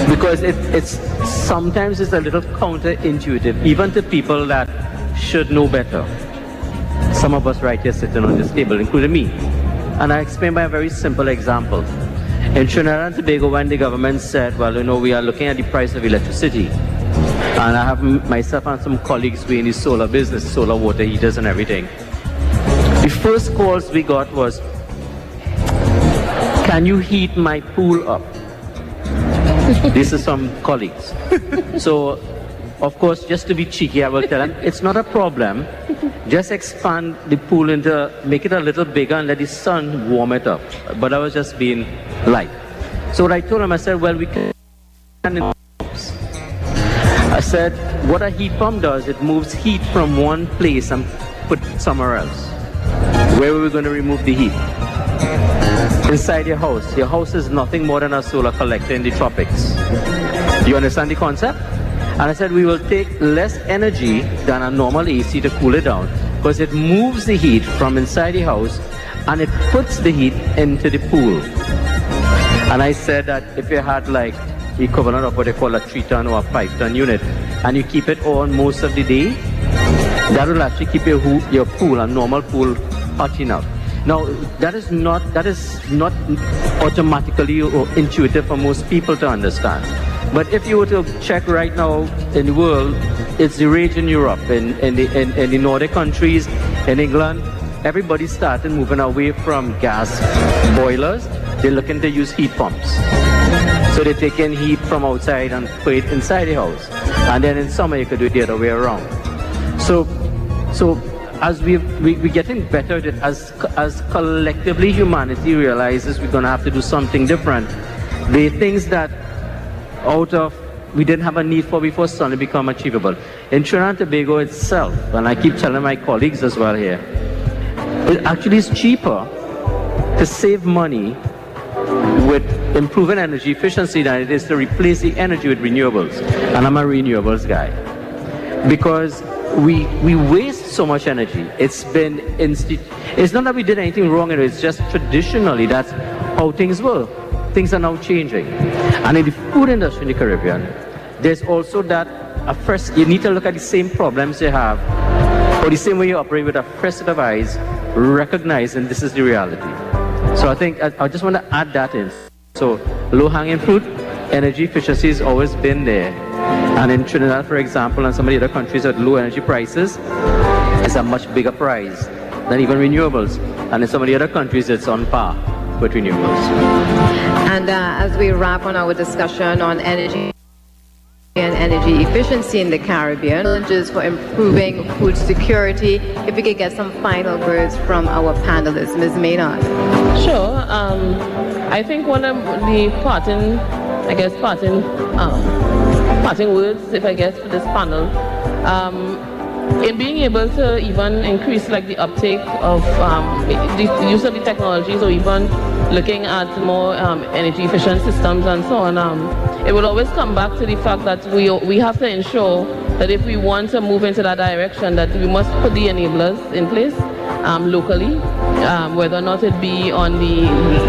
[SPEAKER 16] Because it, it's sometimes it's a little counterintuitive even to people that should know better. Some of us right here sitting on this table including me. And i explain by a very simple example. In trinidad and tobago when the government said well you know we are looking at the price of electricity and I have myself and some colleagues we in the solar business, solar water heaters and everything. The first calls we got was, can you heat my pool up? this is some colleagues. So, of course, just to be cheeky, I will tell them, it's not a problem. Just expand the pool into, make it a little bigger and let the sun warm it up. But I was just being light. So what I told them, I said, well, we can I said, what a heat pump does, it moves heat from one place and put somewhere else. Where are we going to remove the heat? Inside your house. Your house is nothing more than a solar collector in the tropics. You understand the concept? And I said, we will take less energy than a normal AC to cool it down because it moves the heat from inside the house and it puts the heat into the pool. And I said that if you had like equivalent of what they call a three ton or a five ton unit, and you keep it on most of the day, that will actually keep your, your pool, a normal pool, hot enough. Now, that is not that is not automatically or intuitive for most people to understand. But if you were to check right now in the world, it's the rage in Europe, in, in, the, in, in the Nordic countries, in England, everybody started moving away from gas boilers. They're looking to use heat pumps. So they take in heat from outside and put it inside the house. And then in summer you could do it the other way around. So, so as we we, we're getting better at it, as, as collectively humanity realizes we're to have to do something different, the things that out of we didn't have a need for before suddenly become achievable. In Trinidad and Tobago itself, and I keep telling my colleagues as well here, it actually is cheaper to save money with improving energy efficiency than it is to replace the energy with renewables. And I'm a renewables guy. Because we we waste so much energy. It's been insti- it's not that we did anything wrong, it's just traditionally that's how things were. Things are now changing. And in the food industry in the Caribbean, there's also that a first you need to look at the same problems you have, or the same way you operate with a fresh set of eyes, recognizing this is the reality. So I think I, I just want to add that in. So low-hanging fruit, energy efficiency has always been there. And in Trinidad, for example, and some of the other countries with low energy prices, is a much bigger prize than even renewables. And in some of the other countries, it's on par with renewables.
[SPEAKER 15] And uh, as we wrap on our discussion on energy and energy efficiency in the Caribbean, challenges for improving food security, if we could get some final words from our panelists. Ms. Maynard.
[SPEAKER 14] Sure. Um, I think one of the parting, I guess, parting, um, parting words, if I guess, for this panel, um, in being able to even increase like the uptake of um, the use of the technologies or even looking at more um, energy efficient systems and so on, um, it will always come back to the fact that we, we have to ensure that if we want to move into that direction, that we must put the enablers in place um, locally, um, whether or not it be on the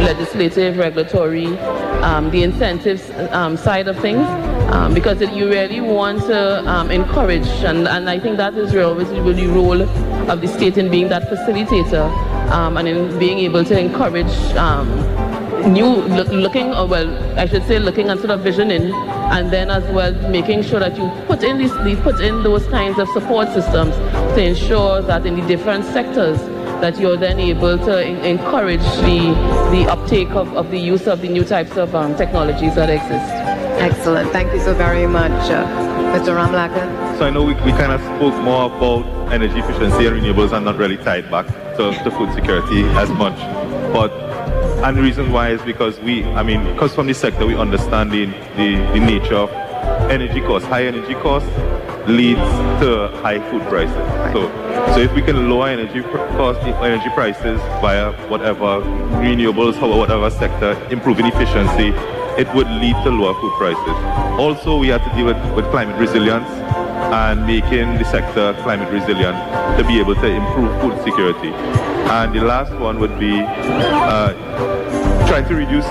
[SPEAKER 14] legislative, regulatory, um, the incentives um, side of things, um, because it, you really want to um, encourage, and, and I think that is really the role of the state in being that facilitator and in being able to encourage new look, looking or well I should say looking and sort of visioning and then as well making sure that you put in these, put in those kinds of support systems to ensure that in the different sectors that you're then able to encourage the the uptake of, of the use of the new types of um, technologies that exist.
[SPEAKER 15] Excellent. Thank you so very much, uh, Mr. Ramlakhan.
[SPEAKER 13] So I know we, we kind of spoke more about energy efficiency and renewables and not really tied back to, to food security as much. But and the reason why is because we, I mean, because from the sector we understand the, the, the nature of energy costs. High energy costs leads to high food prices. So, so if we can lower energy costs, energy prices via whatever renewables, or whatever sector, improving efficiency, it would lead to lower food prices. Also, we have to deal with, with climate resilience and making the sector climate resilient to be able to improve food security. And the last one would be uh, trying to reduce,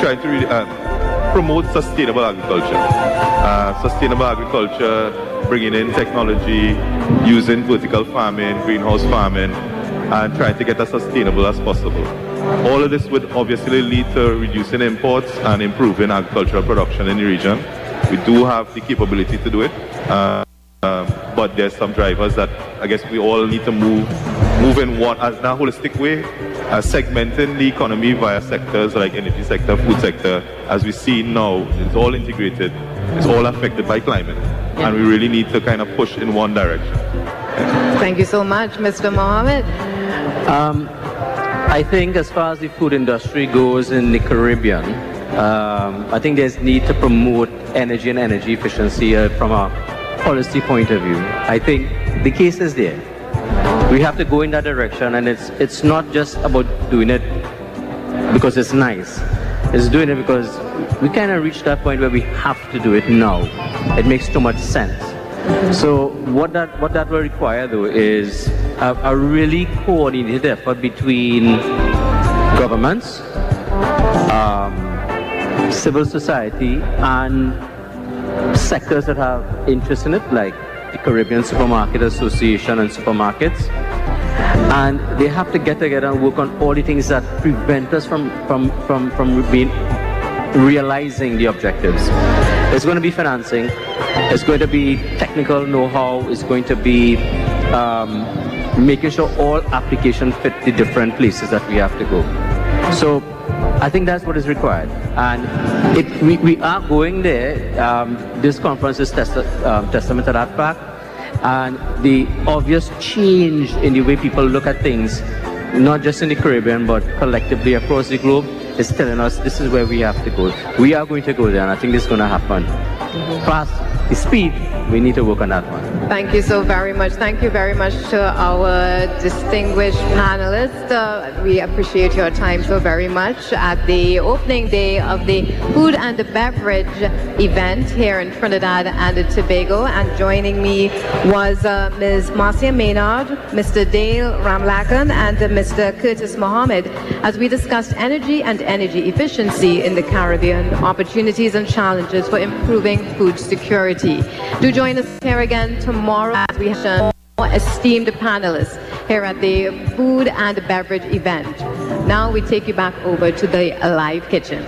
[SPEAKER 13] trying to re- uh, promote sustainable agriculture. Uh, sustainable agriculture, bringing in technology, using vertical farming, greenhouse farming, and trying to get as sustainable as possible. All of this would obviously lead to reducing imports and improving agricultural production in the region. We do have the capability to do it. Uh, um, but there's some drivers that I guess we all need to move move in one as in a holistic way, uh, segmenting the economy via sectors like energy sector, food sector. As we see now, it's all integrated. It's all affected by climate, yeah. and we really need to kind of push in one direction.
[SPEAKER 15] Thank you so much, Mr. Mohammed.
[SPEAKER 16] Um, I think as far as the food industry goes in the Caribbean, um, I think there's need to promote energy and energy efficiency uh, from a policy point of view, I think the case is there. We have to go in that direction, and it's it's not just about doing it because it's nice. It's doing it because we kind of reached that point where we have to do it now. It makes too much sense. So what that what that will require though is a, a really coordinated effort between governments, um, civil society, and sectors that have interest in it, like the Caribbean Supermarket Association and supermarkets. And they have to get together and work on all the things that prevent us from, from, from, from being realizing the objectives. It's going to be financing, it's going to be technical know-how, it's going to be um, making sure all applications fit the different places that we have to go. So I think that's what is required. And it, we, we are going there. Um, this conference is test, um, testament to that fact. And the obvious change in the way people look at things, not just in the Caribbean, but collectively across the globe, is telling us this is where we have to go. We are going to go there, and I think this is going to happen. Mm-hmm. Fast, speed, we need to work on that one.
[SPEAKER 15] Thank you so very much. Thank you very much to our distinguished panelists. Uh, we appreciate your time so very much at the opening day of the food and the beverage event here in Trinidad and Tobago. And joining me was uh, Ms. Marcia Maynard, Mr. Dale Ramlakhan, and uh, Mr. Curtis Mohammed as we discussed energy and energy efficiency in the Caribbean, opportunities and challenges for improving food security. Do join us here again tomorrow as we have more esteemed panelists here at the food and beverage event. Now we take you back over to the live kitchen.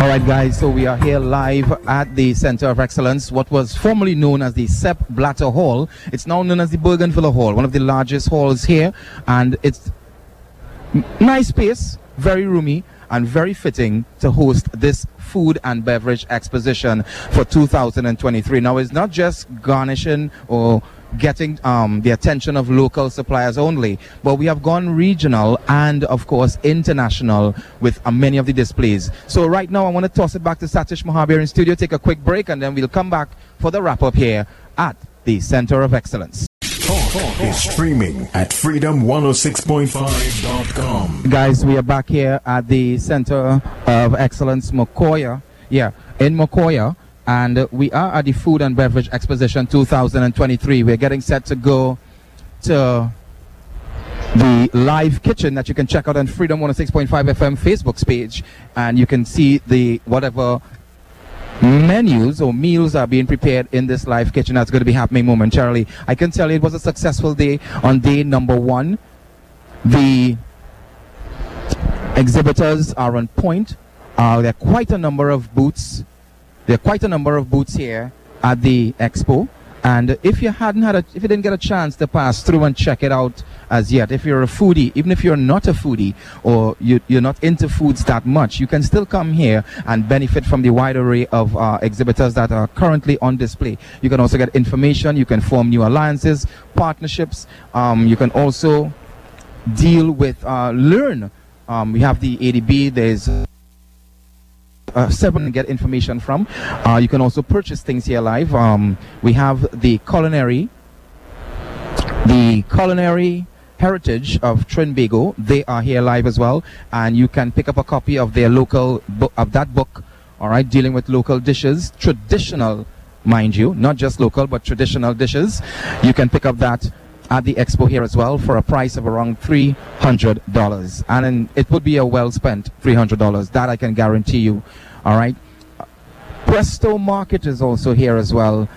[SPEAKER 2] All right, guys, so we are here live at the Center of Excellence, what was formerly known as the Sepp Blatter Hall. It's now known as the Bougainvillea Hall, one of the largest halls here, and it's nice space, very roomy, and very fitting to host this food and beverage exposition for 2023. Now, it's not just garnishing or getting um, the attention of local suppliers only, but we have gone regional and, of course, international with uh, many of the displays. So, right now, I want to toss it back to Satish Mahabir in studio, take a quick break, and then we'll come back for the wrap up here at the Center of Excellence.
[SPEAKER 1] Talk is streaming at freedom106.5.com.
[SPEAKER 2] Guys, we are back here at the Center of Excellence, Macoya. Yeah, in Macoya. And we are at the Food and Beverage Exposition 2023. We're getting set to go to the live kitchen that you can check out on Freedom 106.5 FM Facebook page. And you can see the whatever menus or meals are being prepared in this live kitchen that's going to be happening momentarily. I can tell you it was a successful day on day number one. The exhibitors are on point. Uh, there are quite a number of booths. There are quite a number of booths here at the expo. And if you hadn't had a, if you didn't get a chance to pass through and check it out as yet, if you're a foodie, even if you're not a foodie or you, you're not into foods that much, you can still come here and benefit from the wide array of uh, exhibitors that are currently on display. You can also get information, you can form new alliances, partnerships. Um, you can also deal with, uh, learn. Um, we have the ADB, there's uh, seven and get information from. Uh, you can also purchase things here live. Um, we have the culinary, the culinary heritage of Trinbago. They are here live as well, and you can pick up a copy of their local book of that book. All right, dealing with local dishes, traditional, mind you, not just local but traditional dishes. You can pick up that at the expo here as well for a price of around $300. And then it would be a well spent $300. That I can guarantee you. All right. Presto Market is also here as well.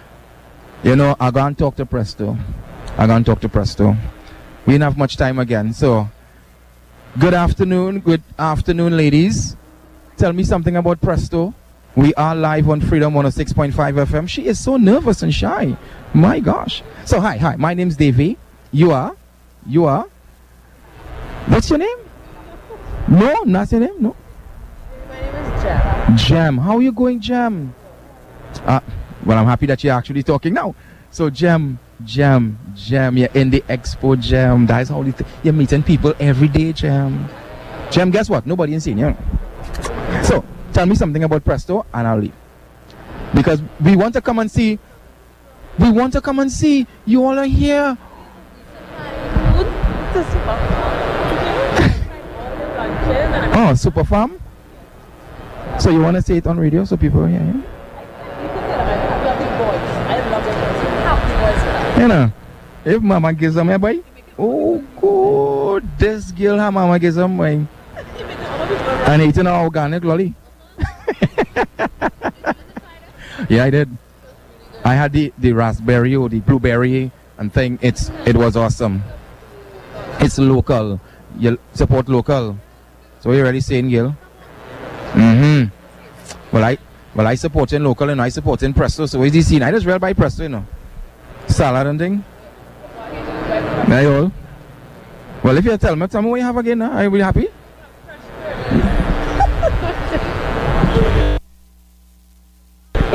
[SPEAKER 2] You know, I'm going to talk to Presto. I'm going to talk to Presto. We didn't have much time again. So, good afternoon. Good afternoon, ladies. Tell me something about Presto. We are live on Freedom 106.5 FM. She is so nervous and shy. My gosh. So, hi, hi. My name's Davey. You are? You are? What's your name? No, not your name. No. My name is Jam. Jam. How are you going, Jam? Uh, well, I'm happy that you're actually talking now. So, Jam, Jam, Jam, you're in the expo, Jam. That's how th- you're meeting people every day, Jam. Jam, guess what? Nobody is seeing you. So, tell me something about Presto, and I'll leave. Because we want to come and see. We want to come and see. You all are here. Oh, Super Farm? So you want to say it on radio so people hear? If mama gives them a boy, oh good, this girl her mama gives them boy. And eating an organic lolly. yeah, I did. I had the, the raspberry or the blueberry and thing. It's it was awesome. It's local. You support local. So you already saying, Gil? Mm-hmm. Well, I well I support in local and I support in Presto. So is the scene? I just real by Presto, you know. Salad and thing. There you all. Well, if you tell me, tell me what you have again. Huh? Are you really happy?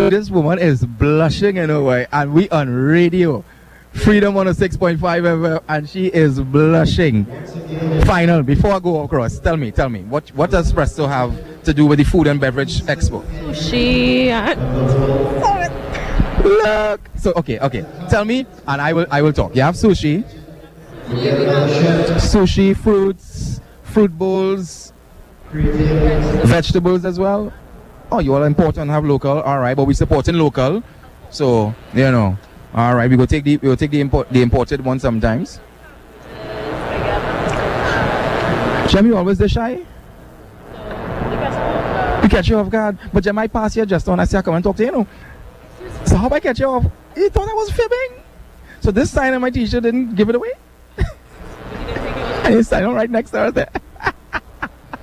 [SPEAKER 2] this woman is blushing in a way, and we on radio. Freedom 106.5 FM, and she is blushing. Final, before I go across, tell me, tell me, what what does Presto have to do with the Food and Beverage Expo?
[SPEAKER 8] She.
[SPEAKER 2] Look. So okay, okay. Tell me, and I will I will talk. You have sushi, sushi, fruits, fruit bowls, vegetables as well. Oh, you all import and have local. All right, but we supporting local, so you know. All right, we go take the we go take the import the imported one sometimes. Jem, you always the shy. We catch you off guard, but Jem, I pass here just on. I say I come and talk to you. know. So how about I catch you off? You thought I was fibbing. So this sign on my T-shirt didn't give it away. and you sign on right next to her there.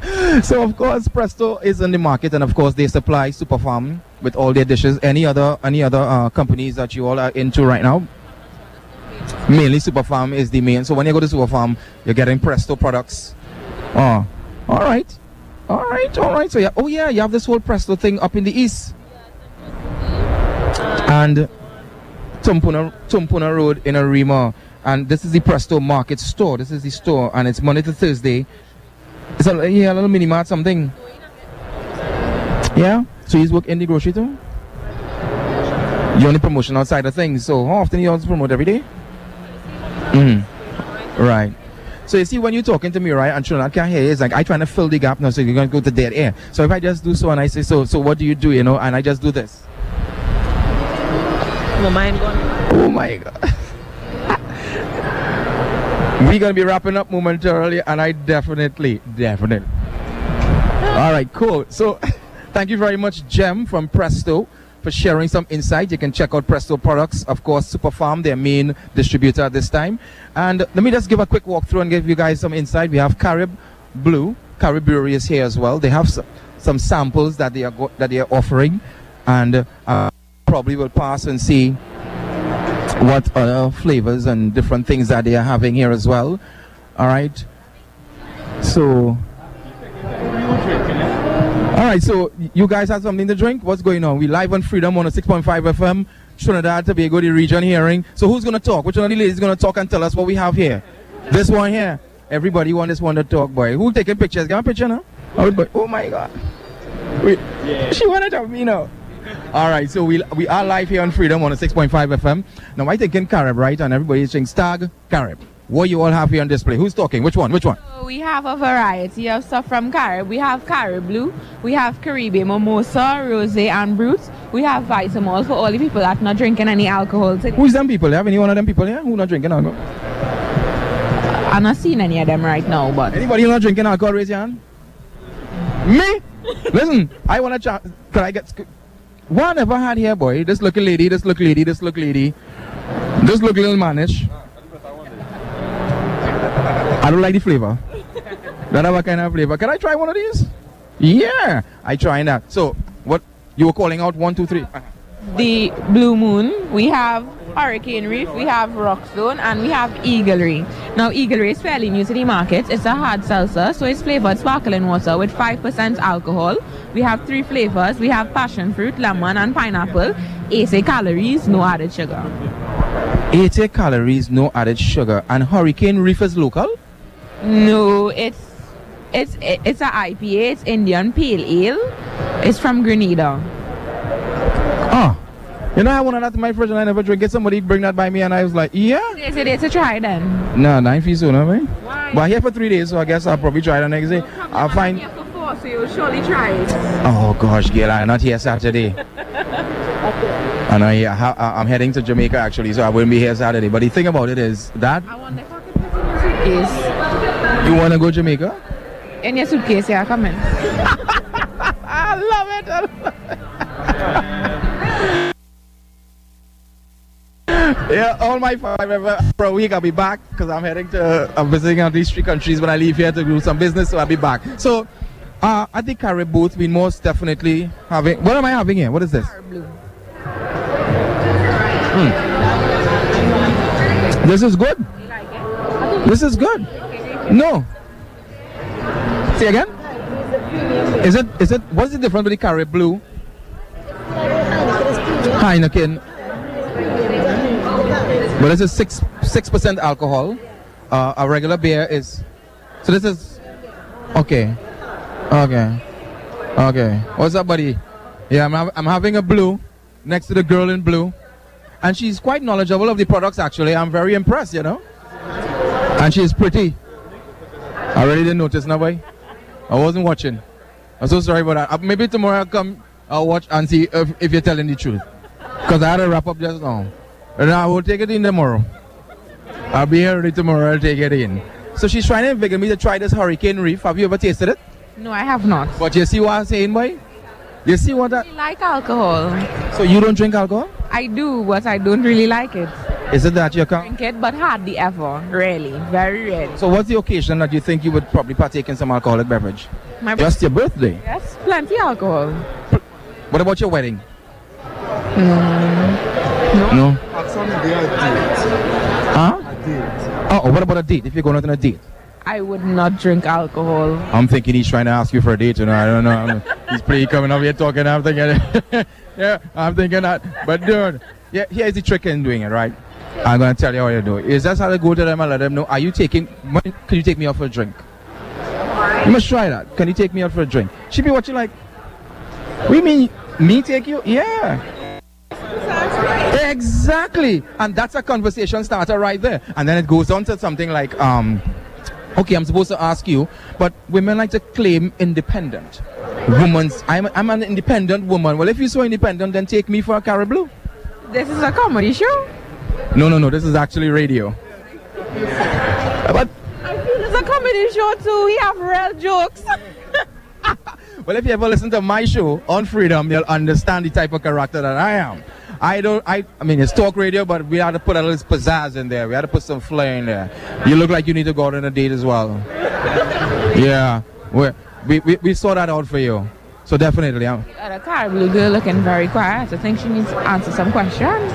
[SPEAKER 2] so of course Presto is in the market, and of course they supply Superfarm with all their dishes. Any other any other uh, companies that you all are into right now? Mainly Superfarm is the main. So when you go to Superfarm, you're getting Presto products. Oh, all right, all right, all right. So yeah, oh yeah, you have this whole Presto thing up in the east, and Tumpuna Road in Arima. And this is the Presto Market store. This is the store, and it's Monday to Thursday. It's a, yeah, a little mini mart something. Yeah? So you work in the grocery too? You're on the promotional side of things. So how often you also promote every day? Mm. Right. So you see, when you're talking to me, right, and Trinidad can't hear it's like I trying to fill the gap now, so you're gonna go to dead air. So if I just do so and I say so, so what do you do, you know, and I just do this? Oh my god. We're gonna be wrapping up momentarily, and I definitely, definitely. All right, cool. So, thank you very much, Jem from Presto, for sharing some insight. You can check out Presto products, of course, Superfarm, their main distributor at this time. And let me just give a quick walkthrough and give you guys some insight. We have Carib Blue, Carib Brewery is here as well. They have some, some samples that they are that they are offering, and uh, probably will pass and see what other flavors and different things that they are having here as well. All right. So. All right, so you guys have something to drink? What's going on? We live on Freedom on a 6.5 FM, Trinidad, Tobago, the region hearing. So who's going to talk? Which one of the ladies is going to talk and tell us what we have here? This one here. Everybody want this one to talk, boy. Who taking pictures? Got a picture now? Oh, oh my God. Wait. She wanted to me now. All right, so we we are live here on Freedom on a 6.5 FM. Now I think in Carib, right? And everybody's saying Stag, Carib. What you all have here on display? Who's talking? Which one? Which one?
[SPEAKER 17] So we have a variety of stuff from Carib. We have Carib Blue, we have Caribbean Mimosa, Rosé, and Brut. We have Vitamalt for all the people that not drinking any alcohol. today.
[SPEAKER 2] Who's them people? Have any one of them people here who not drinking alcohol?
[SPEAKER 17] I'm not seeing any of them right now, but
[SPEAKER 2] Anybody not drinking alcohol, raise your hand. Me? Listen, I want to chat. Can I get? What ever had here, boy? This look lady, this look lady, this look lady, this look little manish. I don't like the flavor. That a kind of flavor. Can I try one of these? Yeah, I trying that. So, what you were calling out? One, two, three.
[SPEAKER 17] The Blue Moon, we have Hurricane Reef, we have Rock Rockstone, and we have Eagle Ray. Now, Eagle Ray is fairly new to the market. It's a hard seltzer, so it's flavored sparkling water with 5% alcohol. We have three flavors. We have passion fruit, lemon, and pineapple. 80 calories, no added sugar.
[SPEAKER 2] 80 calories, no added sugar. And Hurricane Reef is local?
[SPEAKER 17] No, it's it's it's a IPA. It's Indian Pale Ale. It's from Grenada.
[SPEAKER 2] Oh. You know, I wanted that in my first and I never drink Get Somebody bring that by me and I was like, yeah.
[SPEAKER 17] Is it to try then?
[SPEAKER 2] No, nine feet soon, I mean. But I'm here for three days, so I guess I'll probably try the next day. I'll find.
[SPEAKER 17] Here For four, so you'll surely try it.
[SPEAKER 2] Oh gosh, Gail, I'm not here Saturday. And I, I, I'm heading to Jamaica actually, so I won't be here Saturday. But the thing about it is that
[SPEAKER 17] Suitcase.
[SPEAKER 2] you want to go Jamaica?
[SPEAKER 17] In your suitcase, yeah, come in.
[SPEAKER 2] I love it. yeah, all my five ever for a week. I'll be back because I'm heading to. I'm visiting out these three countries when I leave here to do some business, so I'll be back. So, uh, I think Carib booth we most definitely having. What am I having here? What is this? Hmm. This is good. This is good. No. Say again. Is it? Is it? What's the difference with the Carib Blue? Heineken. But this is six six percent alcohol. Uh, a regular beer is. So this is. Okay. Okay. Okay. What's up, buddy? Yeah, I'm, hav- I'm having a blue next to the girl in blue, and she's quite knowledgeable of the products. Actually, I'm very impressed. You know. And she's pretty. I really didn't notice, no boy. I wasn't watching. I'm so sorry about that. Uh, maybe tomorrow I'll come, I'll watch and see if, if you're telling the truth. Because I had to wrap up just now. And I will take it in tomorrow. I'll be here early tomorrow, I'll take it in. So she's trying to invigorate me to try this Hurricane Reef. Have you ever tasted it?
[SPEAKER 17] No, I have not.
[SPEAKER 2] But you see what I'm saying, boy? You see what that...
[SPEAKER 17] I like alcohol.
[SPEAKER 2] So you don't drink alcohol?
[SPEAKER 17] I do, but I don't really like it.
[SPEAKER 2] Is it that you can?
[SPEAKER 17] Drink it, but hardly ever. Really, very rarely.
[SPEAKER 2] So what's the occasion that you think you would probably partake in some alcoholic beverage?
[SPEAKER 17] My
[SPEAKER 2] Just your birthday.
[SPEAKER 17] Yes, plenty alcohol.
[SPEAKER 2] What about your wedding?
[SPEAKER 17] Mm,
[SPEAKER 2] No.
[SPEAKER 6] A
[SPEAKER 2] Huh? Oh, what about a date? If you're going out on a date?
[SPEAKER 17] I would not drink alcohol.
[SPEAKER 2] I'm thinking he's trying to ask you for a date, you know. I don't know. I'm- he's pretty coming up here talking. I'm thinking, yeah, I'm thinking that. But dude, yeah, here's the trick in doing it, right? I'm gonna tell you how you do it. Is that's how to go to them and let them know. Are you taking? Can you take me out for a drink? You must try that. Can you take me out for a drink? She be watching like, we mean me take you? Yeah. Exactly. And that's a conversation starter right there. And then it goes on to something like, um, okay, I'm supposed to ask you, but women like to claim independent. Women's, I'm, I'm an independent woman. Well, if you're so independent, then take me for a Carib Blue.
[SPEAKER 17] This is a comedy show.
[SPEAKER 2] No, no, no, this is actually radio. But,
[SPEAKER 17] It's a comedy show too. We have real jokes.
[SPEAKER 2] well, if you ever listen to my show on Freedom, you'll understand the type of character that I am. I don't, I, I mean, it's talk radio, but we had to put a little pizzazz in there. We had to put some flair in there. You look like you need to go out on a date as well. Yeah, we, we, we, we saw that out for you. So definitely, I'm,
[SPEAKER 17] Got a car blue girl looking very quiet. I think she needs to answer some questions.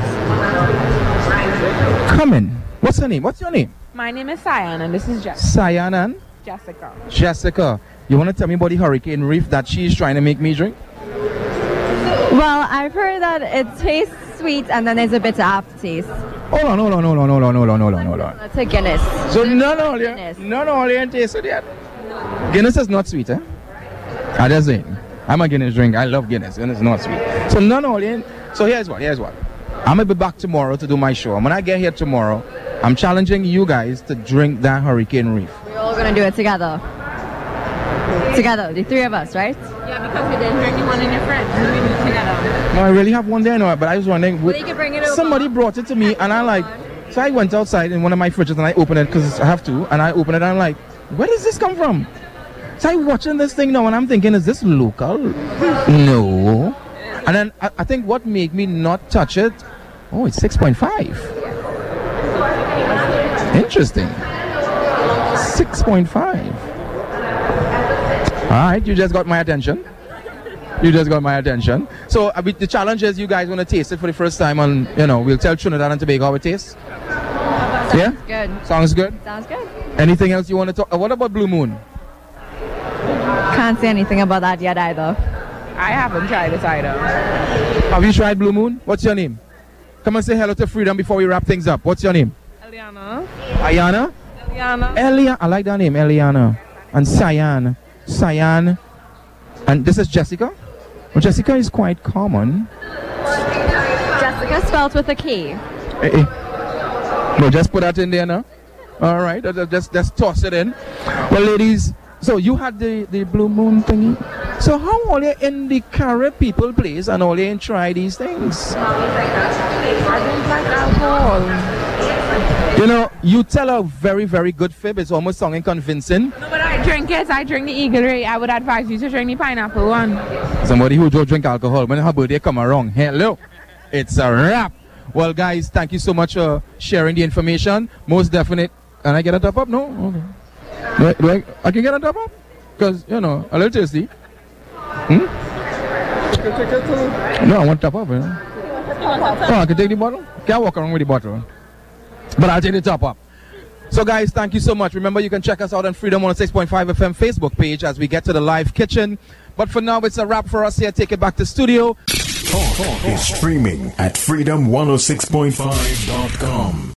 [SPEAKER 2] coming. What's her name? What's your name?
[SPEAKER 17] My name is Cyan and this is Jess.
[SPEAKER 2] Cyanan?
[SPEAKER 17] Jessica.
[SPEAKER 2] Jessica. You want to tell me about the Hurricane Reef that she's trying to make me drink?
[SPEAKER 18] Well, I've heard that it tastes sweet and then there's a bitter aftertaste.
[SPEAKER 2] Hold on, hold on, hold on, hold on, hold on, hold on, hold on.
[SPEAKER 18] That's a Guinness.
[SPEAKER 2] So none of you, none of you ain't tasted yet. Guinness is not sweet, eh? I just saying. I'm a Guinness drink. I love Guinness. Guinness is not sweet. So none of you. So here's what. Here's what. I'm gonna be back tomorrow to do my show. And when I get here tomorrow, I'm challenging you guys to drink that Hurricane Reef.
[SPEAKER 18] We're all gonna do it together. Together, the three of us, right?
[SPEAKER 17] Yeah, because we didn't bring the one in your fridge. So we do together.
[SPEAKER 2] No, I really have one there now, but I was wondering.
[SPEAKER 18] Well, you can bring it over.
[SPEAKER 2] Somebody brought it to me, and I like. So I went outside in one of my fridges and I opened it because I have to, and I opened it and I'm like, where does this come from? So I'm watching this thing now and I'm thinking, is this local? No. And then I, I think what made me not touch it, oh, it's 6.5. Interesting. 6.5. All right, you just got my attention. You just got my attention. So I mean, the challenge is you guys want to taste it for the first time, and you know we'll tell Trinidad and Tobago how it tastes. Yeah,
[SPEAKER 18] Good.
[SPEAKER 2] sounds good.
[SPEAKER 18] Sounds good.
[SPEAKER 2] Anything else you want to talk? uh, What about Blue Moon?
[SPEAKER 18] Can't say anything about that yet either.
[SPEAKER 17] I haven't tried it either.
[SPEAKER 2] Have you tried Blue Moon? What's your name? Come and say hello to Freedom before we wrap things up. What's your name?
[SPEAKER 17] Eliana.
[SPEAKER 2] Ayana.
[SPEAKER 17] Eliana.
[SPEAKER 2] Eliana. I like that name, Eliana. And Cyan. Cyan. And this is Jessica. Well, Jessica is quite common.
[SPEAKER 18] Jessica spelled with a K.
[SPEAKER 2] Eh, eh. No, just put that in there now. All right, uh, just just toss it in. Well, ladies, so you had the the blue moon thingy. So how all you in the Carib people place and all you ain't try these things?
[SPEAKER 17] I don't like alcohol.
[SPEAKER 2] You know, you tell a very very good fib. It's almost sounding convincing.
[SPEAKER 17] No, but I drink it. I drink the Eagle Ray. I would advise you to drink the pineapple one.
[SPEAKER 2] Somebody who don't drink alcohol when her birthday come around. Hello, it's a wrap. Well, guys, thank you so much for sharing the information. Most definite. Can I get a top up? No. Okay. Do I, do I, I can get a top up? Because you know, a little thirsty. Hmm? No, I want top up. You know? Oh, I can take the bottle. Can't walk around with the bottle. But I'll take the top up. So, guys, thank you so much. Remember, you can check us out on Freedom 106.5 FM Facebook page as we get to the live kitchen. But for now, it's a wrap for us here. Take it back to studio.
[SPEAKER 1] Talk is streaming at freedom106.5.com.